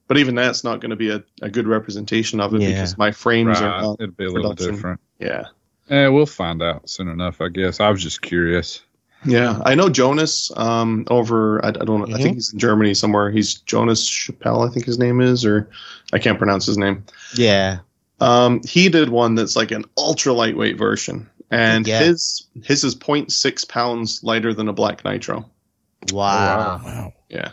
but even that's not going to be a, a good representation of it
Yeah.
because my frames are
Right.
not.
It'd be a little different.
Yeah.
Yeah, we'll find out soon enough, I guess. I was just curious.
Yeah, I know Jonas um, over. I, I don't. know I think he's in Germany somewhere. He's Jonas Chappelle, I think his name is, or I can't pronounce his name.
Yeah.
Um, he did one that's like an ultra lightweight version, and
Yeah.
his his is 0.6 pounds lighter than a Black Nitro.
Wow.
Wow.
Yeah,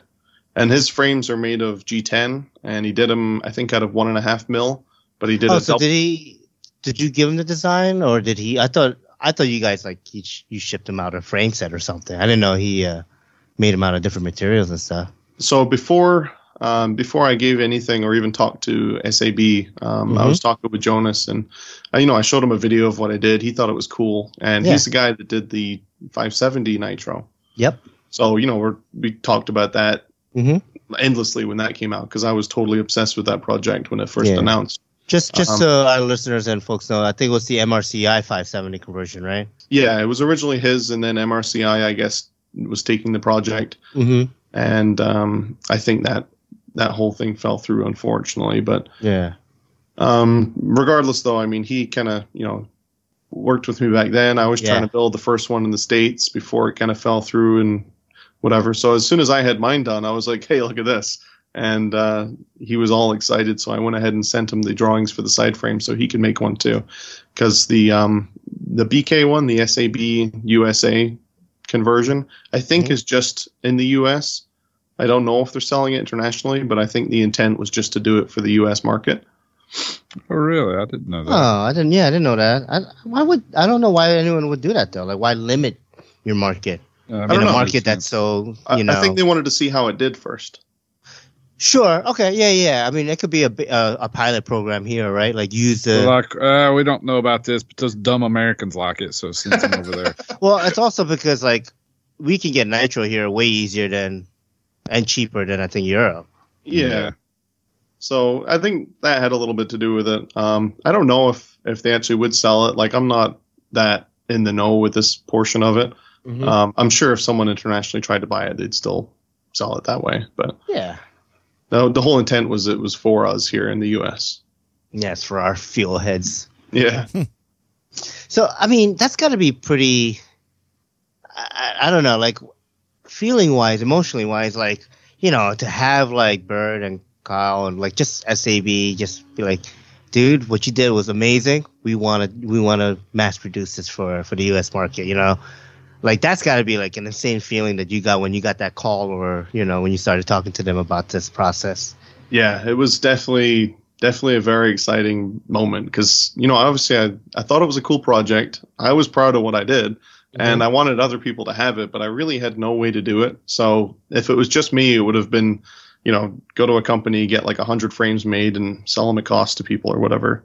and his frames are made of G10, and he did them I think out of one and a half mil, but he did
Oh,
a
so
double.
did he? Did you give him the design, or did he? I thought I thought you guys like he, sh- you shipped him out a frame set or something. I didn't know he uh, made him out of different materials and stuff.
so before um, before I gave anything or even talked to SAB, um, I
Mhm.
was talking with Jonas, and uh, you know I showed him a video of what I did. He thought it was cool, and
Yeah.
he's the guy that did the 570 Nitro.
Yep.
So you know we're, we talked about that
Mhm.
endlessly when that came out because I was totally obsessed with that project when it first
Yeah.
announced.
Just just
Um,
so our listeners and folks know, I think it was the MRCI 570 conversion, right?
Yeah, it was originally his, and then MRCI I guess was taking the project,
Mm-hmm.
and um, I think that that whole thing fell through unfortunately, but.
Yeah.
Um, regardless, though, I mean, he kind of, you know, worked with me back then. I was
Yeah.
trying to build the first one in the States before it kind of fell through and whatever. So as soon as I had mine done, I was like, hey, look at this. And uh, he was all excited. So I went ahead and sent him the drawings for the side frame so he could make one too. Because the, um, the BK one, the SAB USA conversion, I think
Mhm.
is just in the US. I don't know if they're selling it internationally, but I think the intent was just to do it for the US market.
Oh, really? I didn't know that.
Oh, I didn't. Yeah, I didn't know that. I, why would I don't know why anyone would do that though? Like, why limit your market
Uh, I
in
mean,
a
know.
market that's so
I,
know?
I think they wanted to see how it did first.
Sure. Okay. Yeah. Yeah. I mean, it could be a a, a pilot program here, right? Like use the.
like, uh, we don't know about this, but those dumb Americans like it, so send them over there.
Well, it's also because like we can get nitro here way easier than and cheaper than I think Europe.
Yeah.
Yeah.
So I think that had a little bit to do with it. Um, I don't know if if they actually would sell it. Like I'm not that in the know with this portion of it.
Mhm.
Um, I'm sure if someone internationally tried to buy it, they'd still sell it that way. But
yeah.
no, the whole intent was it was for us here in the U.S.
Yes, for our fuel heads.
Yeah.
So I mean, that's got to be pretty. I, I I don't know, like feeling wise, emotionally wise, like you know, to have like Bert and Kyle and like just SAB, just be like, dude, what you did was amazing. We want to we want to mass produce this for for the U.S. market. You know, like that's got to be like an insane feeling that you got when you got that call or you know when you started talking to them about this process.
yeah, it was definitely definitely a very exciting moment because you know obviously I I thought it was a cool project. I was proud of what I did. And I wanted other people to have it, but I really had no way to do it. So if it was just me, it would have been, you know, go to a company, get like a hundred frames made, and sell them at cost to people or whatever.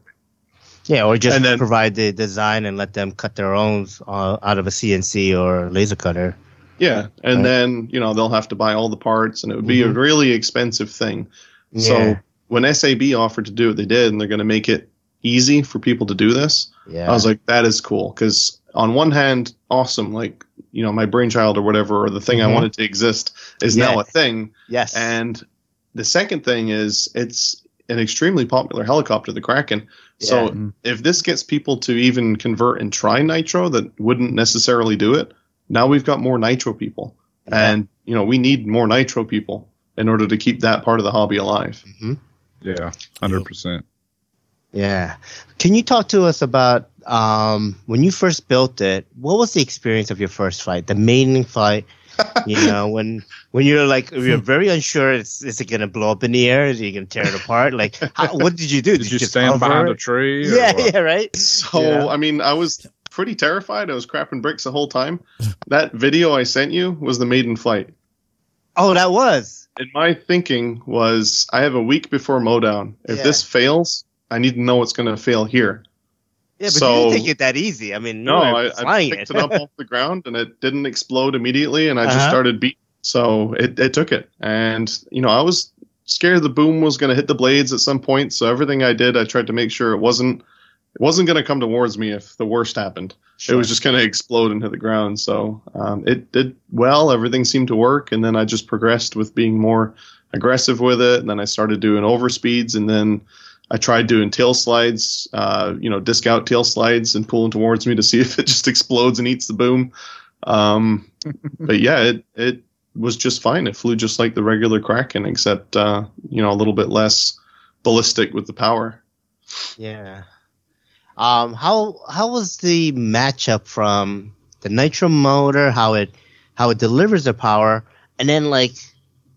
Yeah, or just
And then-
provide the design and let them cut their own uh, out of a CNC or laser cutter.
Yeah, and
Right.
then you know they'll have to buy all the parts, and it would be
Mhm.
a really expensive thing.
Yeah.
So when SAB offered to do it, they did, and they're going to make it easy for people to do this,
Yeah.
I was like, that is cool. Because on one hand, awesome, like you know, my brainchild or whatever, or the thing
Mhm.
I wanted to exist is now a thing.
yes.
And the second thing is it's an extremely popular helicopter, the Kraken. So
Yeah.
if this gets people to even convert and try nitro that wouldn't necessarily do it, now we've got more nitro people.
Yeah.
And you know, we need more nitro people in order to keep that part of the hobby alive.
Mhm.
Yeah, hundred percent.
Yeah. Can you talk to us about um, when you first built it? What was the experience of your first flight, the maiden flight? You know, when when you're like you're very unsure, it's is it gonna blow up in the air? Is it gonna tear it apart? Like, how, what did you do?
Did you
just
stand behind
it?
a tree?
Yeah,
what?
yeah, right.
So
Yeah.
I mean, I was pretty terrified. I was crapping bricks the whole time. that video I sent you was the maiden flight.
Oh, that was.
And my thinking was I have a week before Mowdown. If
Yeah.
this fails, I need to know it's going to fail here.
Yeah, but
So-
you didn't take it that easy. I mean,
No, I, I picked it up off the ground and it didn't explode immediately, and I just
Uh-huh.
started beating. So it, it took it, and you know I was scared the boom was going to hit the blades at some point. So everything I did, I tried to make sure it wasn't it wasn't going to come towards me if the worst happened. It was just going to explode hit the ground. So um, it did well. Everything seemed to work, and then I just progressed with being more aggressive with it. And then I started doing over speeds, and then I tried doing tail slides, uh, you know, disc out tail slides and pulling towards me to see if it just explodes and eats the boom. Um, but yeah, it it was just fine. It flew just like the regular Kraken, except uh, you know a little bit less ballistic with the power.
Yeah. Um, how how was the matchup from the nitro motor? How it how it delivers the power, and then like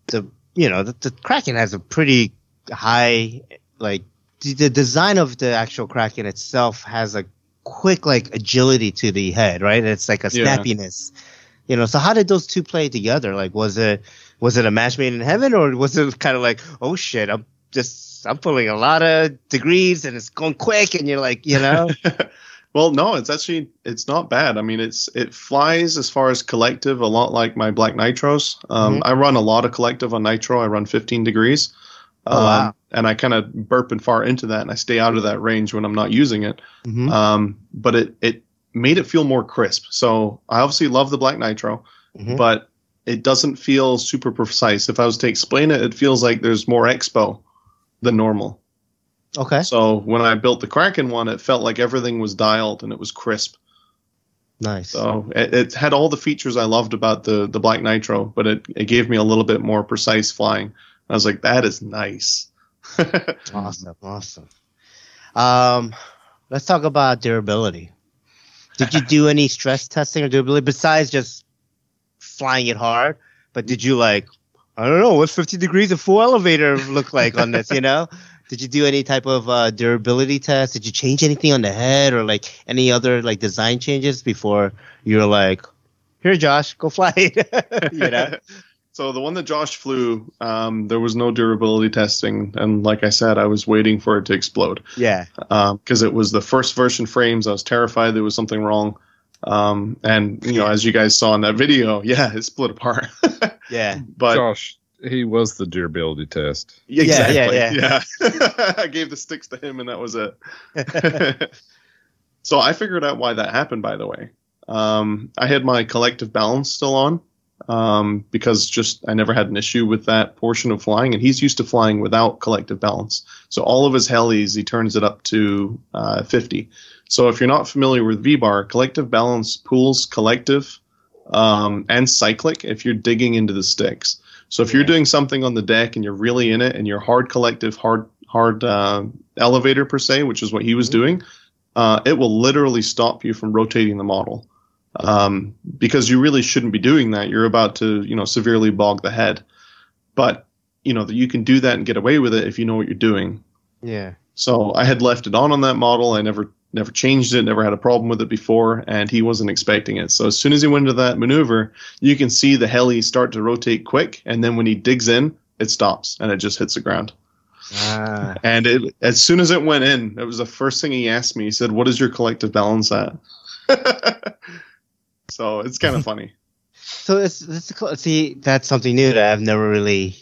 the you know the, the Kraken has a pretty high like the, the design of the actual Kraken itself has a quick like agility to the head, right? It's like a
Yeah.
snappiness. You know, so how did those two play together? Like was it was it a match made in heaven or was it kind of like, oh shit, I'm just I'm pulling a lot of degrees and it's going quick and you're like, you know?
well, no, it's actually it's not bad. I mean, it's it flies as far as collective a lot like my Black Nitros. Um,
Mhm.
I run a lot of collective on Nitro. I run 15 degrees.
Oh, wow.
Um, and I kind of burp and far into that, and I stay out of that range when I'm not using it.
Mhm.
Um, but it it made it feel more crisp. So I obviously love the Black Nitro,
Mhm.
but it doesn't feel super precise. If I was to explain it, it feels like there's more expo than normal.
Okay.
So when I built the Kraken one, it felt like everything was dialed and it was crisp.
Nice.
So it, it had all the features I loved about the the Black Nitro, but it, it gave me a little bit more precise flying. I was like, that is nice.
Awesome. Awesome. Um, let's talk about durability. Did you do any stress testing or durability besides just flying it hard? But did you like, I don't know, what 50 degrees of full elevator look like on this, you know? Did you do any type of uh, durability test? Did you change anything on the head or like any other like design changes before you were like, here, Josh, go fly it, you know?
So the one that Josh flew, um, there was no durability testing, and like I said, I was waiting for it to explode.
Yeah.
because it was the first version frames. I was terrified there was something wrong. Um, and you know, as you guys saw in that video, yeah, it split apart.
Yeah.
but
Josh, he was the durability test.
Yeah,
exactly,
yeah,
yeah. I gave the sticks to him, and that was it. so I figured out why that happened. By the way, um, I had my collective balance still on um, because just I never had an issue with that portion of flying, and he's used to flying without collective balance. So all of his helis, he turns it up to uh, 50. So if you're not familiar with V-bar, collective balance pools collective um, and cyclic if you're digging into the sticks. So if you're doing something on the deck and you're really in it, and you're hard collective, hard hard uh, elevator per se, which is what he was
Mhm.
doing, uh, it will literally stop you from rotating the model um, because you really shouldn't be doing that. You're about to, you know, severely bog the head. But you know that you can do that and get away with it if you know what you're doing.
Yeah.
So I had left it on on that model. I never never changed it, never had a problem with it before, and he wasn't expecting it. So as soon as he went into that maneuver, you can see the heli start to rotate quick, and then when he digs in, it stops and it just hits the ground.
Ah.
And it as soon as it went in, it was the first thing he asked me. He said, "What is your collective balance at?" so it's kind of funny.
So it's, it's cool. see that's something new that I've never really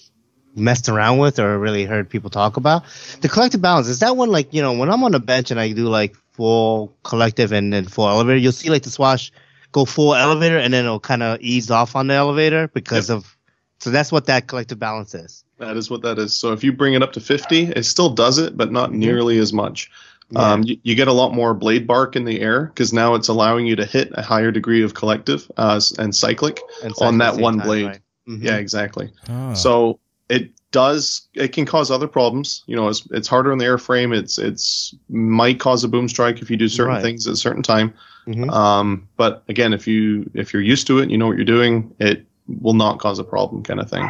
messed around with or really heard people talk about. The collective balance is that one like you know when I'm on the bench and I do like full collective and then full elevator, you'll see like the swash go full elevator and then it'll kind of ease off on the elevator because of. So that's what that collective balance is.
That is what that is. So if you bring it up to 50, it still does it, but not nearly as much. Um, you, you get a lot more blade bark in the air because now it's allowing you to hit a higher degree of collective uh, and cyclic.
And
on that one
time,
blade.
right? Mhm.
Yeah, exactly.
Ah.
So it does. It can cause other problems. You know, it's it's harder on the airframe. It's it's might cause a boom strike if you do certain
Right.
things at a certain time.
Mhm.
Um, but again, if you if you're used to it, you know what you're doing. It will not cause a problem, kind of thing.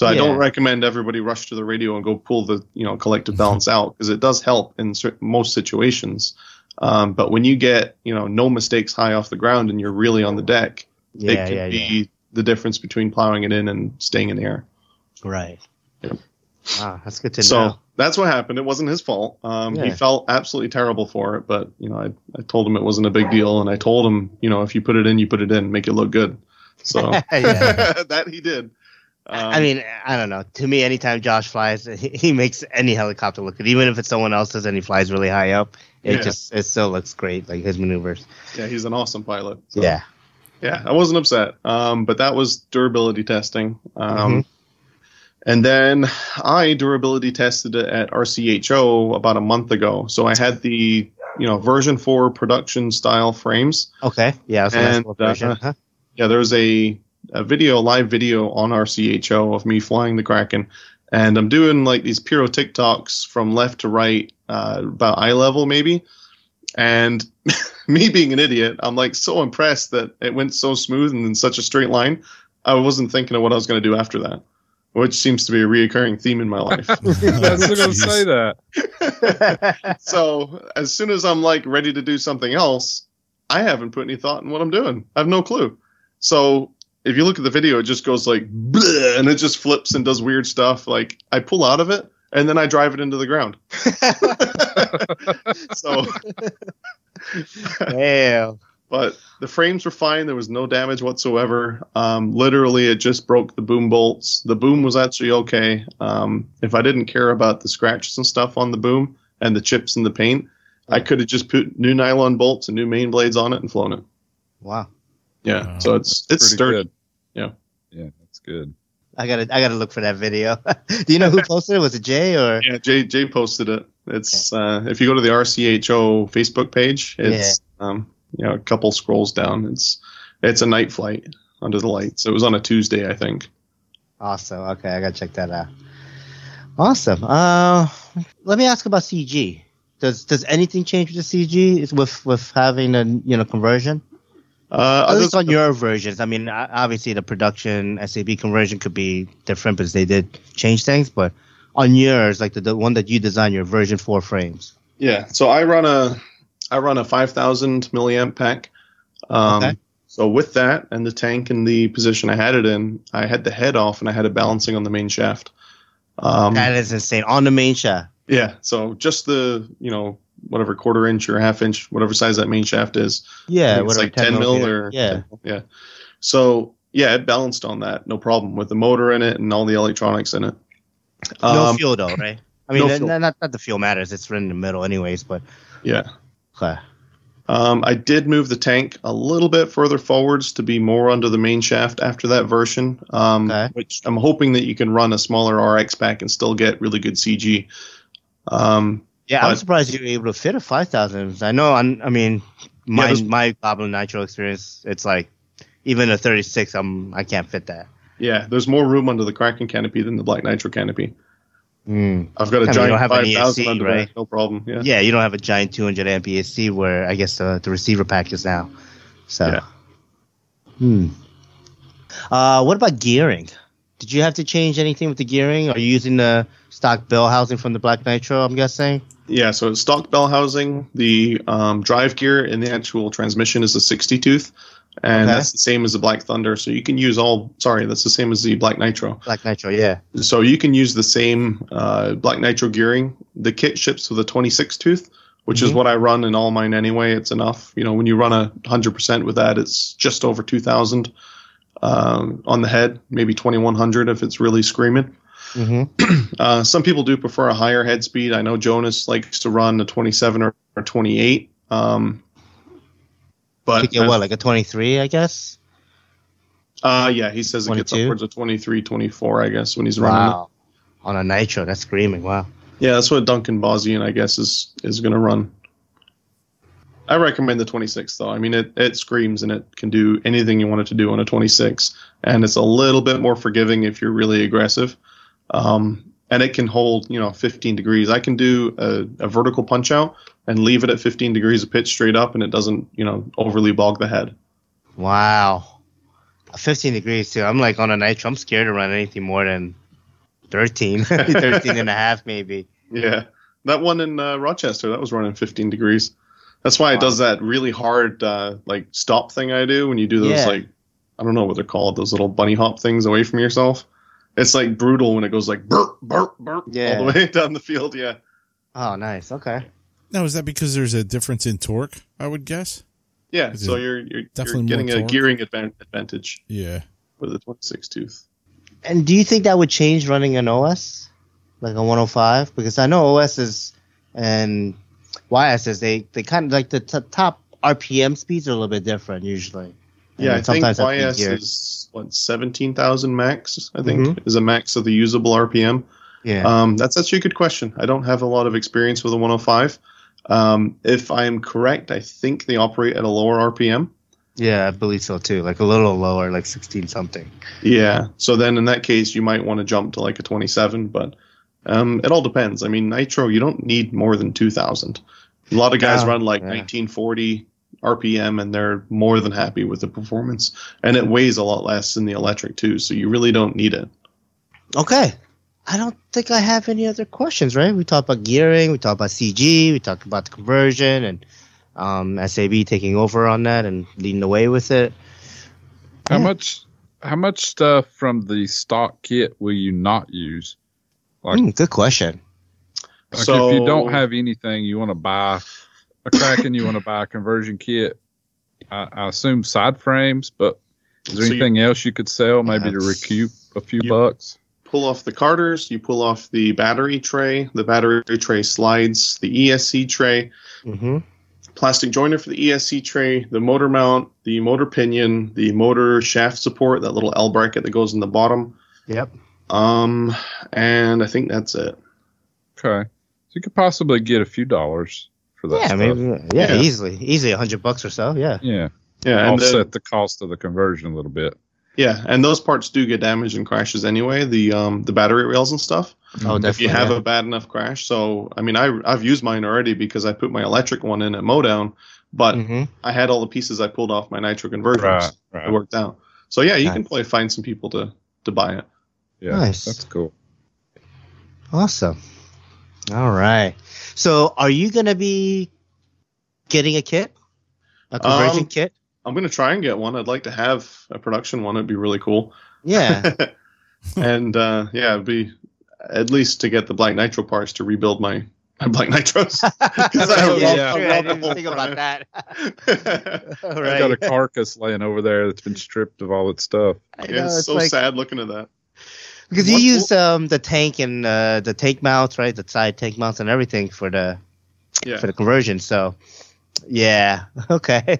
So I don't recommend everybody rush to the radio and go pull the you know collective balance out because it does help in cer- most situations. Um, but when you get you know no mistakes high off the ground and you're really on the deck,
Yeah,
it can
yeah,
be
yeah.
the difference between plowing it in and staying in the air.
Right.
Yep.
Ah, that's good to
So
know.
So that's what happened. It wasn't his fault. Um, He felt absolutely terrible for it, but you know, I, I told him it wasn't a big deal, and I told him, you know, if you put it in, you put it in, make it look good. So that he did. Um,
I mean, I don't know. To me, anytime Josh flies, he, he makes any helicopter look good. Even if it's someone else's and he flies really high up, it
Yeah.
just it still looks great. Like his maneuvers.
yeah, he's an awesome pilot. So,
Yeah.
yeah, I wasn't upset. Um, but that was durability testing. Um,
Mm-hmm.
And then I durability tested it at RCHO about a month ago. So I had the you know version four production style frames.
Okay. Yeah. So
and, uh, huh? Yeah, there was a, a video, live video on RCHO of me flying the Kraken, and I'm doing like these piro TikToks from left to right, uh, about eye level maybe. And me being an idiot, I'm like so impressed that it went so smooth and in such a straight line. I wasn't thinking of what I was going to do after that which seems to be a reoccurring theme in my life.
I was going to say
that. so as soon as I'm like ready to do something else, I haven't put any thought in what I'm doing. I have no clue. So if you look at the video, it just goes like and it just flips and does weird stuff. Like I pull out of it and then I drive it into the ground. so
Damn
but the frames were fine. There was no damage whatsoever. Um, literally, it just broke the boom bolts. The boom was actually okay. Um, if I didn't care about the scratches and stuff on the boom and the chips in the paint, I could have just put new nylon bolts and new main blades on it and flown it.
Wow.
Yeah. so it's it's sturdy. Good. Yeah.
Yeah, that's good.
I gotta I gotta look for that video. Do you know who posted it? Was it Jay or?
Yeah, Jay Jay posted it. It's okay. uh, if you go to the RCHO Facebook page, it's yeah. um, you know, a couple scrolls down. It's it's a night flight under the lights. It was on a Tuesday, I think.
Awesome. Okay, I gotta check that out. Awesome. Uh, let me ask about CG. Does does anything change with the CG with with having a you know conversion? Uh, At least on your versions. I mean, obviously the production SAB conversion could be different because they did change things, but on yours, like the, the one that you designed, your version four frames.
Yeah. So I run a I run a 5,000 milliamp pack. Um, okay. So with that and the tank and the position I had it in, I had the head off and I had it balancing on the main shaft.
Um, that is insane on the main shaft.
Yeah. So just the you know whatever quarter inch or half inch, whatever size that main shaft is.
Yeah,
it's like 10 mil or
yeah,
yeah. So yeah, it balanced on that, no problem with the motor in it and all the electronics in it.
Um, no fuel though, right? I mean, no not, not the fuel matters; it's right in the middle, anyways. But
yeah,
Okay.
Um, I did move the tank a little bit further forwards to be more under the main shaft after that version, um, okay. which I'm hoping that you can run a smaller RX pack and still get really good CG. Um,
yeah, but, I'm surprised you were able to fit a 5000. I know, I'm, i mean, my yeah, my Goblin Nitro experience, it's like even a 36, I'm I can't fit that.
Yeah, there's more room under the Kraken canopy than the Black Nitro canopy.
Mm.
I've got a I giant five thousand under right? no problem. Yeah.
Yeah, you don't have a giant 200 amp ESC where I guess uh, the receiver pack is now. So. Yeah. Hmm. Uh, what about gearing? Did you have to change anything with the gearing? Are you using the stock bell housing from the Black Nitro? I'm guessing.
Yeah, so it's stock bell housing. The um, drive gear in the actual transmission is a 60 tooth and okay. that's the same as the Black Thunder. So you can use all. Sorry, that's the same as the Black Nitro.
Black Nitro, yeah.
So you can use the same uh, Black Nitro gearing. The kit ships with a 26 tooth, which mm-hmm. is what I run in all mine anyway. It's enough. You know, when you run a hundred percent with that, it's just over 2,000 um, on the head, maybe 2,100 if it's really screaming. Mm-hmm. uh, some people do prefer a higher head speed. I know Jonas likes to run a 27 or, or 28. Um,
but get what, like a 23, I guess?
Uh, yeah, he says 22? it gets upwards of 23, 24, I guess, when he's running. Wow.
On a nitro, that's screaming. Wow.
Yeah, that's what Duncan Bozian, I guess, is is going to run. I recommend the 26 though. I mean, it, it screams and it can do anything you want it to do on a 26, and it's a little bit more forgiving if you're really aggressive. Um, and it can hold, you know, 15 degrees. I can do a, a vertical punch out and leave it at 15 degrees of pitch straight up, and it doesn't, you know, overly bog the head.
Wow. 15 degrees too. I'm like on a nitro. I'm scared to run anything more than 13, 13 and a half maybe.
Yeah. That one in uh, Rochester, that was running 15 degrees. That's why wow. it does that really hard, uh, like stop thing I do when you do those, yeah. like, I don't know what they're called, those little bunny hop things away from yourself. It's like brutal when it goes like burp, burp, burp yeah. all the way down the field. Yeah.
Oh, nice. Okay.
Now, is that because there's a difference in torque? I would guess.
Yeah, so you're you're, you're getting a gearing advantage.
Yeah,
with the 26 tooth.
And do you think that would change running an OS, like a 105? Because I know OSs and YSs they they kind of like the t- top RPM speeds are a little bit different usually.
Yeah, I think YS is what seventeen thousand max. I think mm-hmm. is a max of the usable RPM.
Yeah,
um, that's actually a good question. I don't have a lot of experience with a 105. Um, if I am correct, I think they operate at a lower RPM.
Yeah, I believe so too. Like a little lower, like 16 something.
Yeah. So then in that case, you might want to jump to like a 27, but um, it all depends. I mean, Nitro, you don't need more than 2,000. A lot of guys run like yeah. 1940 RPM and they're more than happy with the performance. And it weighs a lot less than the electric too, so you really don't need it.
Okay. I don't think I have any other questions, right? We talked about gearing, we talked about CG, we talked about the conversion and um, SAB taking over on that and leading the way with it.
How yeah. much how much stuff from the stock kit will you not use?
Like, mm, good question.
Like so, if you don't have anything, you want to buy a Kraken, you want to buy a conversion kit. I, I, assume side frames, but is there so anything you, else you could sell maybe to recoup a few bucks?
Pull off the carters, you pull off the battery tray, the battery tray slides, the ESC tray.
Mm-hmm
plastic joiner for the ESC tray, the motor mount, the motor pinion, the motor shaft support, that little L bracket that goes in the bottom.
Yep.
Um, and I think that's it.
Okay, so you could possibly get a few dollars for that.
Yeah,
stuff.
maybe. Yeah, yeah, easily, easily a hundred bucks or so. Yeah.
Yeah.
Yeah.
Offset the, the cost of the conversion a little bit.
Yeah, and those parts do get damaged in crashes anyway. The um the battery rails and stuff.
Oh, definitely.
If you have yeah. a bad enough crash, so I mean, I I've used mine already because I put my electric one in at Mowdown, but mm-hmm. I had all the pieces I pulled off my nitro converters. Right, right. It worked out. So yeah, you nice. can probably find some people to to buy it.
Yeah, nice. That's cool.
Awesome. All right. So, are you gonna be getting a kit, a conversion um, kit?
I'm gonna try and get one. I'd like to have a production one. It'd be really cool.
Yeah.
and uh, yeah, it'd be at least to get the black nitro parts to rebuild my my black nitros.
I, yeah, I, I didn't think about that.
right. I got a carcass laying over there that's been stripped of all its stuff.
Know, yeah, it's, it's so like, sad looking at that.
Because you what, use um, the tank and uh, the tank mounts, right? The side tank mounts and everything for the yeah. for the conversion. So yeah. Okay.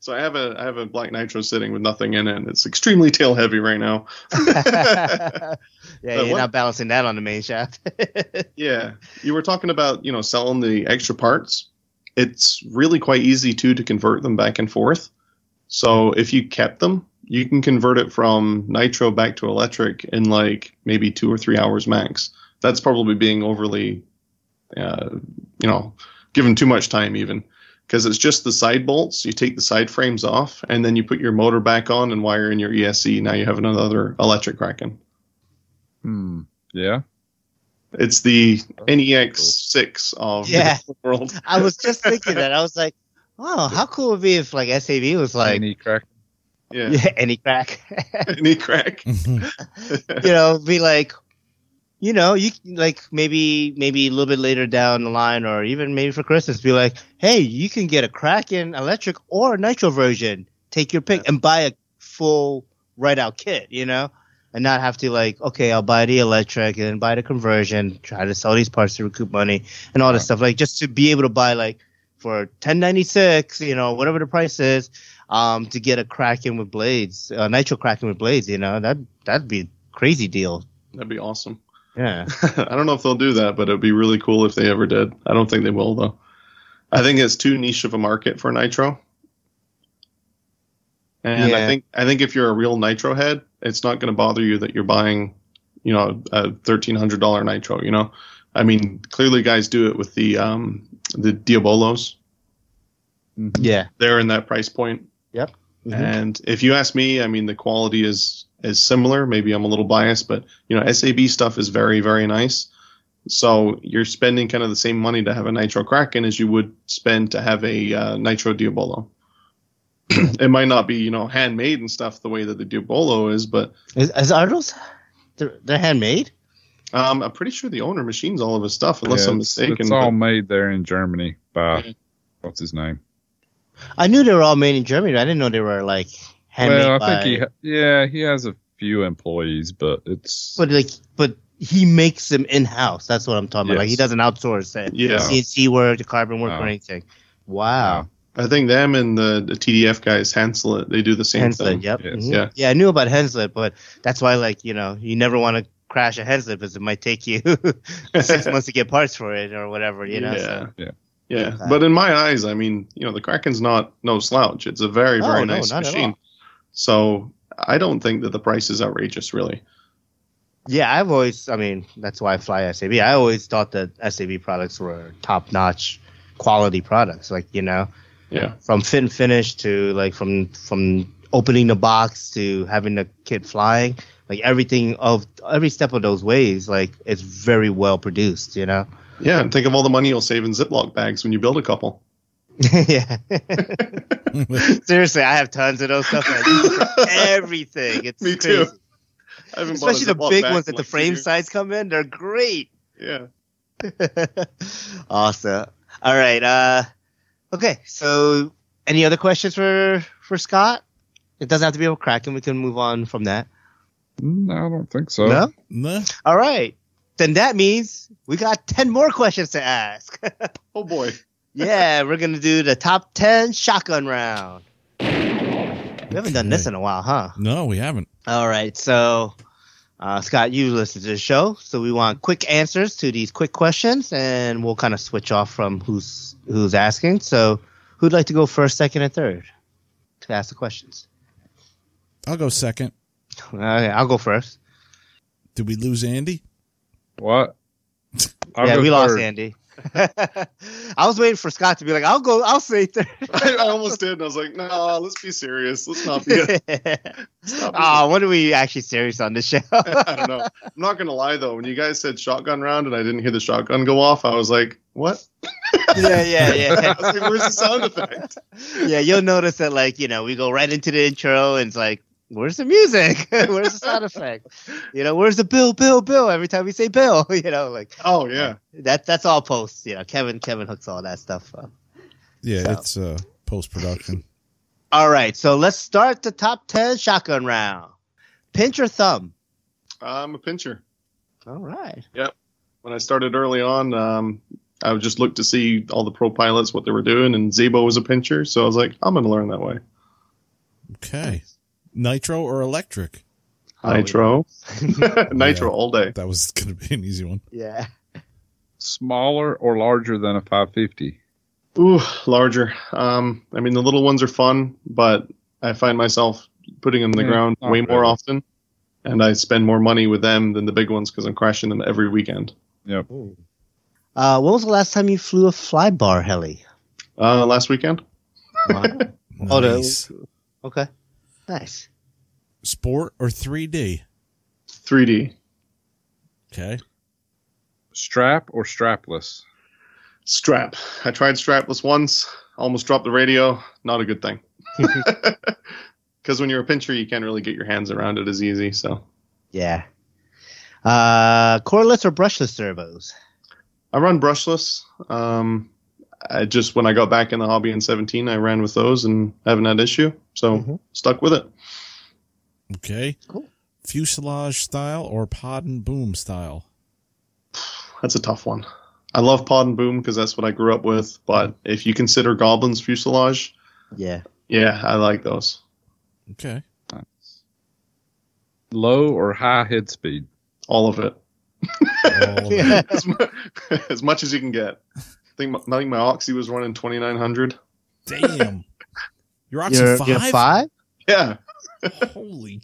So I have a I have a black nitro sitting with nothing in it. And it's extremely tail heavy right now.
yeah, you're what, not balancing that on the main shaft.
yeah, you were talking about you know selling the extra parts. It's really quite easy too to convert them back and forth. So if you kept them, you can convert it from nitro back to electric in like maybe two or three hours max. That's probably being overly, uh, you know, given too much time even because it's just the side bolts. You take the side frames off, and then you put your motor back on and wire in your ESC. Now you have another electric Kraken.
Hmm. Yeah.
It's the NEX6 of
yeah. the world. I was just thinking that. I was like, oh, how cool would it be if like SAB was like
any crack?
Yeah. yeah any crack.
any crack. Mm-hmm.
you know, be like, you know, you like maybe maybe a little bit later down the line, or even maybe for Christmas, be like, hey, you can get a Kraken electric or a nitro version. Take your pick and buy a full right out kit, you know, and not have to like, okay, I'll buy the electric and then buy the conversion, try to sell these parts to recoup money and all this stuff. Like just to be able to buy like for ten ninety six, you know, whatever the price is, um, to get a Kraken with blades, a nitro Kraken with blades, you know, that that'd be a crazy deal.
That'd be awesome.
Yeah.
I don't know if they'll do that, but it'd be really cool if they ever did. I don't think they will though. I think it's too niche of a market for nitro. And yeah. I think I think if you're a real nitro head, it's not going to bother you that you're buying, you know, a thirteen hundred dollar nitro. You know, I mean, clearly guys do it with the um the Diabolos.
Mm-hmm. Yeah,
they're in that price point.
Yep.
Mm-hmm. And if you ask me, I mean, the quality is is similar. Maybe I'm a little biased, but you know, SAB stuff is very very nice. So you're spending kind of the same money to have a Nitro Kraken as you would spend to have a uh, Nitro Diabolo. it might not be you know handmade and stuff the way that the Diabolo is, but
is, is are those they're, they're handmade?
Um, I'm pretty sure the owner machines all of his stuff, unless yeah, I'm mistaken.
It's all made there in Germany by what's his name?
I knew they were all made in Germany. I didn't know they were like handmade. Well, I by...
think he, yeah, he has a few employees, but it's
but like, but he makes them in house. That's what I'm talking yes. about. Like he doesn't outsource it.
Yeah,
CNC work, the carbon work, or anything. Wow.
I think them and the, the TDF guys, Henseleit, they do the same
Henseleit,
thing.
yep.
Yes.
mhm.
Yeah.
Yeah, I knew about Henseleit, but that's why, like, you know, you never want to crash a Henseleit because it might take you six months to get parts for it or whatever, you know?
yeah.
So.
Yeah.
Yeah.
Okay.
But in my eyes, I mean, you know, the Kraken's not no slouch. It's a very, very
no,
nice machine. So I don't think that the price is outrageous, really.
Yeah, I've always, I mean, that's why I fly SAB. I always thought that SAB products were top notch quality products. Like, you know,
Yeah.
from fit and finish to like from from opening the box to having the kit flying, like everything of every step of those ways, like it's very well produced, you know?
Yeah. And think of all the money you'll save in Ziploc bags when you build a couple.
yeah. Seriously, I have tons of those stuff. I for everything. It's
Me too.
crazy.
I haven't bought a
Especially the big ones that the
like two
frame
years.
size come in. They're great.
Yeah.
awesome. All right. Uh, okay. So, any other questions for for Scott? It doesn't have to be about Kraken. We can move on from that.
No, I don't think so.
No.
Nah.
All right. Then that means we got ten more questions to ask.
Oh boy.
yeah, we're gonna do the top ten shotgun round. We haven't done this in a while, huh?
No, we haven't.
All right, so uh, Scott, you listen to the show, so we want quick answers to these quick questions, and we'll kind of switch off from who's who's asking. So, who'd like to go first, second, and third to ask the questions?
I'll go second.
Okay, I'll go first.
Did we lose Andy?
What? I'll
yeah,
go
we lost. Andy. I was waiting for Scott to be like, "I'll go, I'll say third.
I, I almost did. And I was like, no, let's be serious. Let's not be. Stop ah,
oh, when are we actually serious on this show?
I don't know. I'm not gonna lie though. When you guys said shotgun round and I didn't hear the shotgun go off, I was like, "What?"
yeah, yeah, yeah.
I was like, "Where's the sound effect?"
yeah, you'll notice that like you know we go right into the intro and it's like, where's the music? where's the sound effect? You know, where's the Bill, Bill, Bill? Every time we say Bill, you know, like
Oh yeah.
that. That's all post. You know, Kevin, Kevin hooks all that stuff up.
Yeah,
So.
it's uh, post production.
All right, so let's start the top ten shotgun round. Pinch or thumb?
I'm a pincher.
All right. Yep.
When I started early on, um, I would just look to see all the pro pilots what they were doing, and Szabo was a pincher, so I was like, I'm gonna learn that way.
Okay. Nitro or electric?
Nitro, nitro
Yeah.
all day.
That was going to be an easy one.
Yeah.
Smaller or larger than a 550?
Ooh, larger. Um, I mean the little ones are fun, but I find myself putting them in the
Yeah,
ground
not
way more often, and I spend more money with them than the big ones because I'm crashing them every weekend.
Yep.
Uh, when was the last time you flew a fly bar heli?
Uh, last weekend,
Wow. Oh, the-
Nice.
okay. Nice.
Sport or 3D?
3D
Okay.
Strap or strapless?
strap. I tried strapless once, almost dropped the radio. Not a good thing. Because when you're a pincher, you can't really get your hands around it as easy. So
Yeah. Uh, coreless or brushless servos?
I run brushless. Um, I just when I got back in the hobby in 17, I ran with those and haven't had issue. So
Mhm.
stuck with it.
Okay.
Cool.
Fuselage style or pod and boom style?
That's a tough one. I love Pod and Boom because that's what I grew up with. But if you consider Goblin's fuselage,
Yeah.
yeah, I like those.
Okay.
Low or high head speed?
All of it.
All
Yeah.
as, mu- as much as you can get. I think my, I think my Oxy was running 2900.
Damn. You're Oxy
You're,
5?
you're five?
Yeah.
Holy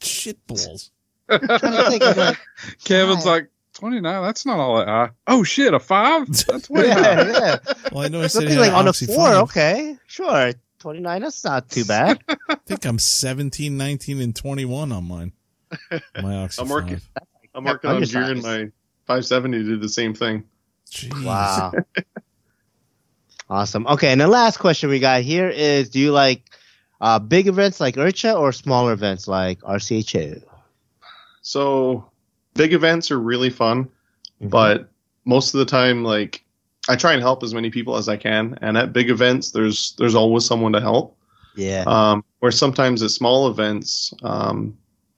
shit balls.
I'm trying to think of like,
Kevin's
Five.
like, 29, that's not all that high. Oh shit, a five? That's way high.
yeah, yeah.
Well, I know I said
Something
he
like on a
Oxy
four.
5.
Okay. Sure. 29. That's not too bad.
I think I'm 17, 19, and 21 on mine. My Oxy
I'm working.
5.
I'm working
I'm
on
just
gearing my 570 to do the same thing.
Jeez.
Wow. Awesome. Okay. And the last question we got here is do you like uh, big events like IRCHA or smaller events like RCHO?
So big events are really fun,
Mhm.
but most of the time, like I try and help as many people as I can. And at big events, there's there's always someone to help.
Yeah.
Um, where sometimes at small events, um,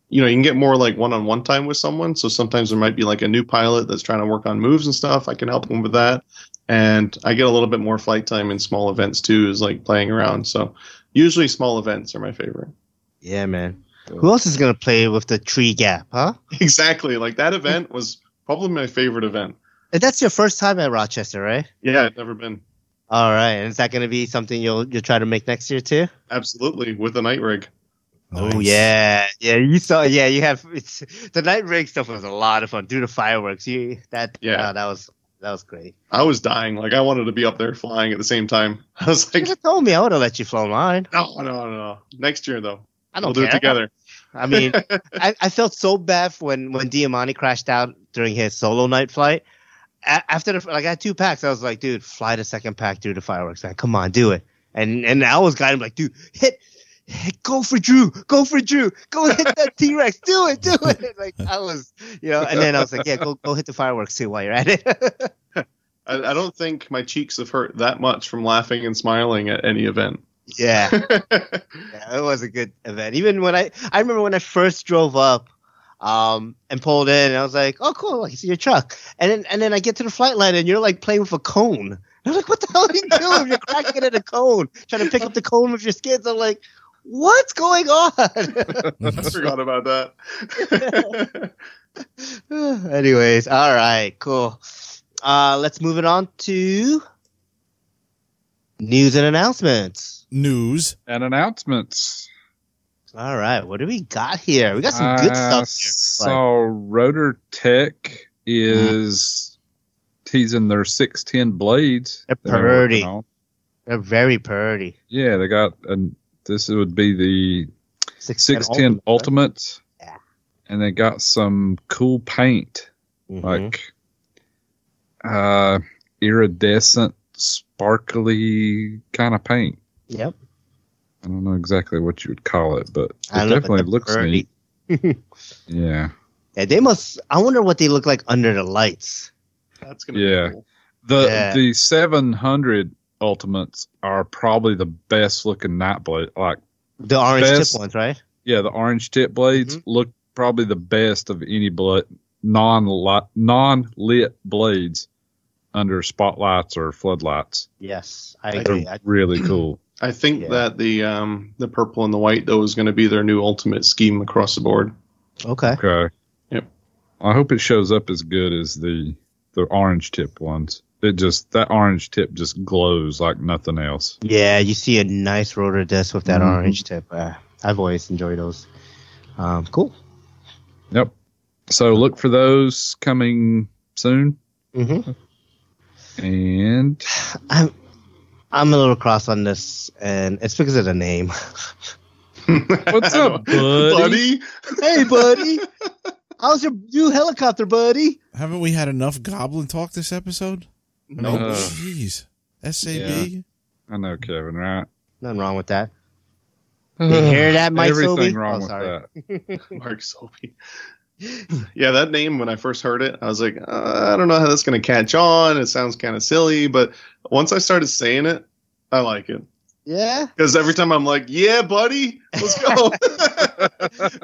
you know, you can get more like one-on-one time with someone. So sometimes there might be like a new pilot that's trying to work on moves and stuff. I can help them with that. And I get a little bit more flight time in small events too, is like playing around. So usually small events are my favorite.
Yeah, man. Who else is gonna play with the tree gap, huh?
Exactly. Like that event was probably my favorite event.
And that's your first time at Rochester, right?
Yeah, I've never been.
All right. And is that gonna be something you'll you'll try to make next year too?
Absolutely, with a night rig.
Oh yeah, yeah. You saw, yeah. You have it's, the night rig stuff was a lot of fun. Do the fireworks. You that
Yeah.
uh, that was that was great.
I was dying. Like I wanted to be up there flying at the same time. I was like,
you told me I would have let you fly mine.
no, no, no. No. Next year though,
I don't
we'll do it together.
I mean, I, I felt so bad when when Diamante crashed out during his solo night flight. A- after the like, I had two packs. I was like, dude, fly the second pack through the fireworks, man. Come on, do it. And and I was guiding him like, dude, hit, hit, go for Drew, go for Drew, go hit that T Rex, do it, do it. Like I was, you know. And then I was like, yeah, go go hit the fireworks too while you're at it.
I, I don't think my cheeks have hurt that much from laughing and smiling at any event.
yeah. Yeah, it was a good event. Even when I, I remember when I first drove up, um, and pulled in, and I was like, "Oh, cool! I see your truck." And then, and then I get to the flight line, and you're like playing with a cone. I'm like, "What the hell are you doing? You're cracking at a cone, trying to pick up the cone with your skids." I'm like, "What's going on?"
I forgot about that.
Anyways, all right, cool. Uh, let's move it on to news and announcements.
News.
And announcements.
All right, what do we got here? We got some good
I
stuff here.
saw Rotor Tech is teasing their 610 blades.
They're pretty. They're very pretty.
Yeah, they got a, this would be the 610 Ultimate.
Yeah.
And they got some cool paint,
Mhm.
like uh iridescent, sparkly kind of paint.
Yep.
I don't know exactly what you would call it, but it
I don't know, but
definitely
they're
looks
pretty.
neat. Yeah.
Yeah, they must. I wonder what they look like under the lights.
That's gonna
Yeah.
be cool.
The
Yeah.
the 700 Ultimates are probably the best looking night blade. Like,
The orange
Best-
tip ones, right?
yeah, the orange tip blades
Mm-hmm.
look probably the best of any blood non non lit blades under spotlights or floodlights.
Yes, I
They're
agree.
They're
I,
really cool.
I think
Yeah.
that the um the purple and the white though is going to be their new ultimate scheme across the board.
okay.
Okay.
Yep.
I hope it shows up as good as the the orange tip ones. It just that orange tip just glows like nothing else.
Yeah, you see a nice rotor disc with that
Mhm.
orange tip. Uh, I've always enjoyed those. Um, cool.
Yep. So look for those coming soon.
hmm
And
I'm I'm a little cross on this, and it's because of the name.
What's up, buddy?
hey, buddy. How's your new helicopter, buddy?
Haven't we had enough goblin talk this episode? I mean,
Uh,
Jeez. SAB.
Yeah. I know, Kevin, right?
Nothing wrong with that. You hear that, Mike
Everything
Sobey?
wrong
Oh,
with
sorry.
that.
Mark Selby. yeah, that name when I first heard it, I was like, uh, I don't know how that's going to catch on. It sounds kind of silly, but once I started saying it, I like it
Yeah,
because every time I'm like, "Yeah, buddy, let's go."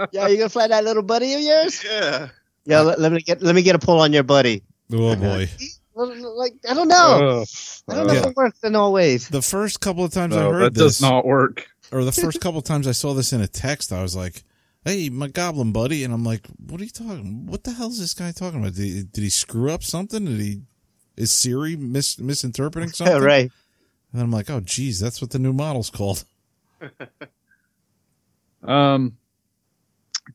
yeah. You gonna fly that little buddy of yours?
yeah,
Yeah. Let, let me get let me get a pull on your buddy.
Oh boy.
Like I don't know. I don't know
Yeah.
if it works in all ways.
The first couple of times I
No,
heard
that
this,
does not work.
or the first couple of times I saw this in a text, I was like, "Hey, my goblin buddy," and I'm like, "What are you talking? What the hell is this guy talking about? Did he, did he screw up something? Did he is Siri mis- misinterpreting something?"
right.
And I'm like, "Oh, geez, that's what the new model's called."
Um,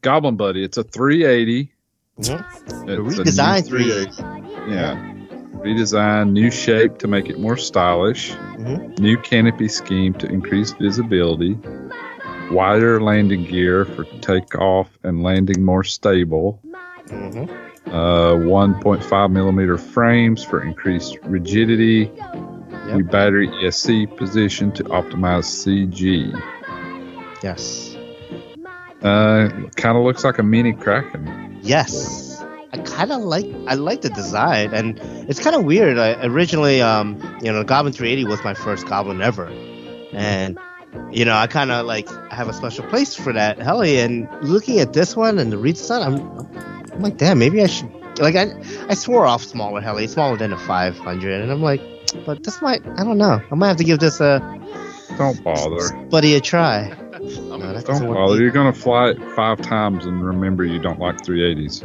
Goblin Buddy, it's a 380. It's a new
Redesigned
380. Yeah. Redesigned, new shape to make it more stylish.
Mhm.
New canopy scheme to increase visibility. Wider landing gear for takeoff and landing more stable.
Mhm.
Uh, 1.5 millimeter frames for increased rigidity. New battery ESC position to optimize CG.
Yes.
Uh, kind of looks like a mini Kraken.
Yes. I kind of like I like the design, and it's kind of weird. I originally, um, you know, Goblin 380 was my first Goblin ever, and you know, I kind of like have a special place for that heli. And looking at this one and the redesign, I'm, I'm like, damn, maybe I should. Like I, I swore off smaller heli, smaller than a 500, and I'm like, but this might I don't know. I might have to give this a
Don't bother.
buddy a try. No,
Don't bother. You're gonna fly it five times and remember you don't like 380s.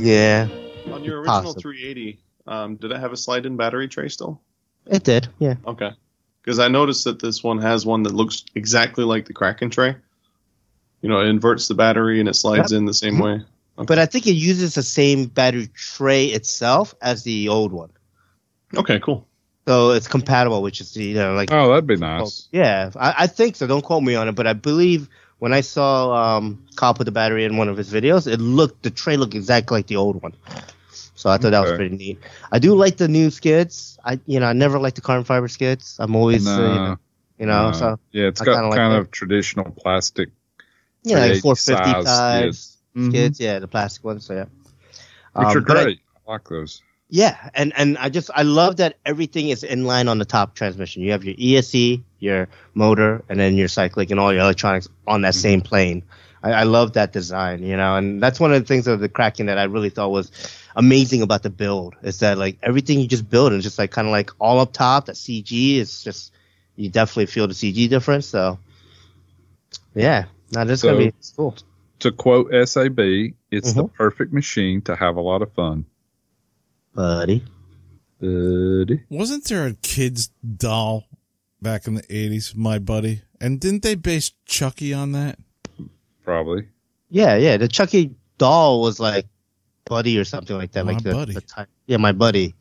Yeah,
On your original
Possible.
380, um, did it have a slide-in battery tray still?
it did. Yeah.
Okay. Because I noticed that this one has one that looks exactly like the Kraken tray. You know, it inverts the battery and it slides in the same way.
But I think it uses the same battery tray itself as the old one,
Okay, cool.
so it's compatible, which is you know like
Oh, that'd be nice.
yeah, I, I think so. Don't quote me on it, but I believe when I saw um, Kyle put the battery in one of his videos, it looked the tray looked exactly like the old one. So I thought that was pretty neat. I do like the new skids. I you know I never like the carbon fiber skids. I'm always uh, you know, you know
nah.
so
yeah, it's
I
got kind
like
of traditional plastic.
yeah like
380
450
size skids.
skids. Yeah, the plastic ones. So yeah,
which
Um,
are
but I-
great. I, like those.
Yeah, and and I just I love that everything is in line on the top transmission. You have your ESC, your motor, and then your cyclic and all your electronics on that same plane. I, I love that design, you know, and that's one of the things of the Kraken that I really thought was amazing about the build is that like everything you just build is just like kind of like all up top. That CG is just you definitely feel the CG difference. So yeah, now this
So-
gonna be cool.
To quote SAB, it's the
Mhm.
perfect machine to have a lot of fun.
Buddy.
Buddy.
Wasn't there a kid's doll back in the 80s, my buddy? And didn't they base Chucky on that?
Probably.
Yeah, yeah. The Chucky doll was like Buddy or something like that.
My
like the,
buddy.
the type. Yeah, my buddy.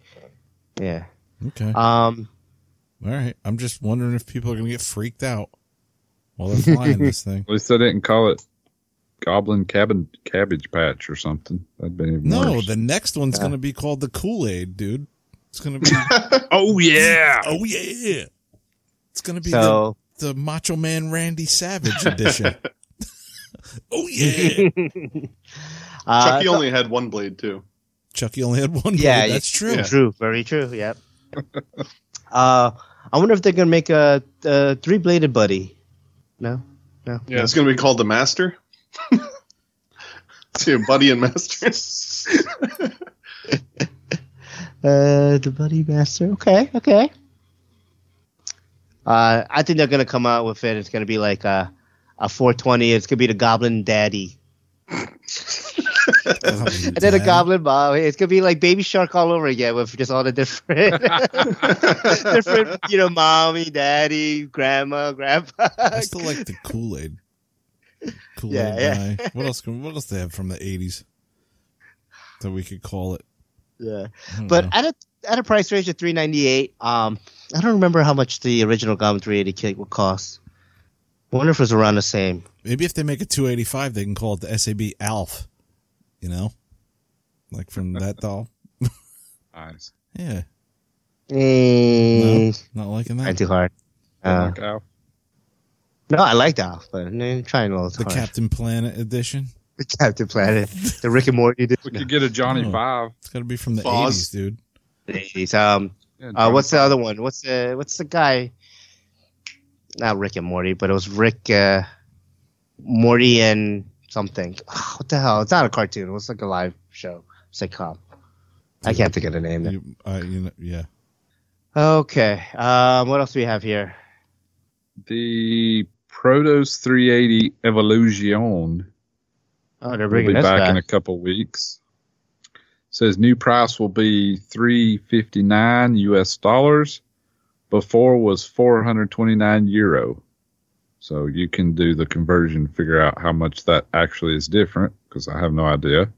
Yeah.
Okay.
Um.
All right. I'm just wondering if people are going to get freaked out while they're flying this thing.
At least they didn't call it Goblin Cabin Cabbage Patch or something. That'd be even
No,
worse.
the next one's going to be called the Kool Aid, dude. It's going to be,
oh yeah.
oh, yeah. It's going to be
So.
the, the Macho Man Randy Savage edition. oh, yeah.
uh,
Chucky
so-
only had one blade too.
Chucky only had one.
Yeah,
blade. that's true.
yeah.
True. Very true. Yep. uh, I wonder if they're gonna make a, a three bladed buddy. No. No.
Yeah, it's going to be called the Master. See, Buddy and Master.
Uh, the buddy master. Okay. Okay. Uh, I think they're gonna come out with it. It's gonna be like a a 420. It's gonna be the Goblin Daddy. And then a goblin mom. It's gonna be like Baby Shark all over again with just all the different, different, you know, mommy, daddy, grandma, grandpa.
I still like the Kool Aid. Kool Aid
Yeah, yeah.
What else? Can, what else they have from the '80s that we could call it?
yeah, but
know.
at a at a price range of 398, um, I don't remember how much the original Goblin 380 kit would cost. I wonder if it's around the same.
maybe if they make a 285, they can call it the SAB Alf. You know, like from that doll.
Nice.
Yeah,
Mm,
not liking
Not
that.
too hard. Uh,
Like Al.
No, I like Alf, but no, trying a little
The
hard.
Captain Planet edition.
the Captain Planet, the Rick and Morty.
We could get a Johnny
Oh.
Five.
It's got to be from the
Foz.
80s, dude.
Eighties. Um,
Yeah,
uh, what's the other one? What's the what's the guy? Not Rick and Morty, but it was Rick, uh, Morty and something. what the hell? It's not a cartoon. It was like a live show sitcom. I can't think of the name.
You, uh, you know, yeah.
Okay. Um, what else do we have here?
The Protos 380 Evolution
Oh, they're
will
bringing
be
this
back
back.
in a couple weeks. Says new price will be 359 US dollars. Before was 429 euro. So you can do the conversion, figure out how much that actually is different because I have no idea.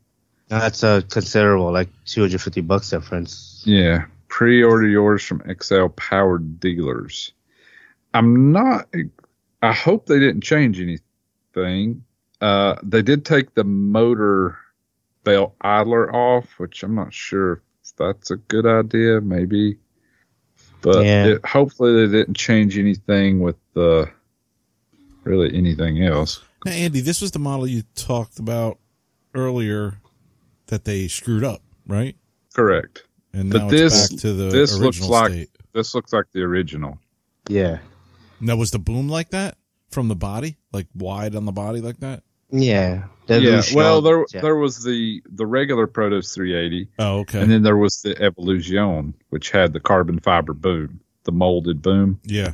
That's a considerable, like 250 bucks difference.
Yeah, pre-order yours from XL Powered Dealers. I'm not. I hope they didn't change anything. Uh, they did take the motor belt idler off, which I'm not sure if that's a good idea. Maybe, but
Yeah.
it, hopefully they didn't change anything with the really anything else.
Now, Andy, this was the model you talked about earlier that they screwed up, right?
Correct.
And
But
now
this-
back to the
this
original
looks like-
state.
This looks like the original.
Yeah.
Now, was the boom like that from the body, like wide on the body like that?
Yeah.
Yeah. Well, there yeah. there was the the regular Protos 380.
Oh, okay.
And then there was the Evolution, which had the carbon fiber boom, the molded boom.
Yeah.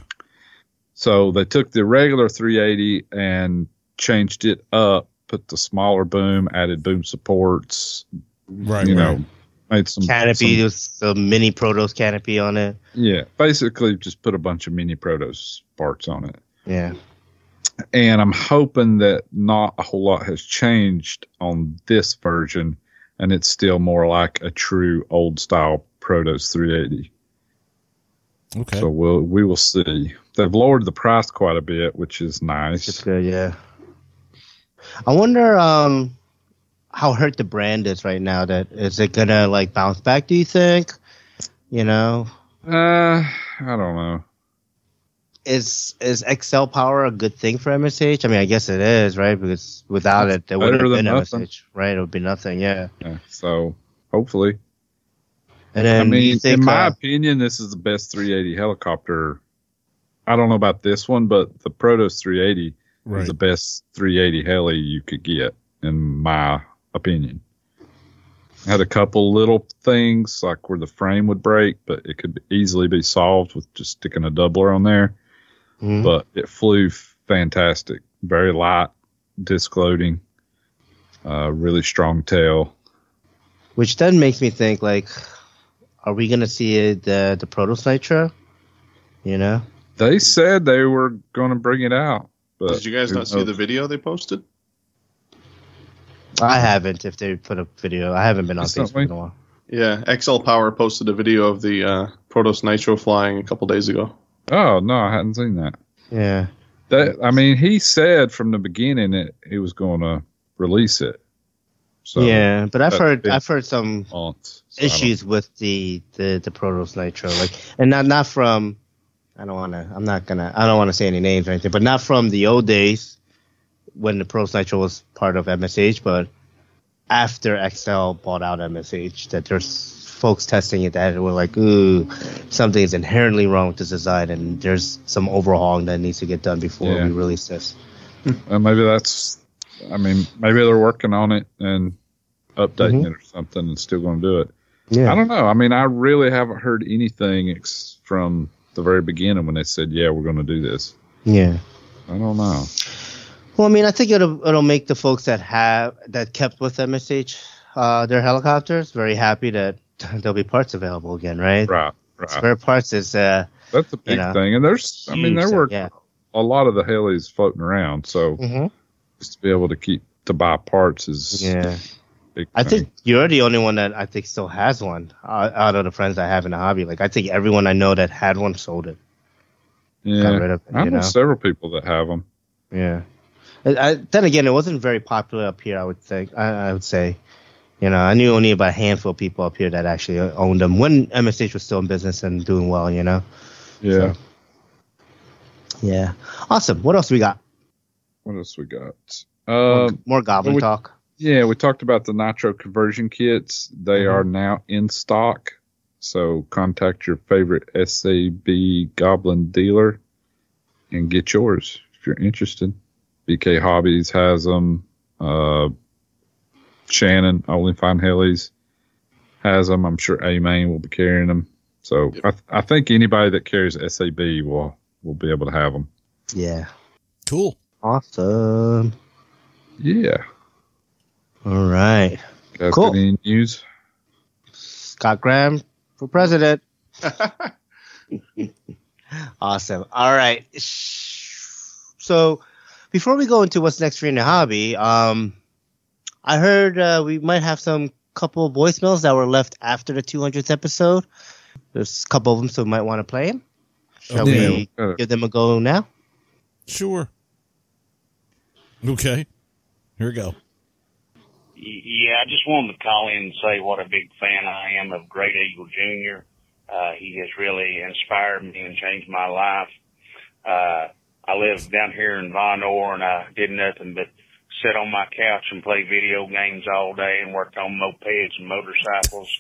So they took the regular 380 and changed it up, put the smaller boom, added boom supports.
Right.
You
right.
know, made some
canopy, some, the mini Protos canopy on it.
Yeah, basically just put a bunch of mini Protos parts on it.
Yeah.
And I'm hoping that not a whole lot has changed on this version, and it's still more like a true old style Protos 380.
Okay.
So we'll we will see. They've lowered the price quite a bit, which is nice.
It's good, yeah. I wonder um how hurt the brand is right now. That is it gonna like bounce back? Do you think? You know.
Uh, I don't know.
Is is XL power a good thing for MSH? I mean, I guess it is, right? Because without it's it, there wouldn't have been nothing. MSH, right? It would be nothing. Yeah.
yeah so hopefully.
And then
I mean,
think,
in my
uh,
opinion, this is the best 380 helicopter. I don't know about this one, but the Protos 380
right.
is the best 380 heli you could get, in my opinion. Had a couple little things like where the frame would break, but it could easily be solved with just sticking a doubler on there.
Mhm.
But it flew fantastic, very light, disc loading, uh, really strong tail.
which then makes me think like, are we gonna see the the Protos Nitro? You know.
They said they were going to bring it out. But
Did you guys not see the video they posted?
I haven't. If they put a video, I haven't been on
It's not
Facebook in a while.
Yeah, XL Power posted a video of the uh, Protos Nitro flying a couple days ago.
Oh no, I hadn't seen that.
Yeah.
That I mean, he said from the beginning that he was going to release it. So
yeah, but I've heard I've heard some
months. So
issues with the the the Protos Nitro, like, and not not from. I don't want to. I'm not gonna. I don't want to say any names or anything, but not from the old days when the Protos Nitro was part of MSH, but after XL bought out MSH, that there's folks testing it that were like, ooh, something is inherently wrong with this design, and there's some overhauling that needs to get done before
Yeah.
we release this.
Uh, maybe that's. I mean, maybe they're working on it and updating
Mhm.
it or something, and still going to do it.
Yeah.
I don't know. I mean, I really haven't heard anything ex- from the very beginning when they said, "Yeah, we're going to do this."
yeah.
I don't know.
Well, I mean, I think it'll it'll make the folks that have that kept with MSH uh, their helicopters very happy that there'll be parts available again, right?
Right, right.
Spare parts is uh,
That's a big
know,
thing. And there's, I mean, there were
yeah.
a lot of the helis floating around, so
Mhm.
just to be able to keep to buy parts is
yeah. I think you're the only one that I think still has one uh, out of the friends I have in the hobby. Like I think everyone I know that had one sold it.
yeah.
got rid of it,
I
you
know
know?
several people that have them.
Yeah. I, then again, it wasn't very popular up here. I would think. I, I would say. You know, I knew only about a handful of people up here that actually owned them when MSH was still in business and doing well. You know.
Yeah.
So- Yeah. Awesome. What else we got?
What else we got? Uh,
More goblin
we-
talk.
yeah, we talked about the nitro conversion kits. They
Mhm.
are now in stock. So contact your favorite SAB Goblin dealer and get yours if you're interested. BK Hobbies has them. Uh, Shannon, Only Fine Helis, has them. I'm sure A Main will be carrying them. So I, th- I think anybody that carries SAB will will be able to have them.
Yeah.
Cool.
Awesome.
Yeah.
All right.
Guys,
Cool.
any news?
Scott Graham for president. awesome. All right. So before we go into what's next for you in the hobby, um, I heard uh, we might have some couple of voicemails that were left after the 200th episode. There's a couple of them, so we might want to play them. Shall
Okay.
we
Uh,
give them a go now?
Sure. Okay. Here we go.
Yeah, I just wanted to call in and say what a big fan I am of Great Eagle Jr. Uh, he has really inspired me and changed my life. Uh, I live down here in Von Orr and I did nothing but sit on my couch and play video games all day and worked on mopeds and motorcycles.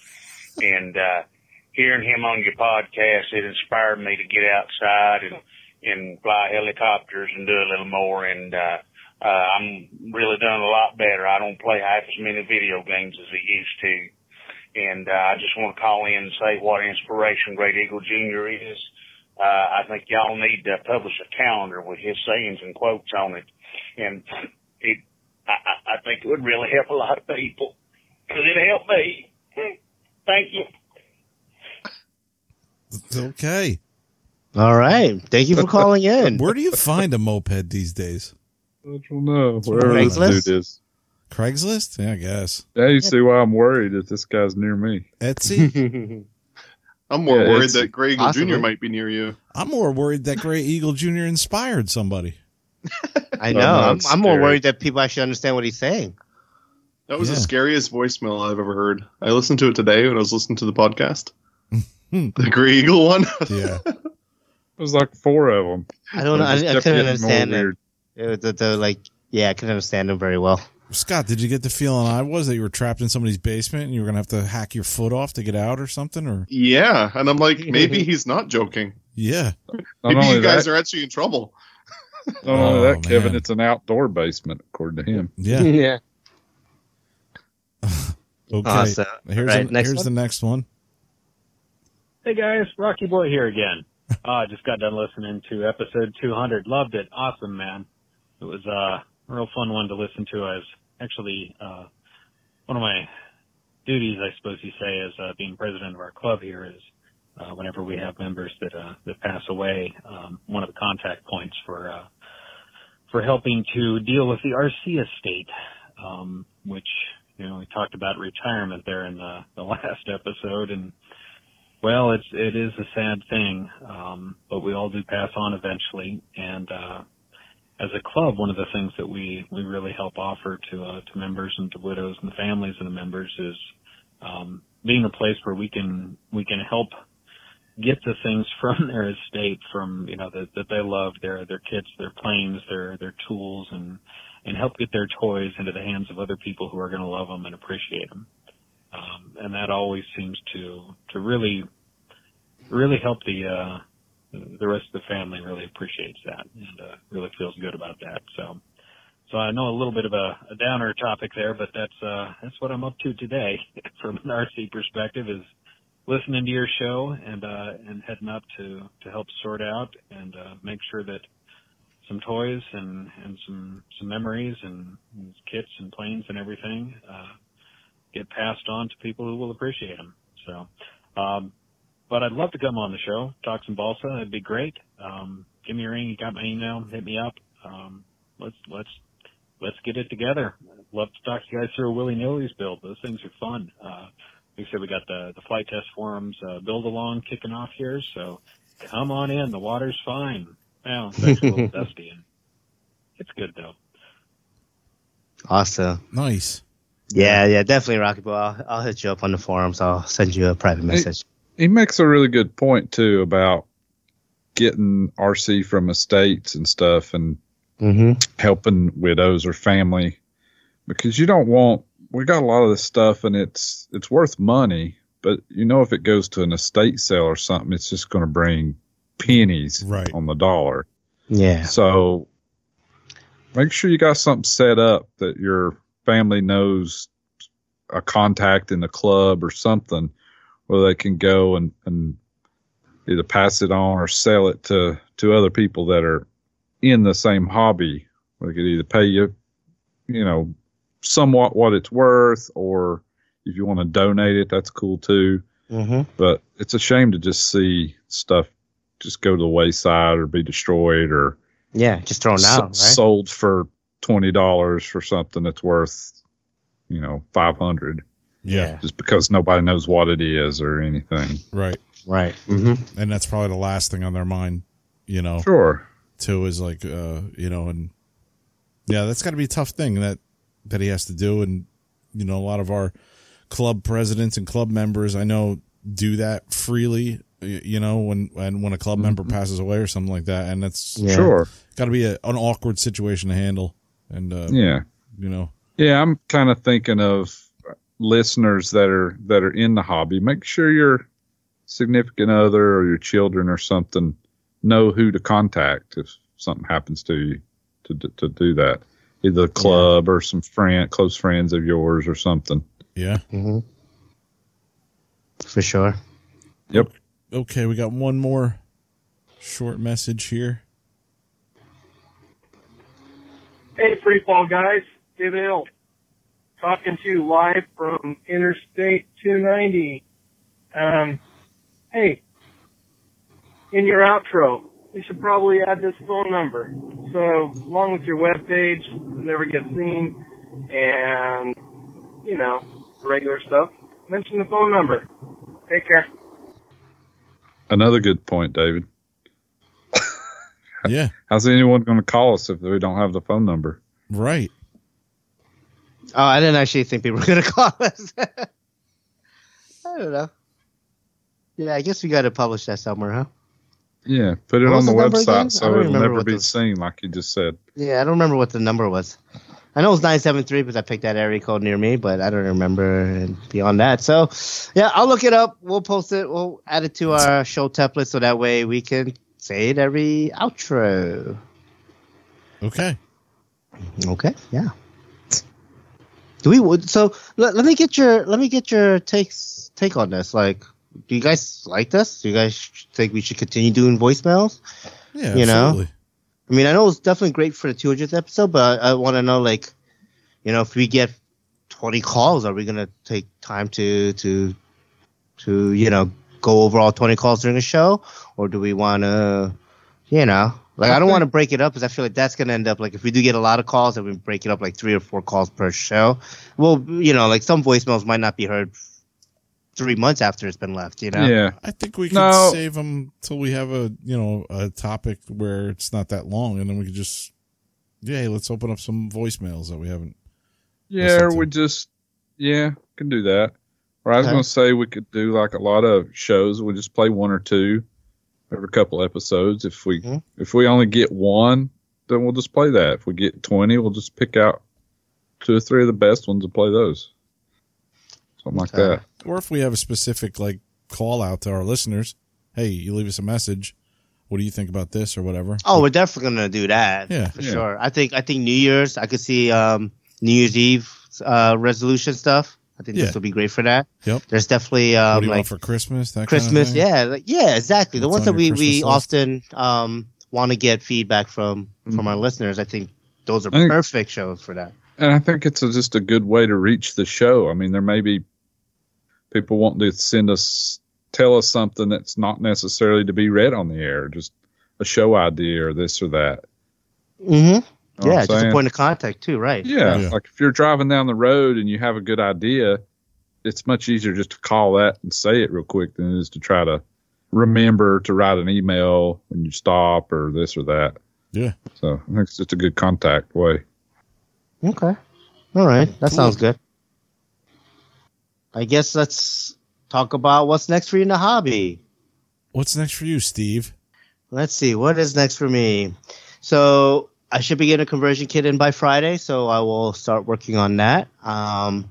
And, uh, hearing him on your podcast, it inspired me to get outside and, and fly helicopters and do a little more. And, uh, uh, I'm really doing a lot better. I don't play half as many video games as I used to. And, uh, I just want to call in and say what inspiration Great Eagle Jr. is. Uh, I think y'all need to publish a calendar with his sayings and quotes on it. And it, I, I think it would really help a lot of people because it helped me. Thank you.
Okay.
All right. Thank you for calling in.
Where do you find a moped these days?
I don't know. Wherever this
Craigslist?
dude is.
Craigslist? Yeah, I guess.
Now you see why I'm worried if this guy's near me.
Etsy?
I'm more
Yeah,
worried
it's
that Greg
possibly.
Jr. might be near you.
I'm more worried that Gray Eagle Jr. inspired somebody.
I know.
not
I'm, I'm more worried that people actually understand what he's saying.
That was
Yeah.
the scariest voicemail I've ever heard. I listened to it today when I was listening to the podcast. the Grey Eagle one.
Yeah.
There's like four of them.
I don't know. I, I
just
couldn't understand it.
weird.
It was the, the, like, yeah, I couldn't understand them very well.
Scott, did you get the feeling I was that you were trapped in somebody's basement and you were going to have to hack your foot off to get out or something? Or
yeah, and I'm like, maybe he's not joking.
yeah,
Not
Maybe you guys
that,
are actually in trouble.
not only
Oh,
that, Kevin, it's an outdoor basement, according to him.
yeah.
yeah.
Okay.
Awesome.
Here's,
Right,
the,
next
here's
one?
the next one.
Hey guys, Rocky Boy here again. Uh, I just got done listening to episode 200. Loved it. Awesome, man. It was uh, a real fun one to listen to. As actually uh, one of my duties, I suppose you say, as uh, being president of our club here is uh, whenever we have members that uh, that pass away, um, one of the contact points for uh, for helping to deal with the RC estate, um, which you know we talked about retirement there in the, the last episode and. Well, it's it is a sad thing, um, but we all do pass on eventually. And uh, as a club, one of the things that we we really help offer to uh, to members and to widows and the families of the members is um, being a place where we can we can help get the things from their estate, from you know that that they love, their their kits, their planes, their their tools, and and help get their toys into the hands of other people who are going to love them and appreciate them um, and that always seems to to really really help the uh, the rest of the family really appreciates that and uh, really feels good about that. So so I know a little bit of a, a downer topic there, but that's uh, that's what I'm up to today from an RC perspective is listening to your show and uh, and heading up to to help sort out and uh, make sure that some toys and and some some memories and, and kits and planes and everything uh, get passed on to people who will appreciate them. So, um, but I'd love to come on the show, talk some balsa. It'd be great. Um, give me a ring. You got my email. Hit me up. Um, let's let's let's get it together. I'd love to talk to you guys through a willy nilly's build. Those things are fun. Uh, like I said, we got the the flight test forums uh, build along kicking off here. So come on in. The water's fine. Well, it's a little dusty and it's good though.
Awesome.
Nice.
Yeah, yeah, definitely, Rocky Boy. I'll, I'll hit you up on the forums. I'll send you a private message.
He makes a really good point too about getting RC from estates and stuff and
Mm-hmm.
helping widows or family because you don't want we got a lot of this stuff and it's it's worth money but you know if it goes to an estate sale or something it's just going to bring pennies
Right.
on the dollar
Yeah.
so make sure you got something set up that your family knows a contact in the club or something where they can go and, and either pass it on or sell it to, to other people that are in the same hobby. They could either pay you, you know, somewhat what it's worth, or if you want to donate it, that's cool too.
Mm-hmm.
But it's a shame to just see stuff just go to the wayside or be destroyed or
Yeah, just thrown
s-
out, right?
sold for twenty dollars for something that's worth, you know, five hundred,
Yeah.
just because nobody knows what it is or anything.
Right.
Right. Mm-hmm.
And that's probably the last thing on their mind, you know,
Sure.
too, is like, uh, you know, and yeah, that's got to be a tough thing that, that he has to do. And, you know, a lot of our club presidents and club members, I know, do that freely, you know, when, when, when a club member passes away or something like that. And that's
Yeah.
Sure.
got to be a, an awkward situation to handle. And, uh,
Yeah.
you know,
Yeah, I'm kind of thinking of listeners that are that are in the hobby. Make sure your significant other or your children or something know who to contact if something happens to you to to do that. either the club or some friend, close friends of yours or something.
Yeah.
Mm-hmm. For sure.
Yep.
Okay, we got one more short message here.
Hey, free fall guys, David Hill, talking to you live from Interstate 290. Um, hey, in your outro, you should probably add this phone number. So, along with your web page, never get seen, and you know, regular stuff. Mention the phone number. Take care.
Another good point, David.
Yeah.
How's anyone going to call us if we don't have the phone number?
Right.
Oh, I didn't actually think people were gonna call us. I don't know. Yeah, I guess we got to publish that somewhere, huh?
Yeah, put it
What
on the
the
website so it'll never be
the-
seen, like you just said.
Yeah, I don't remember what the number was. I know it was 973 because I picked that area code near me, but I don't remember beyond that. So, yeah, I'll look it up. We'll post it. We'll add it to our show template so that way we can say it every outro.
Okay.
Okay, yeah. Do we would so let, let me get your let me get your takes take on this. Like, do you guys like this? Do you guys think we should continue doing voicemails?
Yeah.
You know?
absolutely.
I mean, I know it's definitely great for the 200th episode, but I, I want to know, like, you know, if we get 20 calls, are we gonna take time to to to you know go over all 20 calls during the show, or do we want to, you know, like I don't want to break it up because I feel like that's gonna end up like if we do get a lot of calls, and we break it up like three or four calls per show. Well, you know, like some voicemails might not be heard three months after it's been left. You know.
Yeah.
I think we can
No.
save them till we have a you know a topic where it's not that long, and then we could just yeah, let's open up some voicemails that we haven't.
Yeah,
Listen
or
to.
we just yeah, can do that. Or I was
Okay.
gonna say we could do like a lot of shows. We just play one or two every couple episodes. If we
Mhm.
if we only get one, then we'll just play that. If we get twenty, we'll just pick out two or three of the best ones and play those. Something like
Okay.
that.
Or if we have a specific like call out to our listeners, hey, you leave us a message. What do you think about this or whatever?
Oh, we're definitely gonna do that.
Yeah.
for
Yeah.
sure. I think I think New Year's. I could see um, New Year's Eve uh, resolution stuff. I think
Yeah.
this will be great for that.
Yep.
There's definitely
what
um,
do you
like
want for Christmas? That
Christmas.
Kind of thing?
yeah, like, yeah, exactly. The ones
on
that
your
we we
list?
often um, want to get feedback from from our listeners. I think those are
think-
perfect shows for that.
And I think it's a, just a good way to reach the show. I mean, there may be people wanting to send us, tell us something that's not necessarily to be read on the air, just a show idea or this or that.
Mm-hmm.
You know
Yeah,
I'm
just a point of contact too, right?
Yeah,
Yeah.
like if you're driving down the road and you have a good idea, it's much easier just to call that and say it real quick than it is to try to remember to write an email when you stop or this or that.
Yeah.
So I think it's just a good contact way.
Okay. All right. That sounds good. I guess let's talk about what's next for you in the hobby.
What's next for you, Steve?
Let's see what is next for me. So I should be getting a conversion kit in by Friday, so I will start working on that. Um,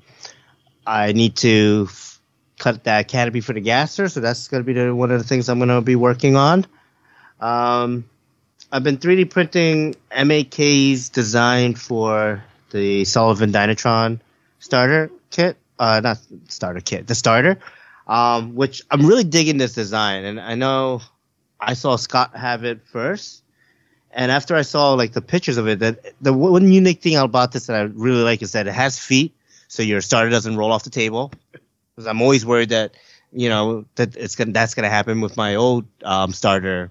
I need to f- cut that canopy for the gasser, so that's going to be the, one of the things I'm going to be working on. Um, I've been 3D printing MAK's design for the Sullivan Dynatron starter kit. Uh, not starter kit, the starter. Um, which I'm really digging this design, and I know I saw Scott have it first, and after I saw like the pictures of it, that the one unique thing about this that I really like is that it has feet, so your starter doesn't roll off the table. Because I'm always worried that you know that it's gonna that's gonna happen with my old um, starter.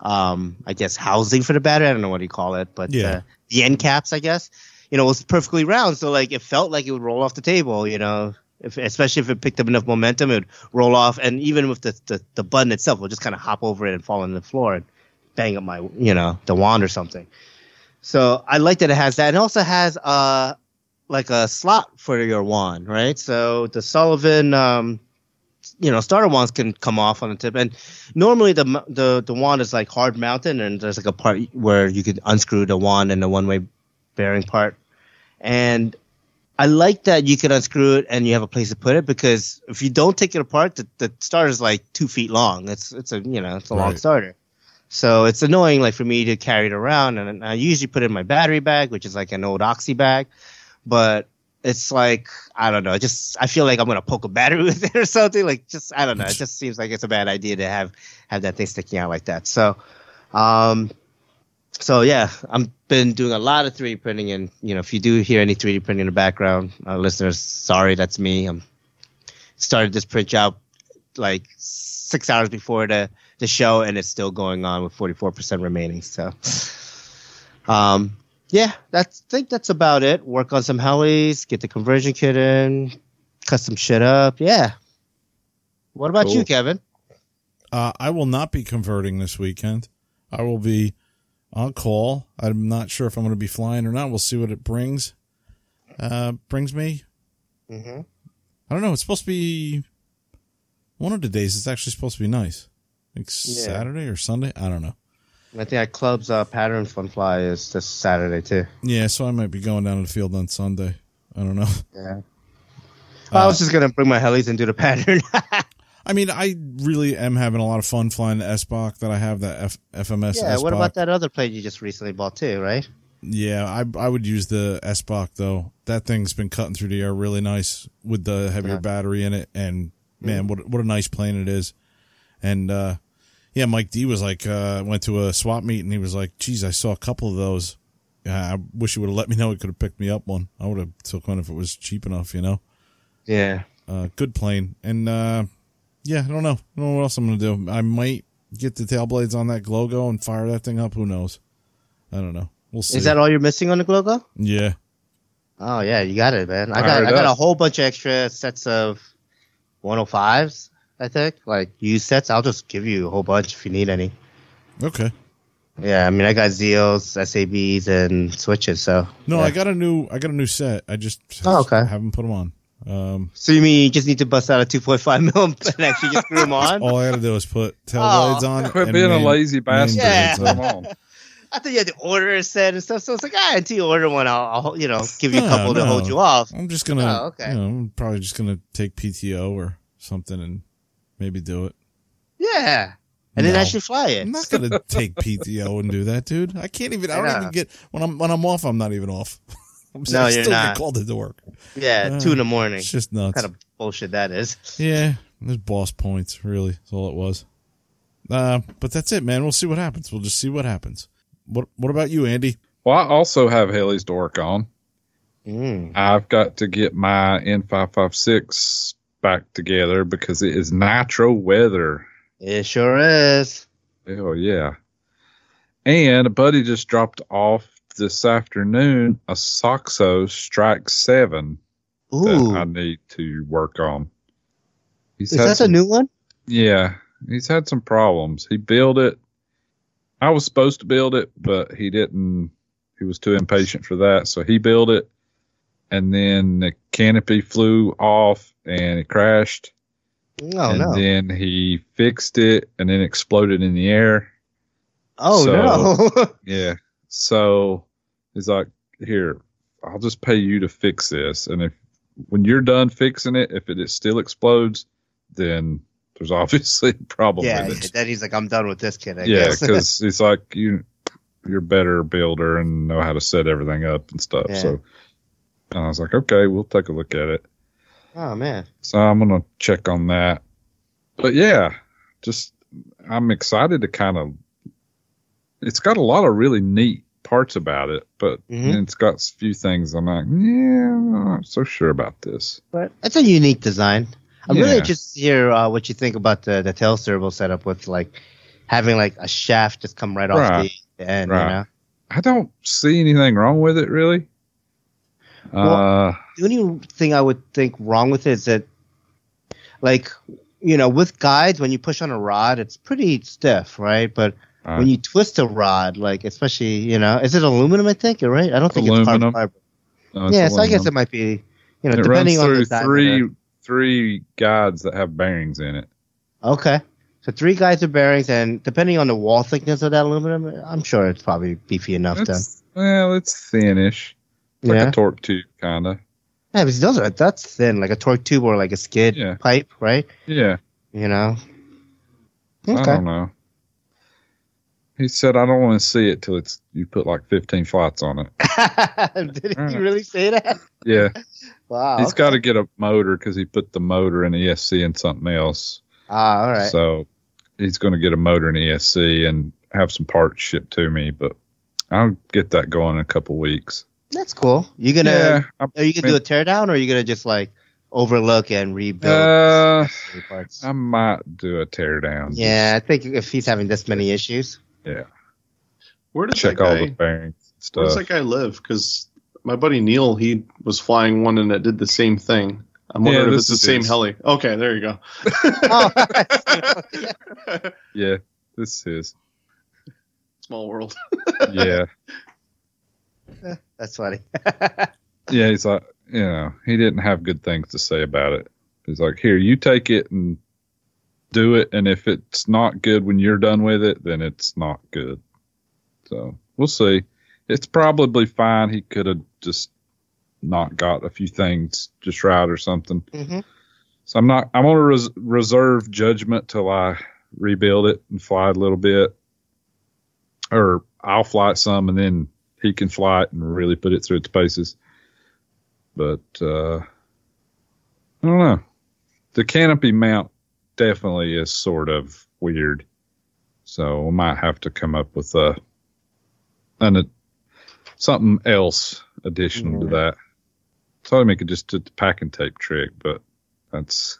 Um, I guess housing for the battery. I don't know what you call it, but
Yeah.
uh, the end caps, I guess. You know, it was perfectly round, so like it felt like it would roll off the table. You know, if, especially if it picked up enough momentum, it would roll off, and even with the the, the button itself, it would just kind of hop over it and fall on the floor and bang up my you know the wand or something. So I like that it has that, and it also has uh like a slot for your wand, right? So the Sullivan um you know starter wands can come off on the tip, and normally the the the wand is like hard mounted, and there's like a part where you could unscrew the wand and the one way bearing part, and I like that you can unscrew it and you have a place to put it because if you don't take it apart, the, the starter is like two feet long. It's it's a you know it's a long starter. So it's annoying, like for me to carry it around, and I usually put it in my battery bag, which is like an old oxy bag. But it's like I don't know. Just I feel like I'm gonna poke a battery with it or something. Like just I don't know. It just seems like it's a bad idea to have have that thing sticking out like that. So, um, so yeah, I've been doing a lot of 3D printing, and you know, if you do hear any 3D printing in the background, uh, listeners, sorry, that's me. I'm started this print job like six hours before the the show, and it's still going on with 44% remaining. So, um, yeah, that's I think that's about it. Work on some helis, get the conversion kit in, cut some shit up. Yeah. What about cool. you, Kevin?
Uh, I will not be converting this weekend. I will be on call. I'm not sure if I'm going to be flying or not. We'll see what it brings. Uh, brings me. Mm-hmm. I don't know. It's supposed to be one of the days. It's actually supposed to be nice. Like yeah. Saturday or Sunday. I don't know.
I think at club's uh, pattern fun fly is this Saturday too.
Yeah, so I might be going down to the field on Sunday. I don't know.
Yeah. Uh, I was just gonna bring my helis and do the pattern.
I mean, I really am having a lot of fun flying the Sbach that I have, that F- FMS.
Yeah, what about that other plane you just recently bought too, right?
Yeah, I I would use the Sbach though. That thing's been cutting through the air really nice with the heavier yeah. battery in it, and man, what what a nice plane it is. And uh, yeah, Mike D was like, uh, went to a swap meet and he was like, geez, I saw a couple of those. I wish you would have let me know. He could have picked me up one. I would have took one if it was cheap enough, you know?
Yeah.
Uh, good plane. And, uh, yeah, I don't know. I don't know what else I'm going to do. I might get the tail blades on that Glogo and fire that thing up. Who knows? I don't know. We'll see.
Is that all you're missing on the Glogo?
Yeah.
Oh yeah, you got it, man. I got I got a whole bunch of extra sets of 105s I think. Like used sets, I'll just give you a whole bunch if you need any.
Okay.
Yeah, I mean, I got Zeals, SABs, and switches. So
no,
yeah.
I got a new, I got a new set. I just
oh, okay.
haven't put them on. Um,
so you mean you just need to bust out a 2.5 mil and actually just screw them on?
All I got to do is put tail oh. blades on.
Quit being main, a lazy bastard. Yeah.
I thought you had to order a set and stuff. So it's like, ah, until you order one, I'll, I'll you know, give you a couple no, to hold you off.
I'm just gonna, oh, okay. You know, I'm probably just gonna take PTO or something and maybe do it.
Yeah. And no. then actually fly it.
I'm not gonna take PTO and do that, dude. I can't even. I don't even get when I'm when I'm off. I'm not even off. I'm
no, you're
still
not.
Get called into work.
Yeah, uh, two in the morning.
It's just nuts.
What kind of bullshit that is.
Yeah, there's boss points. Really, that's all it was. Uh, but that's it, man. We'll see what happens. We'll just see what happens. What What about you, Andy?
Well, I also have helis to work on.
Mm.
I've got to get my N556 back together because it is nitro weather.
It sure is.
Oh yeah. And a buddy just dropped off this afternoon a Soxo Strike Seven
Ooh.
that I need to work on.
He's is that some, a new one?
Yeah, he's had some problems. He built it. I was supposed to build it, but he didn't. He was too impatient for that, so he built it and then the canopy flew off and it crashed.
Oh
and
no!
then he fixed it and then exploded in the air.
Oh so,
no! yeah. So he's like, "Here, I'll just pay you to fix this, and if when you're done fixing it, if it still explodes, then there's obviously a problem
yeah,
with it."
Then he's like, "I'm done with this kid." I
yeah,
because
it's like you you're better builder and know how to set everything up and stuff. Yeah. So and I was like, okay, we'll take a look at it.
Oh man.
So I'm gonna check on that. But yeah, just I'm excited to kind of. It's got a lot of really neat parts about it, but mm-hmm. it's got a few things I'm like, yeah, I'm not so sure about this.
But it's a unique design. I'm yeah. really interested to hear uh, what you think about the the tail servo setup with like having like a shaft just come right, right. off the end. Right. You know?
I don't see anything wrong with it really.
Well, uh, the only thing I would think wrong with it is that, like, you know, with guides, when you push on a rod, it's pretty stiff, right? But uh, when you twist a rod, like, especially, you know, is it aluminum? I think right. I don't think aluminum. it's carbon fiber. No, it's yeah, aluminum. so I guess it might be, you know,
it
depending
on
the
three three guides that have bearings in it.
Okay. So three guides of bearings, and depending on the wall thickness of that aluminum, I'm sure it's probably beefy enough
it's, to. Well, it's thinnish like yeah. a torque tube, kind of.
Yeah, but those are that's thin, like a torque tube or like a skid yeah. pipe, right?
Yeah.
You know.
Okay. I don't know. He said, "I don't want to see it till it's you put like 15 flights on it."
Did he really say that?
Yeah,
Wow.
he's
okay.
got to get a motor because he put the motor in ESC and something else.
Ah, all right.
So he's going to get a motor in ESC and have some parts shipped to me, but I'll get that going in a couple weeks.
That's cool. You gonna
yeah,
are you gonna do a teardown or are you gonna just like overlook and rebuild
uh. I might do a teardown.
yeah, I think if he's having this many issues.
yeah.
Where does
Check
that
all the bearings and
Where does that guy live? Because my buddy Neil, he was flying one and it did the same thing. I'm
Yeah,
wondering if it's the same
his.
heli. Okay, there you go.
Oh,
Yeah, this is.
Small world.
Yeah,
that's funny.
yeah. He's like, you know, he didn't have good things to say about it. He's like, here, you take it and do it, and if it's not good when you're done with it, then it's not good. So we'll see. It's probably fine. He could have just not got a few things just right or something.
hmm
So I'm not. I'm gonna res- reserve judgment till I rebuild it and fly it a little bit, or I'll fly it some and then he can fly it and really put it through its paces. But uh, I don't know. The canopy mount definitely is sort of weird, so we might have to come up with a an something else additional to that. So I make it just a packing tape trick, but that's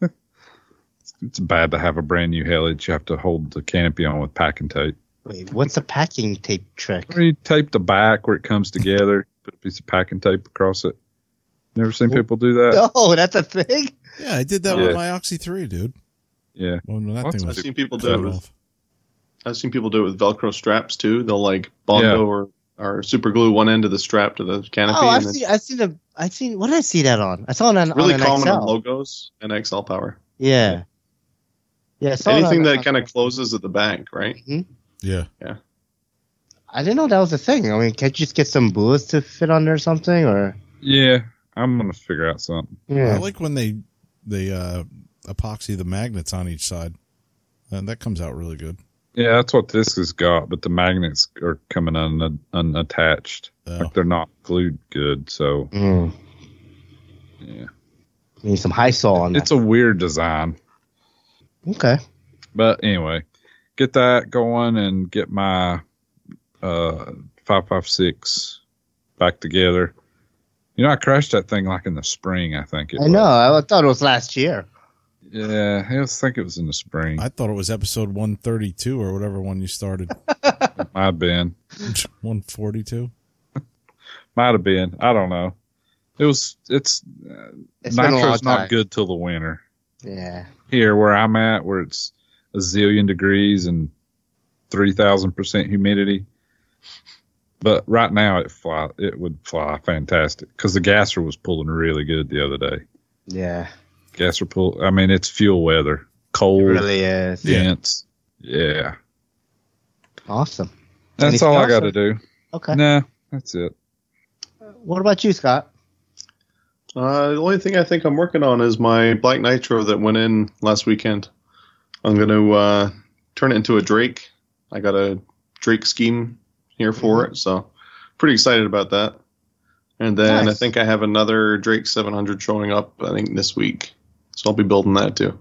it's bad to have a brand new heli that you have to hold the canopy on with packing tape.
Wait, what's a packing tape trick?
Where you tape the back where it comes together, put a piece of packing tape across it. Never seen people do that?
Oh, that's a thing.
Yeah, I did that
Yeah.
with my Oxy 3, dude.
Yeah.
When that
Lots
thing was
I've seen people do it with. I've seen people do it with Velcro straps too. They'll like bondo
Yeah.
or or super glue one end of the strap to the canopy.
Oh, I've
and then
seen, I've seen a, I've seen. What did I see that on? I saw it on,
really
on an
common
XL.
on logos and XL power.
Yeah. Yeah. I saw
Anything
on-
that kind of closes at the back, right? Mm-hmm.
Yeah. Yeah.
I didn't know that was a thing. I mean, can't you just get some bullets to fit on there or something? Or
Yeah. I'm gonna figure out something.
Yeah.
I like when they they uh, epoxy the magnets on each side. And that comes out really good.
Yeah, that's what this has got, but the magnets are coming un- unattached.
Oh.
Like they're not glued good, so
mm.
yeah.
need some Hysol on
It's a weird design.
Okay.
But anyway, get that going and get my uh 556 back together. You know, I crashed that thing like in the spring, I think it
I
was.
know. I thought it was last year.
Yeah, I think it was in the spring.
I thought it was episode 132 or whatever one you started.
Might have been.
142.
Might have been. I don't know. It was. It's, uh,
It's been a long
nitro's
time.
not good till the winter.
Yeah.
Here where I'm at, where it's a zillion degrees and three thousand percent humidity. But right now it fly. It would fly fantastic because the gasser was pulling really good the other day.
Yeah.
Gasser pull. I mean, it's fuel weather,
It
cold,
really is.
dense. Yeah,
Awesome.
that's
Anything
all I got to do.
Okay.
Nah, that's it.
What about you, Scott?
Uh, the only thing I think I'm working on is my black nitro that went in last weekend. I'm going to uh, turn it into a Drake. I got a Drake scheme here for it, so pretty excited about that. And then I think I have another Drake 700 showing up. I think this week, so I'll be building that too.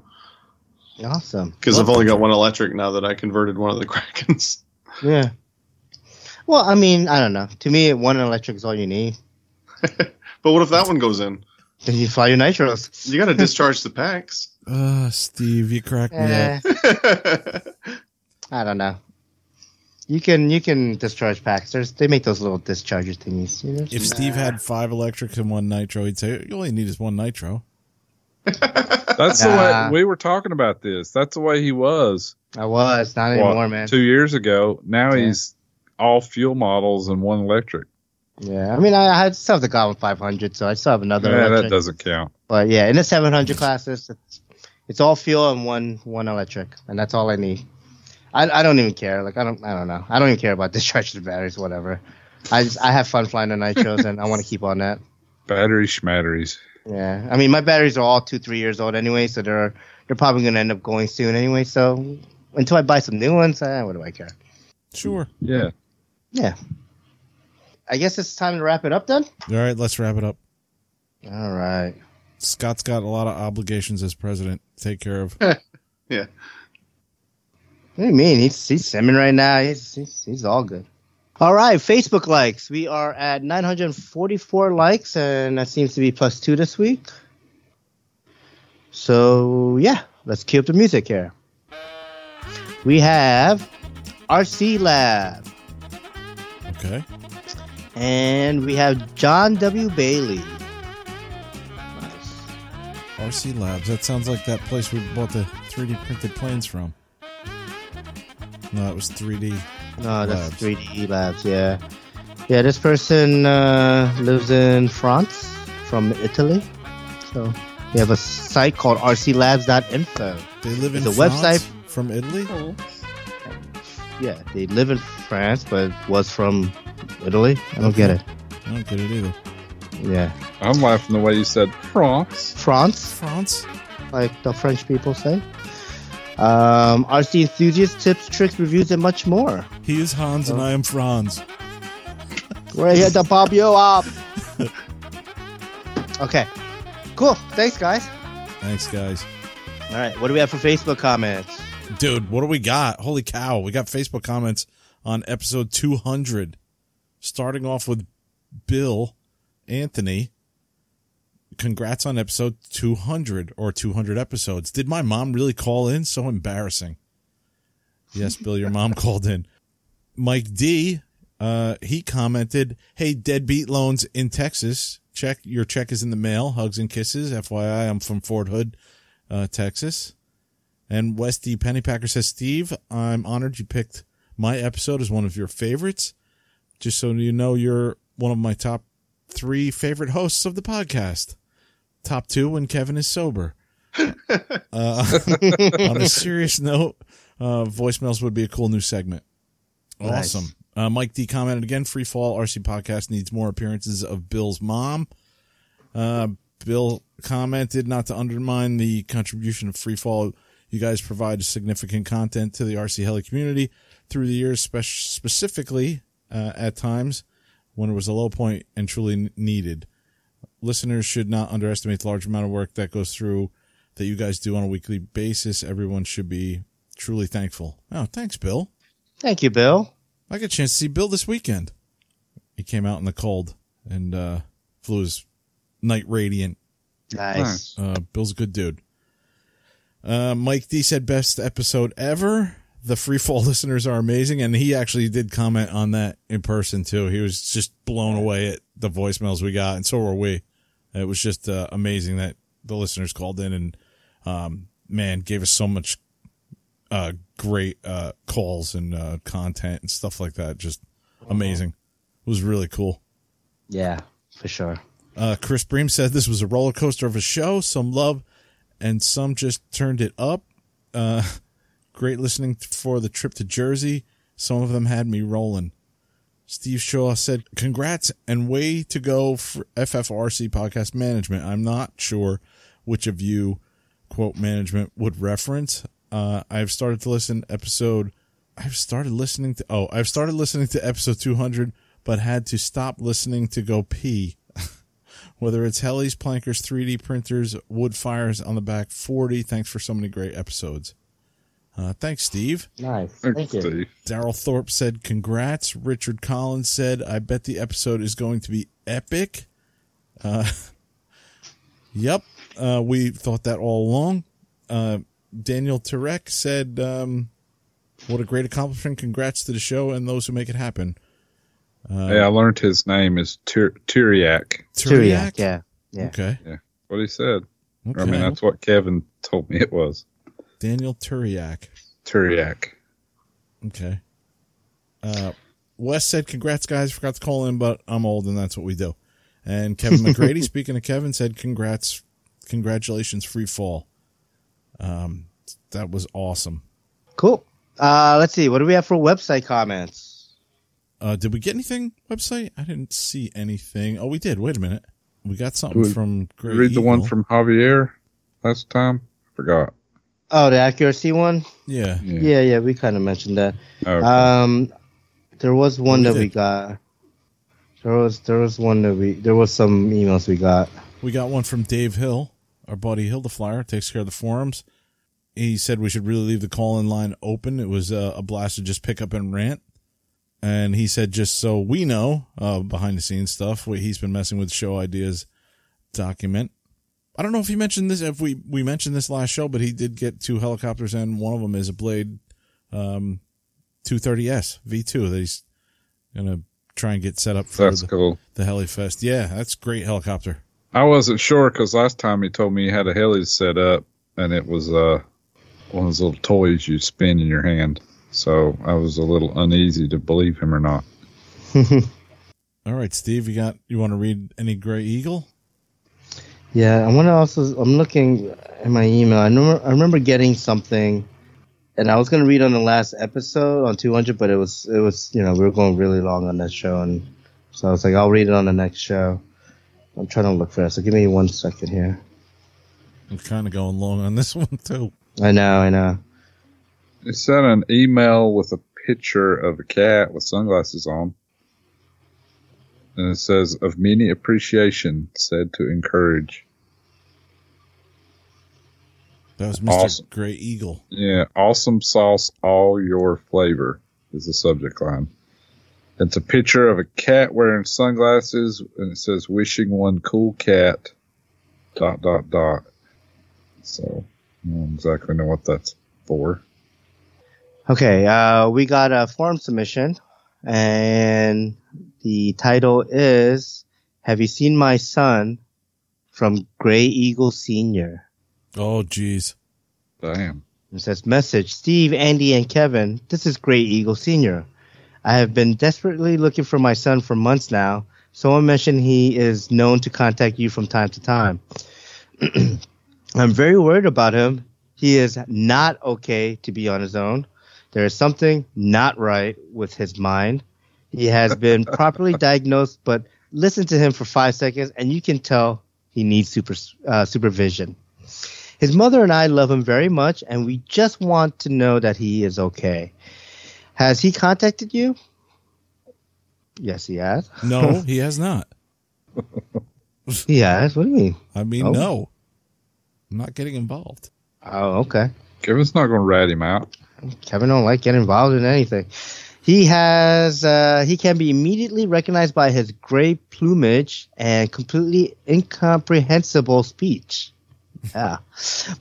Awesome.
Because I've only got one electric now that I converted one of the Krakens.
Yeah. Well, I mean, I don't know. To me, one electric is all you need.
but what if that one goes in?
Then you fly your nitros.
You got to discharge the packs.
Uh, Steve, you cracked me
Eh,
up.
I don't know. You can you can discharge packs. There's they make those little discharger thingies. You know?
If Steve had five electrics and one nitro, he'd say, you only need is one nitro.
That's the way we were talking about this. That's the way he was.
I was not
what,
anymore, man.
Two years ago. Now
Yeah.
he's all fuel models and one electric.
Yeah, I mean, I, I still have the Goblin 500, so I still have another.
Yeah, that doesn't count.
But yeah, in the 700 classes, it's it's all fuel and one one electric, and that's all I need. I, I don't even care. Like I don't I don't know. I don't even care about discharging the batteries, whatever. I just I have fun flying the nitros, and I want to keep on that.
Battery schmatteries.
Yeah, I mean my batteries are all two three years old anyway, so they're they're probably gonna end up going soon anyway. So until I buy some new ones, eh, what do I care?
Sure.
Yeah.
Yeah. I guess it's time to wrap it up then.
All right, let's wrap it up.
All right.
Scott's got a lot of obligations as president to take care of.
yeah.
What do you mean? He's he's simming right now. He's, he's he's all good. All right, Facebook likes. We are at 944 likes, and that seems to be plus two this week. So yeah, let's cue up the music here. We have RC Lab.
Okay.
And we have John W. Bailey.
RC Labs. That sounds like that place we bought the 3D printed planes from. No, it was 3D.
No, that's 3D Labs. Yeah, yeah. This person uh, lives in France from Italy, so they have a site called rclabs.info.
They live in the website from Italy. Oh.
Yeah, they live in France, but was from Italy. I don't get it.
I don't get it either.
Yeah.
I'm laughing the way you said France.
France.
France.
Like the French people say. Um, RC enthusiasts, tips, tricks, reviews, and much more.
He is Hans and I am Franz.
We're here to pop you up. okay. Cool. Thanks, guys.
Thanks, guys.
All right. What do we have for Facebook comments?
Dude, what do we got? Holy cow. We got Facebook comments on episode 200. Starting off with Bill Anthony. Congrats on episode 200 or 200 episodes. Did my mom really call in? So embarrassing. Yes, Bill, your mom called in. Mike D, uh, he commented, Hey, deadbeat loans in Texas. Check your check is in the mail. Hugs and kisses. FYI, I'm from Fort Hood, uh, Texas. And Westy Pennypacker says, Steve, I'm honored you picked my episode as one of your favorites. Just so you know, you're one of my top three favorite hosts of the podcast. Top two when Kevin is sober. uh, on a serious note, uh, voicemails would be a cool new segment. Awesome. Nice. Uh, Mike D commented again. Free Fall RC podcast needs more appearances of Bill's mom. Uh, Bill commented not to undermine the contribution of Free Fall. You guys provide significant content to the RC Heli community through the years, spe- specifically uh, at times when it was a low point and truly needed. Listeners should not underestimate the large amount of work that goes through that you guys do on a weekly basis. Everyone should be truly thankful. Oh, thanks, Bill.
Thank you, Bill.
I got a chance to see Bill this weekend. He came out in the cold and uh, flew his night Radian.
Nice.
Uh, Bill's a good dude. Uh, Mike D said best episode ever the free fall listeners are amazing. And he actually did comment on that in person too. He was just blown away at the voicemails we got. And so were we. It was just uh, amazing that the listeners called in and, um, man, gave us so much, uh, great, uh, calls and, uh, content and stuff like that. Just amazing. It was really cool.
Yeah, for sure.
Uh, Chris Bream said this was a roller coaster of a show. Some love and some just turned it up. Uh, Great listening for the trip to Jersey. Some of them had me rolling. Steve Shaw said, congrats and way to go for FFRC podcast management. I'm not sure which of you quote management would reference. Uh, I've started to listen episode. I've started listening to, oh, I've started listening to episode 200, but had to stop listening to go pee. Whether it's Helis, Plankers, 3D printers, wood fires on the back 40. Thanks for so many great episodes. Uh, thanks, Steve.
Nice. Thank thanks, you.
Daryl Thorpe said, congrats. Richard Collins said, I bet the episode is going to be epic. Uh, yep. Uh, we thought that all along. Uh, Daniel Turek said, um, what a great accomplishment. Congrats to the show and those who make it happen.
Uh, yeah, I learned his name is Tyriak.
Tyriak, yeah. yeah.
Okay.
Yeah. What he said. Okay. I mean, that's what Kevin told me it was.
Daniel Turiak.
Turiak.
Okay. Uh, Wes said, "Congrats, guys! Forgot to call in, but I'm old, and that's what we do." And Kevin McGrady, speaking of Kevin, said, "Congrats, congratulations, free fall." Um, that was awesome.
Cool. Uh, let's see. What do we have for website comments?
Uh, did we get anything website? I didn't see anything. Oh, we did. Wait a minute. We got something we from.
Grey read Eagle. the one from Javier last time. I Forgot.
Oh, the accuracy one.
Yeah.
Yeah, yeah. we kind of mentioned that. Okay. Um, there was one that we got. There was there was one that we there was some emails we got.
We got one from Dave Hill, our buddy Hill the Flyer, takes care of the forums. He said we should really leave the call in line open. It was uh, a blast to just pick up and rant. And he said, just so we know, uh, behind the scenes stuff, he's been messing with show ideas document. I don't know if he mentioned this, if we, we mentioned this last show, but he did get two helicopters and one of them is a Blade, um, 230S V2 that he's going to try and get set up for
that's
the,
cool.
the Helifest. Yeah, that's great helicopter.
I wasn't sure because last time he told me he had a heli set up and it was uh, one of those little toys you spin in your hand. So I was a little uneasy to believe him or not.
All right, Steve, you got you want to read any Gray Eagle?
Yeah, I want to also. I'm looking in my email. I remember I remember getting something, and I was gonna read on the last episode on 200, but it was it was you know we were going really long on that show, and so I was like I'll read it on the next show. I'm trying to look for it, so give me one second here.
I'm kind of going long on this one too.
I know, I know.
He sent an email with a picture of a cat with sunglasses on. And it says, of many appreciation, said to encourage.
That was Mr.
Awesome.
Gray Eagle.
Yeah, awesome sauce, all your flavor is the subject line. It's a picture of a cat wearing sunglasses, and it says, wishing one cool cat, dot, dot, dot. So, I don't exactly know what that's for.
Okay, uh, we got a form submission, and the title is "Have you seen my son?" from Gray Eagle Senior.
Oh, jeez.
Damn.
It says, "Message: Steve, Andy, and Kevin. This is Gray Eagle Senior. I have been desperately looking for my son for months now. Someone mentioned he is known to contact you from time to time. I'm very worried about him. He is not okay to be on his own. There is something not right with his mind. He has been properly diagnosed, but listen to him for five seconds and you can tell he needs super, uh, supervision. His mother and I love him very much and we just want to know that he is okay. Has he contacted you? Yes, he has.
No, he has not.
he has. What do you mean?
I mean,
Oh.
no. I'm not getting involved.
Oh, okay.
Kevin's not going to rat him out.
Kevin don't like getting involved in anything. He has uh, he can be immediately recognized by his gray plumage and completely incomprehensible speech. Yeah.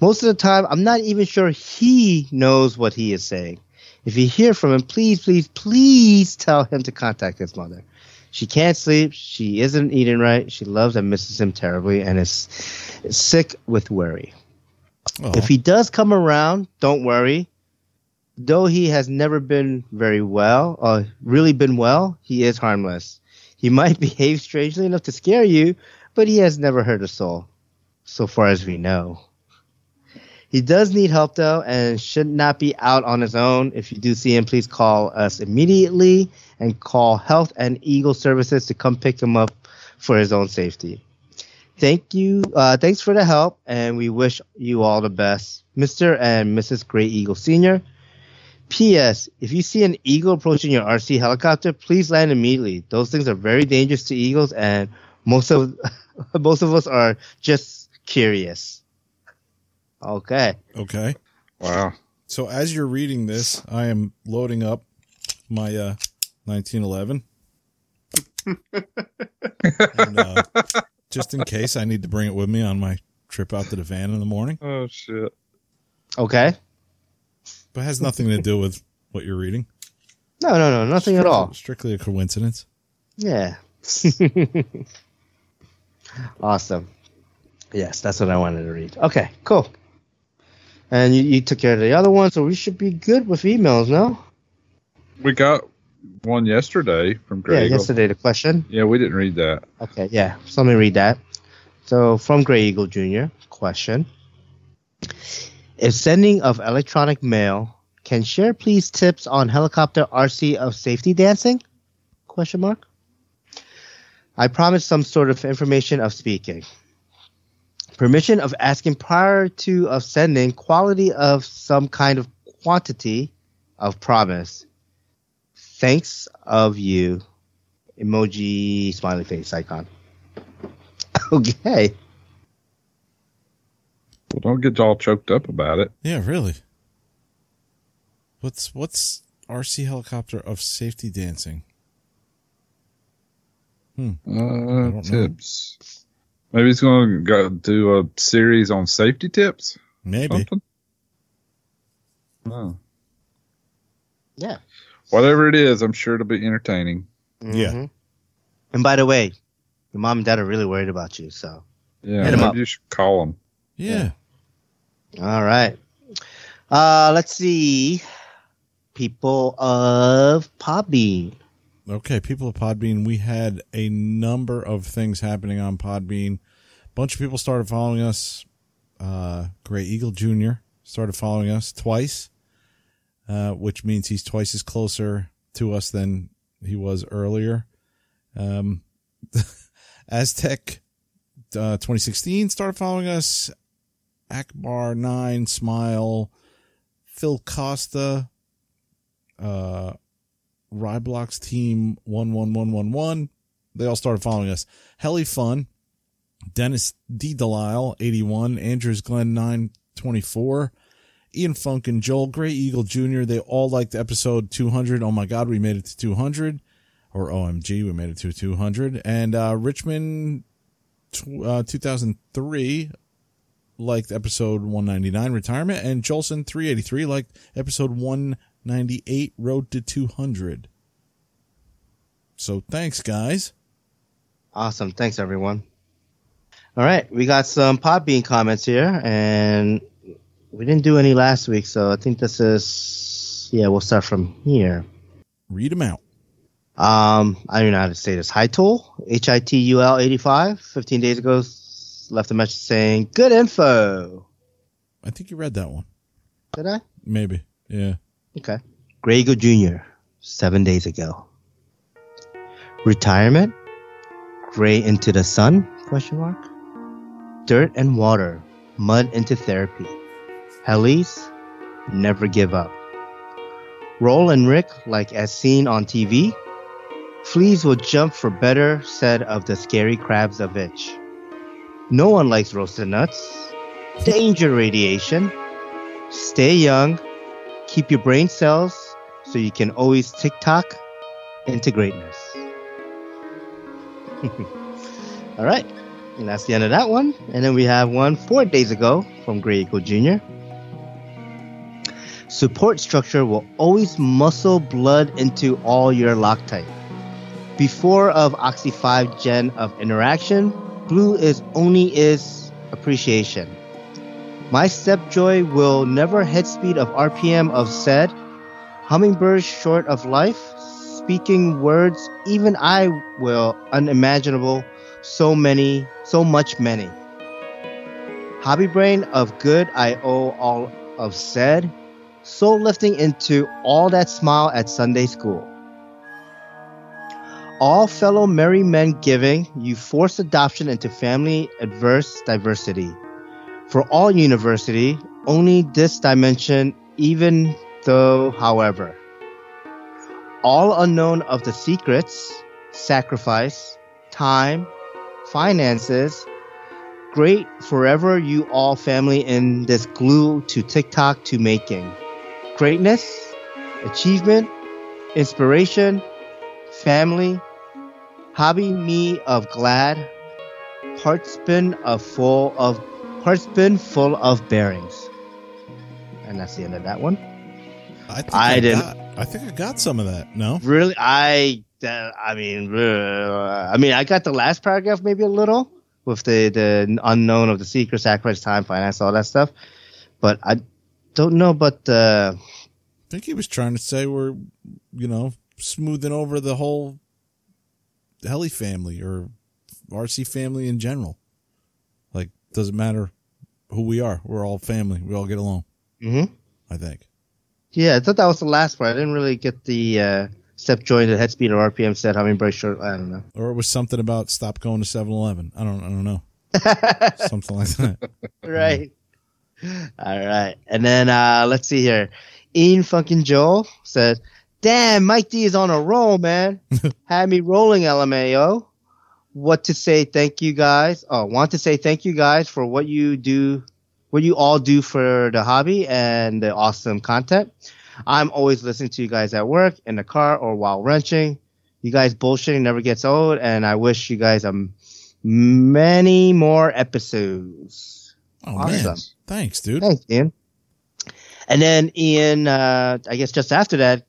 Most of the time I'm not even sure he knows what he is saying. If you hear from him, please, please, please tell him to contact his mother. She can't sleep. She isn't eating right. She loves and misses him terribly and is, sick with worry.
Oh,
If he does come around, don't worry. Though he has never been very well, or really been well, he is harmless. He might behave strangely enough to scare you, but he has never hurt a soul, so far as we know. He does need help though, and should not be out on his own. If you do see him, please call us immediately and call Health and Eagle Services to come pick him up for his own safety. Thank you. Uh, thanks for the help, and we wish you all the best, Mr. and Mrs. Gray Eagle Senior. P.S. If you see an eagle approaching your RC helicopter, please land immediately. Those things are very dangerous to eagles, and most of most of us are just curious. Okay.
okay.
Wow.
So as you're reading this, I am loading up my uh, 1911. and, uh, just in case I need to bring it with me on my trip out to the van in the morning,
Oh, shit.
Okay.
But it has nothing to do with what you're reading.
No, no, no, nothing at all.
Strictly a coincidence.
Yeah. awesome. Yes, that's what I wanted to read. Okay, cool. And you, you took care of the other one, so we should be good with emails, no?
We got one yesterday from
Gray
Eagle.
Yeah, yesterday the question.
Yeah, we didn't read that.
Okay, yeah. So let me read that. So from Gray Eagle Jr. question: If sending of electronic mail, can share please tips on helicopter RC of safety dancing? Question mark. I promise some sort of information of speaking. Permission of asking prior to of sending quality of some kind of quantity of promise. Thanks of you. Emoji smiley face icon. okay.
Well, don't get all choked up about it.
Yeah, really. What's what's RC helicopter of safety dancing?
Hmm. Uh, tips. Know. Maybe he's going to go do a series on safety tips.
Maybe. Something?
Oh.
Yeah.
Whatever it is, I'm sure it'll be entertaining.
Mm-hmm. Yeah.
And by the way, your mom and dad are really worried about you, so
yeah, hit them up. you should call them.
Yeah.
yeah. All right. Uh, let's see. People of Podbean.
Okay, people of Podbean, we had a number of things happening on Podbean. A bunch of people started following us. Uh, Gray Eagle Jr. started following us twice, uh, which means he's twice as closer to us than he was earlier. Um, Aztec uh, 2016 started following us. Akbar 9, Smile, Phil Costa, uh, Ryblock's team 11111. They all started following us. Heli Fun, Dennis D. Delisle 81, Andrews Glenn 924, Ian Funk and Joel Gray Eagle Jr. They all liked episode 200. Oh my God, we made it to 200. Or OMG, we made it to 200. And uh, Richmond uh, 2003 liked episode 199 retirement and Jolson 383 liked episode 198 road to 200. So thanks guys.
Awesome. Thanks everyone. All right, we got some Podbean comments here and we didn't do any last week, so I think this is yeah, we'll start from here.
Read them out.
Um, I don't know how to say this. Hitul, H I T U L 85, 15 days ago, left a message saying, Good info.
I think you read that one.
Did I?
Maybe. Yeah.
Okay. Grego Jr., seven days ago. Retirement? Gray into the sun? Question mark. Dirt and water. Mud into therapy. Helis? Never give up. Roll and Rick, like as seen on TV, Fleas will jump for better said of the scary crabs of itch. No one likes roasted nuts. Danger radiation. Stay young. Keep your brain cells so you can always tick tock into greatness. All right. And that's the end of that one. And then we have one four days ago from Gray Eagle Jr. Support structure will always muscle blood into all your Loctite. Before of Oxy 5 gen of interaction, blue is only is appreciation. My stepjoy will never head speed of RPM of said, hummingbird short of life, speaking words even I will unimaginable, so many, so much many. Hobby brain of good I owe all of said, soul lifting into all that smile at Sunday school all fellow merry men giving, you force adoption into family adverse diversity. For all university, only this dimension, even though, however, all unknown of the secrets, sacrifice, time, finances, great forever you all family in this glue to TikTok to making. Greatness, achievement, inspiration, family, Hobby me of glad, spin of full of spin full of bearings. And that's the end of that one.
I think I, I didn't. Got, I think I got some of that. No,
really, I. Uh, I mean, uh, I mean, I got the last paragraph maybe a little with the the unknown of the secret, sacrifice, time, finance, all that stuff. But I don't know. But uh, I
think he was trying to say we're, you know, smoothing over the whole Heli family or RC family in general. Like, doesn't matter who we are. We're all family. We all get along.
Mm-hmm.
I think.
Yeah, I thought that was the last part. I didn't really get the uh, step joint at head speed or RPM set having very short. I don't know.
Or it was something about stop going to 7-Eleven. I don't. I don't know. something like that.
right. All right. And then uh, let's see here. Ian fucking Joel said, Damn, Mike D is on a roll, man. Had me rolling, LMAO. What to say? Thank you guys. Oh, want to say thank you guys for what you do, what you all do for the hobby and the awesome content. I'm always listening to you guys at work, in the car, or while wrenching. You guys bullshitting never gets old, and I wish you guys um many more episodes.
Oh
Awesome.
man, thanks, dude.
Thanks, Ian. And then Ian, uh, I guess just after that,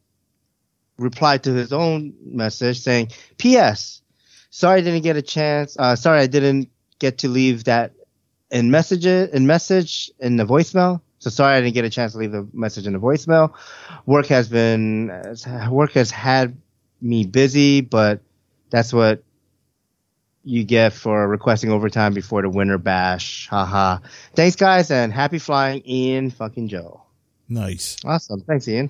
replied to his own message saying, "P.S. Sorry I didn't get a chance. Uh, sorry I didn't get to leave that in message in message in the voicemail. So sorry I didn't get a chance to leave the message in the voicemail. Work has been work has had me busy, but that's what you get for requesting overtime before the winter bash. Haha. Thanks guys and happy flying Ian fucking Joe.
Nice.
Awesome. Thanks, Ian.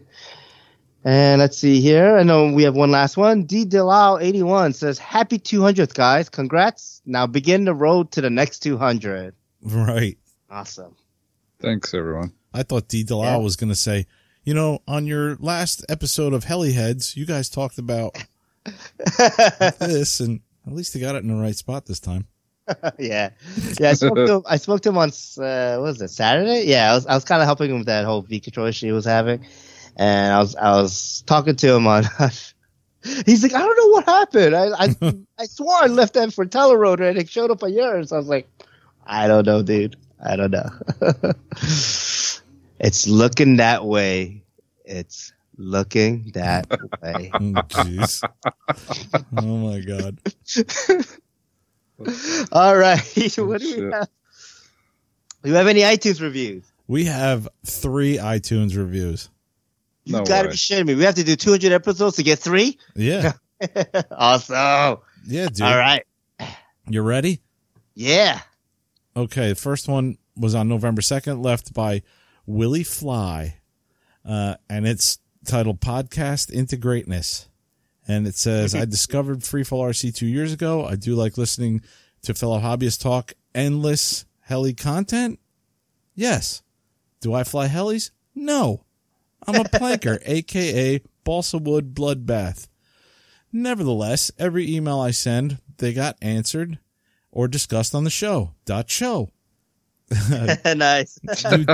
And let's see here. I know we have one last one. D Delau 81 says, Happy 200th, guys. Congrats. Now begin the road to the next 200.
Right.
Awesome.
Thanks, everyone.
I thought D. Delisle
Yeah.
was going to say, you know, on your last episode of Heliheads, you guys talked about this, and at least they got it in the right spot this time.
yeah. Yeah. I spoke to him, I spoke to him on, uh, what was it, Saturday? Yeah. I was, I was kind of helping him with that whole V control issue he was having. And I was, I was talking to him on, he's like, I don't know what happened. I, I, I swore I left that for Telerotor and it showed up on yours. I was like, I don't know, dude. I don't know. it's looking that way. It's looking that way.
Oh, Jeez. oh my God.
All right. what do we have? Do you have any iTunes reviews?
We have three iTunes reviews.
You
No
gotta
way.
be shitting me. We have to do 200 episodes to get three?
Yeah.
awesome.
Yeah, dude.
All right.
You ready?
Yeah.
Okay. The first one was on November 2nd, left by Willie Fly. Uh, and it's titled Podcast into Greatness. And it says, I discovered Free4RC two years ago. I do like listening to fellow hobbyists talk endless heli content. Yes. Do I fly helis? No. I'm a planker, aka balsa wood bloodbath. Nevertheless, every email I send, they got answered or discussed on the show. Dot show.
nice.
You,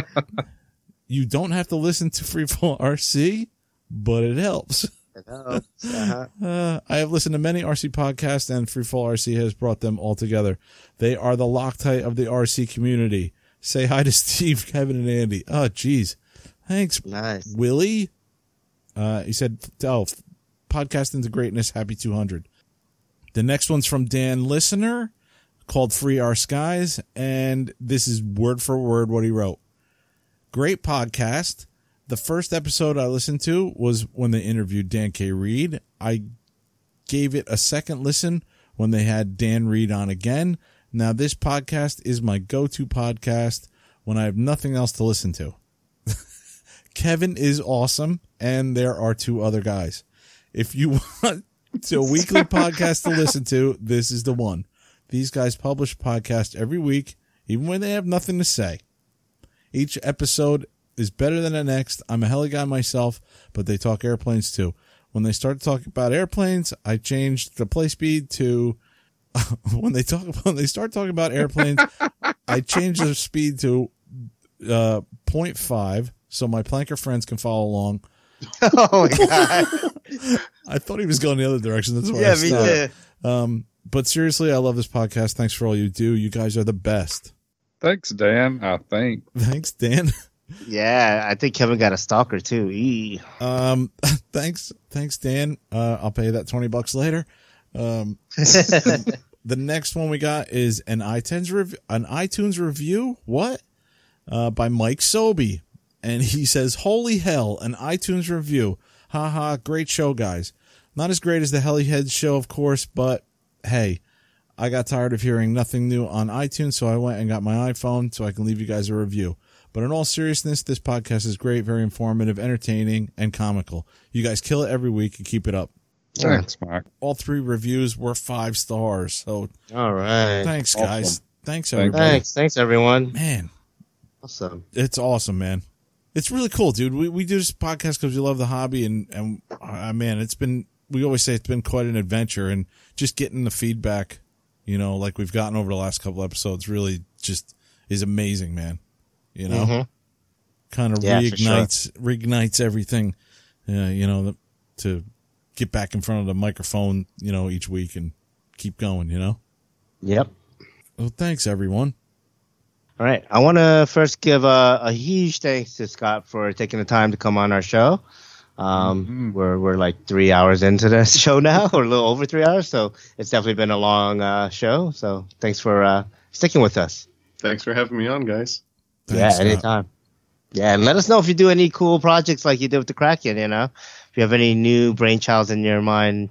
you don't have to listen to Free4RC, but it helps.
uh-huh.
Uh, I have listened to many RC podcasts, and Free4RC has brought them all together. They are the Loctite of the RC community. Say hi to Steve, Kevin, and Andy. Oh, geez. Thanks,
Nice.
Willie. Uh, he said, "Oh, podcast into greatness. Happy 200." The next one's from Dan Listener, called "Free Our Skies," and this is word for word what he wrote. Great podcast. The first episode I listened to was when they interviewed Dan K. Reed. I gave it a second listen when they had Dan Reed on again. Now, this podcast is my go to podcast when I have nothing else to listen to. Kevin is awesome, and there are two other guys. If you want a weekly podcast to listen to, this is the one. These guys publish a podcast every week, even when they have nothing to say. Each episode is better than the next. I'm a heli guy myself, but they talk airplanes too. When they start talking about airplanes, I changed the play speed to when they talk about when they start talking about airplanes, I change the speed to uh 0.5 so my planker friends can follow along.
Oh my god.
I thought he was going the other direction. That's why I
yeah, me
stopped.
too.
Um, but seriously, I love this podcast. Thanks for all you do. You guys are the best.
Thanks, Dan. I think.
Thanks, Dan.
Yeah, I think Kevin got a stalker too. Eee.
Um, thanks, thanks, Dan. Uh, I'll pay you that twenty bucks later. Um, the next one we got is an iTunes rev- an iTunes review. What? Uh, by Mike Sobey, and he says, "Holy hell, an iTunes review! Haha, great show, guys. Not as great as the Heliheads show, of course, but hey." I got tired of hearing nothing new on iTunes, so I went and got my iPhone so I can leave you guys a review. But in all seriousness, this podcast is great, very informative, entertaining, and comical. You guys kill it every week and keep it up.
Thanks, Mark.
All three reviews were five stars. So
All right.
thanks, guys. Thanks,
Thanks.
everybody.
Thanks. Thanks everyone.
Man,
Awesome.
it's awesome, man. It's really cool, dude. We we do this podcast because we love the hobby, and and uh, man, it's been we always say it's been quite an adventure, and just getting the feedback, you know, like we've gotten over the last couple episodes, really just is amazing, man. You know,
Mhm.
kind of
Yeah, for sure.
reignites reignites everything, uh, you know, to get back in front of the microphone, you know, each week and keep going. You know.
Yep.
Well, thanks everyone.
All right. I want to first give a, a huge thanks to Scott for taking the time to come on our show. Um, We're we're like three hours into the show now, or a little over three hours. So it's definitely been a long uh, show. So thanks for uh, sticking with us.
Thanks for having me on, guys.
Thanks,
yeah,
Scott.
anytime. Yeah, and let us know if you do any cool projects like you did with the Kraken. You know, if you have any new brainchilds in your mind,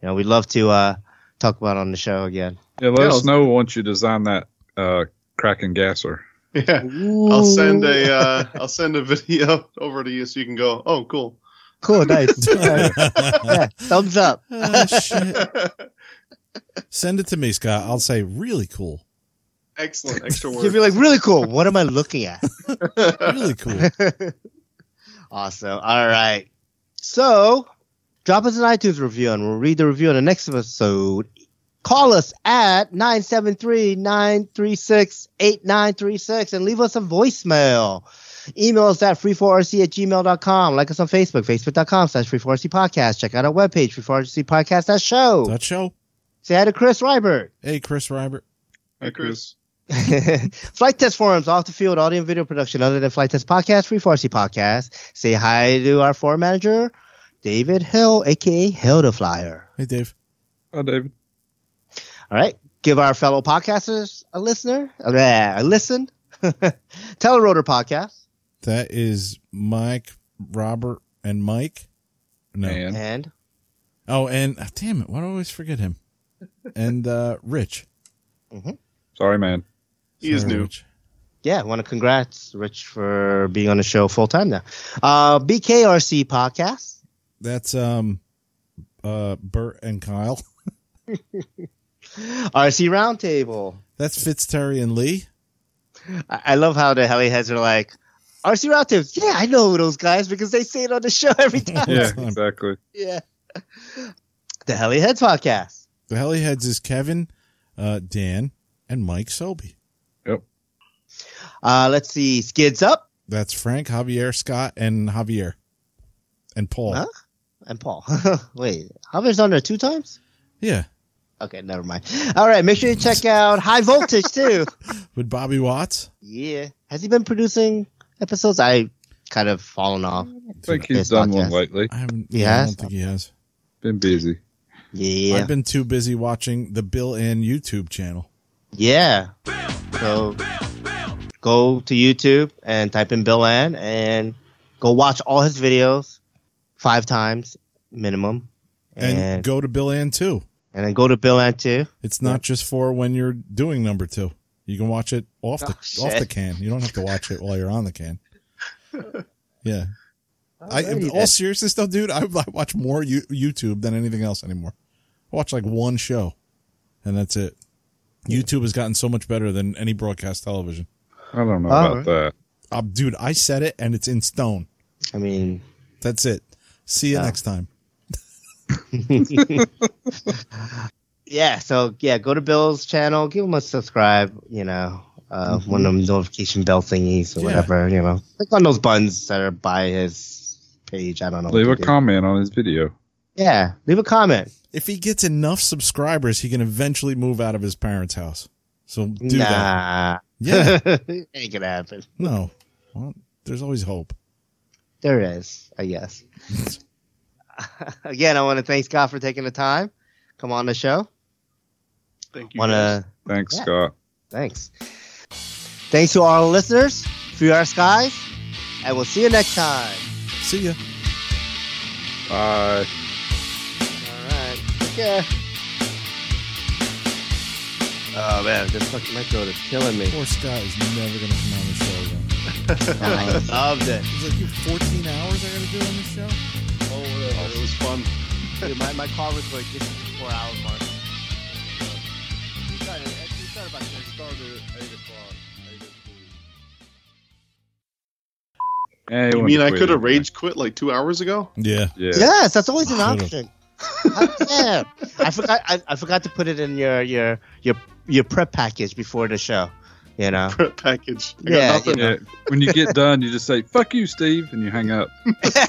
you know, we'd love to uh, talk about on the show again.
Yeah, let
Yeah,
us know once you design that uh, Kraken gasser.
Yeah, I'll send a uh, I'll send a video over to you so you can go. Oh, cool.
cool, nice. yeah, thumbs up.
Shit. Send it to me, Scott. I'll say really cool.
Excellent. Extra
words.
You'll
be like, really cool. What am I looking at?
Really cool.
awesome. All right. So, drop us an iTunes review and we'll read the review in the next episode. Call us at 973-936-8936 and leave us a voicemail. Email us at free4rc at gmail.com. Like us on Facebook, facebook.com slash free4rc podcast. Check out our webpage, free4rc podcast show.
That show.
Say hi to Chris Rybert.
Hey, Chris Rybert.
Hi, Chris.
flight test forums off the field audio and video production other than flight test podcast free 4c podcast say hi to our forum manager david hill aka hill the flyer
Hey, Dave.
Hi, David.
All right give our fellow podcasters a listener uh, a listen telerotor podcast
That is Mike, Robert, and Mike. No.
And
and
Oh, and ah, damn it, why do I always forget him? And uh Rich.
sorry, man.
He is new.
Rich.
yeah want to congrats rich for being on the show full time now uh bkrc podcast
That's um uh Bert and Kyle.
rc roundtable
That's Fitz Terry and Lee.
I, I love how the heli heads are like RC Roundtable. Yeah, I know those guys because they say it on the show every time.
Yeah, exactly.
Yeah. The Heli Heads podcast.
The Heliheads is Kevin, uh, Dan, and Mike Sobey.
Yep.
Uh, let's see. Skids Up
That's Frank, Javier, Scott, and Javier. And Paul.
Huh? and Paul. Wait, Javier's on there two times?
Yeah.
Okay, never mind. All right, make sure you check out High Voltage too.
With Bobby Watts.
yeah. Has he been producing episodes? I kind of fallen off.
I think
His
he's done one lately.
I haven't
He
yeah, I don't think he has.
Been busy.
Yeah.
I've been too busy watching the Bill and YouTube channel.
Yeah. So go to YouTube and type in Bill Ann and go watch all his videos five times minimum.
And,
And,
go to Bill and too.
And then go to Bill Ann too.
It's not just for when you're doing number two. You can watch it off the
Oh,
off the can. You don't have to watch it while you're on the can. Yeah. I, in all
then.
seriousness though, dude, I, I watch more you, YouTube than anything else anymore. I watch like one show, and that's it. YouTube has gotten so much better than any broadcast television.
I don't know
All
about that.
Uh, dude, I said it, and it's in stone.
I mean,
That's it. See you
Yeah.
next time.
yeah. So yeah, go to Bill's channel, give him a subscribe. You know, uh, one of them notification bell thingies or
Yeah.
whatever. You know, click on those buttons that are by his page. I don't know.
Leave a
to do.
comment on his video.
Yeah, leave a comment.
If he gets enough subscribers, he can eventually move out of his parents' house. So do that.
nah.
Yeah.
ain't gonna happen.
No. Well, there's always hope.
There is, I guess. Again, I want to thank Scott for taking the time. Come on the show.
Thank you.
Wanna,
Thanks,
Yeah.
Scott.
thanks. Thanks to all the listeners, Free Our Skies, and we'll see you next time.
See ya.
Bye.
All right, take care. Oh man, this fucking my throat is killing me.
Poor Scott is never going to come on the show again.
I loved it.
He's like, you 14 hours I got to do on this show?
Oh, whatever.
It was fun.
Dude, my, my car was like, this is the four hour mark. We started, we started about 10.
Started at 8 o'clock. Eh,
You mean I could have
anyway.
rage quit like two hours ago?
Yeah.
Yeah.
Yes, that's always an option. yeah, I forgot. I, I forgot to put it in your your your your prep package before the show. You know.
Prep package. I got
Yeah,
nothing.
Yeah. When you get done, you just say "fuck you, Steve," and you hang up.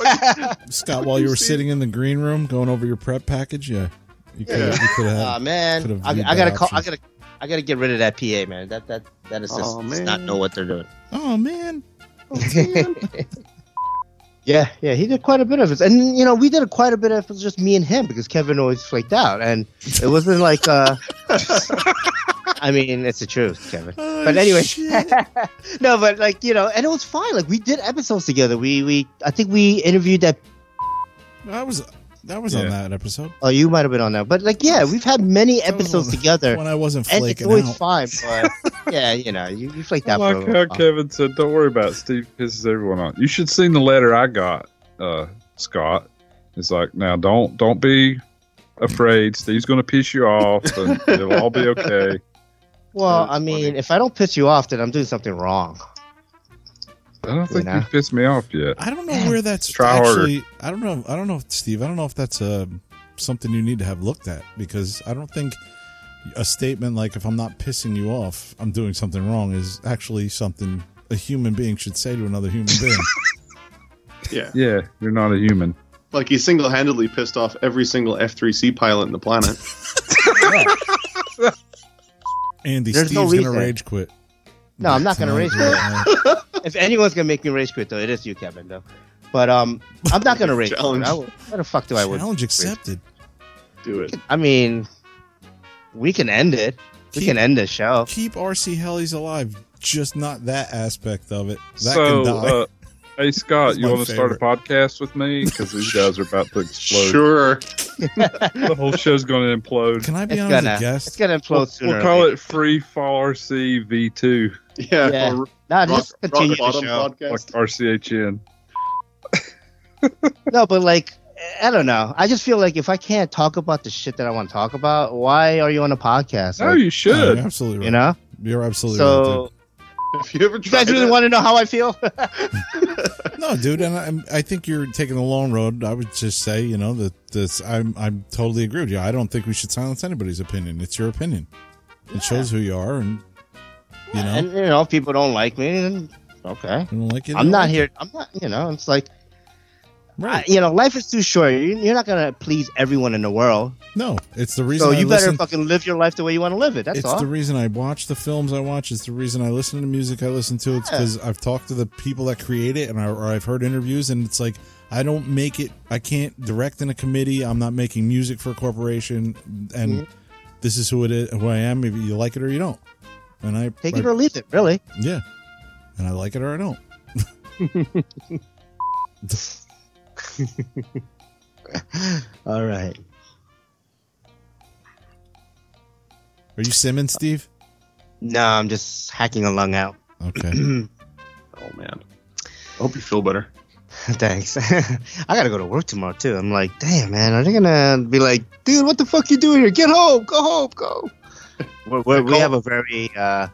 Scott, while you were sitting in the green room going over your prep package, yeah, you could
Yeah.
you
Oh
have.
man, I, I gotta
that
call. I gotta. I gotta get rid of that PA, man. That that that is just
Oh,
does not know what they're doing.
oh man,
Yeah, yeah, he did quite a bit of it, and you know, we did quite a bit of it just me and him because Kevin always flaked out, and it wasn't like. uh I mean, it's the truth, Kevin.
Oh,
but anyway, no, but like you know, and it was fine. Like we did episodes together. We we I think we interviewed that.
that was that was on that episode
Oh, you might have been on that, but like yeah, we've had many episodes together,
when I wasn't flaking,
and it's always
out.
fine. But yeah, you know, you, you flaked
I
out.
like how. Kevin said, "Don't worry about it. Steve pisses everyone off." You should seen the letter I got, uh, Scott. It's like, now don't don't be afraid. Steve's going to piss you off, and it'll all be okay.
Well, I mean,
funny.
if I don't piss you off, then I'm doing something wrong.
I don't think
You
you pissed me off yet.
I don't know where that's
Try harder.
actually. I don't know. I don't know, Steve. I don't know if that's uh, something you need to have looked at because I don't think a statement like "if I'm not pissing you off, I'm doing something wrong" is actually something a human being should say to another human being.
Yeah.
Yeah, you're not a human.
Like he single handedly pissed off every single F3C pilot in the planet.
Andy,
There's
Steve's
no
gonna rage quit.
No, I'm not gonna rage quit. If anyone's gonna make me rage quit, though, it is you, Kevin. Though, but um, I'm not gonna rage. quit.
Challenge.
I will- What the fuck do I would?
Challenge accepted.
Do it.
I mean, we can end it. We
Keep-
can end the show.
Keep RC Helis alive, just not that aspect of it. That
so,
can die.
uh, hey Scott, you want to start a podcast with me? Because these guys are about to explode.
Sure.
The whole show's going to implode.
can I be
It's
on as
gonna,
a guest?
it's gonna implode
We'll,
sooner.
we'll call it Free4RC V2,
Yeah.
Yeah.
or
Nah,
rock,
just continue
rock
the
bottom
show.
like
podcast.
RCHN.
No, but like, I don't know. I just feel like if I can't talk about the shit that I want to talk about, why are you on a podcast?
No,
Like,
you
Yeah,
should.
you're absolutely right.
you know.
You're absolutely right.
So
If you ever
you guys really
it,
want to know how I feel?
No, dude, and I, I think you're taking the long road. I would just say, you know, that this. I'm I'm totally agree with you. I don't think we should silence anybody's opinion. It's your opinion. It shows who you are, and you know,
and you know, if people don't like me, then okay.
you don't like it.
I'm not
don't
here. I'm not. You know, it's like,
it.
I,
Right?
you know, life is too short. You- You're not gonna please everyone in the world.
no, it's the reason.
So
I
you better
listen-
fucking live your life the way you want to live it. That's
it's
all.
the reason I watch the films I watch. It's the reason I listen to the music I listen to. It's
Yeah.
because I've talked to the people that create it, and I, or I've heard interviews, and it's like I don't make it. I can't direct in a committee. I'm not making music for a corporation, and
Mhm.
this is who it is. Who I am. Maybe you like it or you don't. And I
Take
I-
it or leave it. Really.
yeah, and I like it or I don't.
All right.
Are you Simmons, Steve?
No, I'm just hacking a lung out.
Okay.
Oh man. I hope you feel better.
Thanks. I gotta go to work tomorrow too. I'm like, damn man, are they gonna be like, dude, what the fuck you doing here? Get home, go home, go. We're, we're, we
Call-
have a very, uh,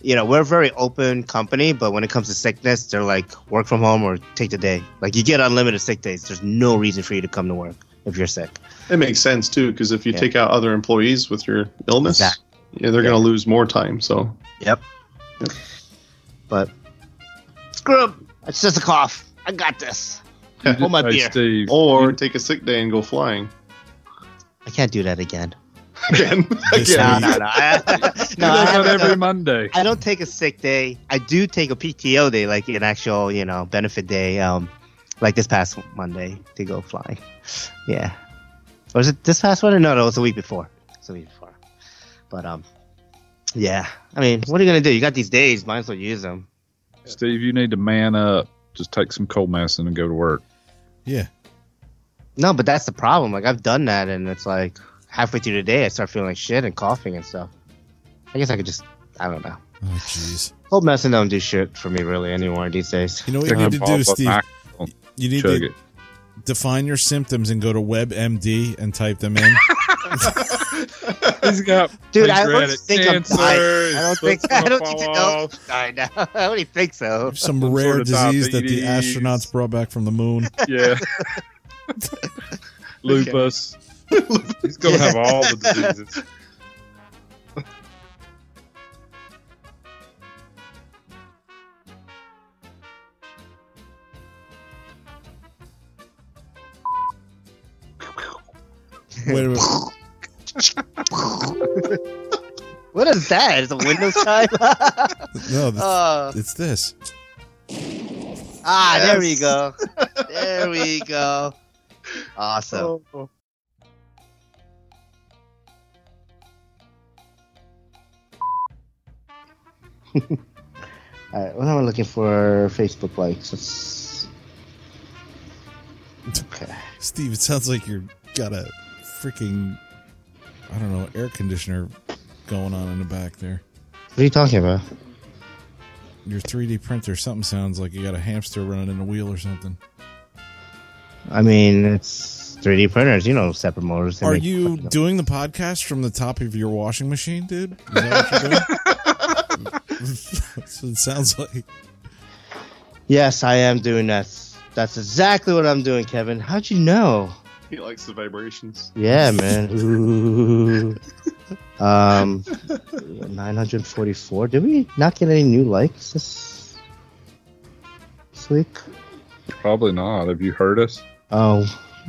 you know, we're a very open company, but when it comes to sickness, they're like, work from home or take the day. Like you get unlimited sick days. There's no reason for you to come to work if you're sick.
It makes sense too, because if you
Yeah.
take out other employees with your illness,
Exactly.
yeah, they're
Yeah.
gonna lose more time. So
Yep.
Yep.
But screw 'em. It's just a cough. I got this. Hold my beer.
Steve.
or take a sick day and go flying
I can't do that again.
again. Again.
No, no, no. I, no, I, haven't
every
done-
Monday.
I don't take a sick day. I do take a PTO day, like an actual, you know, benefit day. Um, like this past Monday to go flying. Yeah. Or was it this past one? No, no, it was the week before. It's the week before. But um, yeah. I mean, what are you gonna do? You got these days. Might as well use them.
Steve, you need to man up. Just take some cold medicine and go to work.
Yeah.
No, but that's the problem. Like I've done that, and it's like halfway through the day, I start feeling like shit and coughing and stuff. I guess I could just, I don't know.
Oh, jeez.
Cold medicine don't do shit for me really anymore these days.
You know what you need to do, Steve? You need
Chug
to
it.
define your symptoms and go to WebMD and type them in.
He's got
Dude, I don't think I'm
cancer,
dying. I don't think I don't
fall
think no,
off.
die now. I don't even think so.
Some,
Some
rare
sort of
disease that the astronauts brought back from the moon.
Yeah. Lupus. He's gonna have all the diseases.
Wait a minute.
What is that? Is it Windows time?
No, this,
uh,
it's this.
ah, there we go. There we go. Awesome.
Oh.
All right, what am I looking for? Facebook likes. Let's... Okay.
Steve, it sounds like you're got a freaking I don't know, air conditioner going on in the back there.
What are you talking about?
Your 3D printer, something sounds like you got a hamster running in a wheel or something.
I mean, it's 3D printers. You know, separate motors.
Are you doing the podcast from the top of your washing machine, dude? That's what it sounds like.
Yes, I am doing that. That's exactly what I'm doing, Kevin. How'd you know?
He likes the vibrations.
Yeah, man. Ooh. Um, 944. Did we not get any new likes this, this week?
Probably not. Have you heard us?
Oh,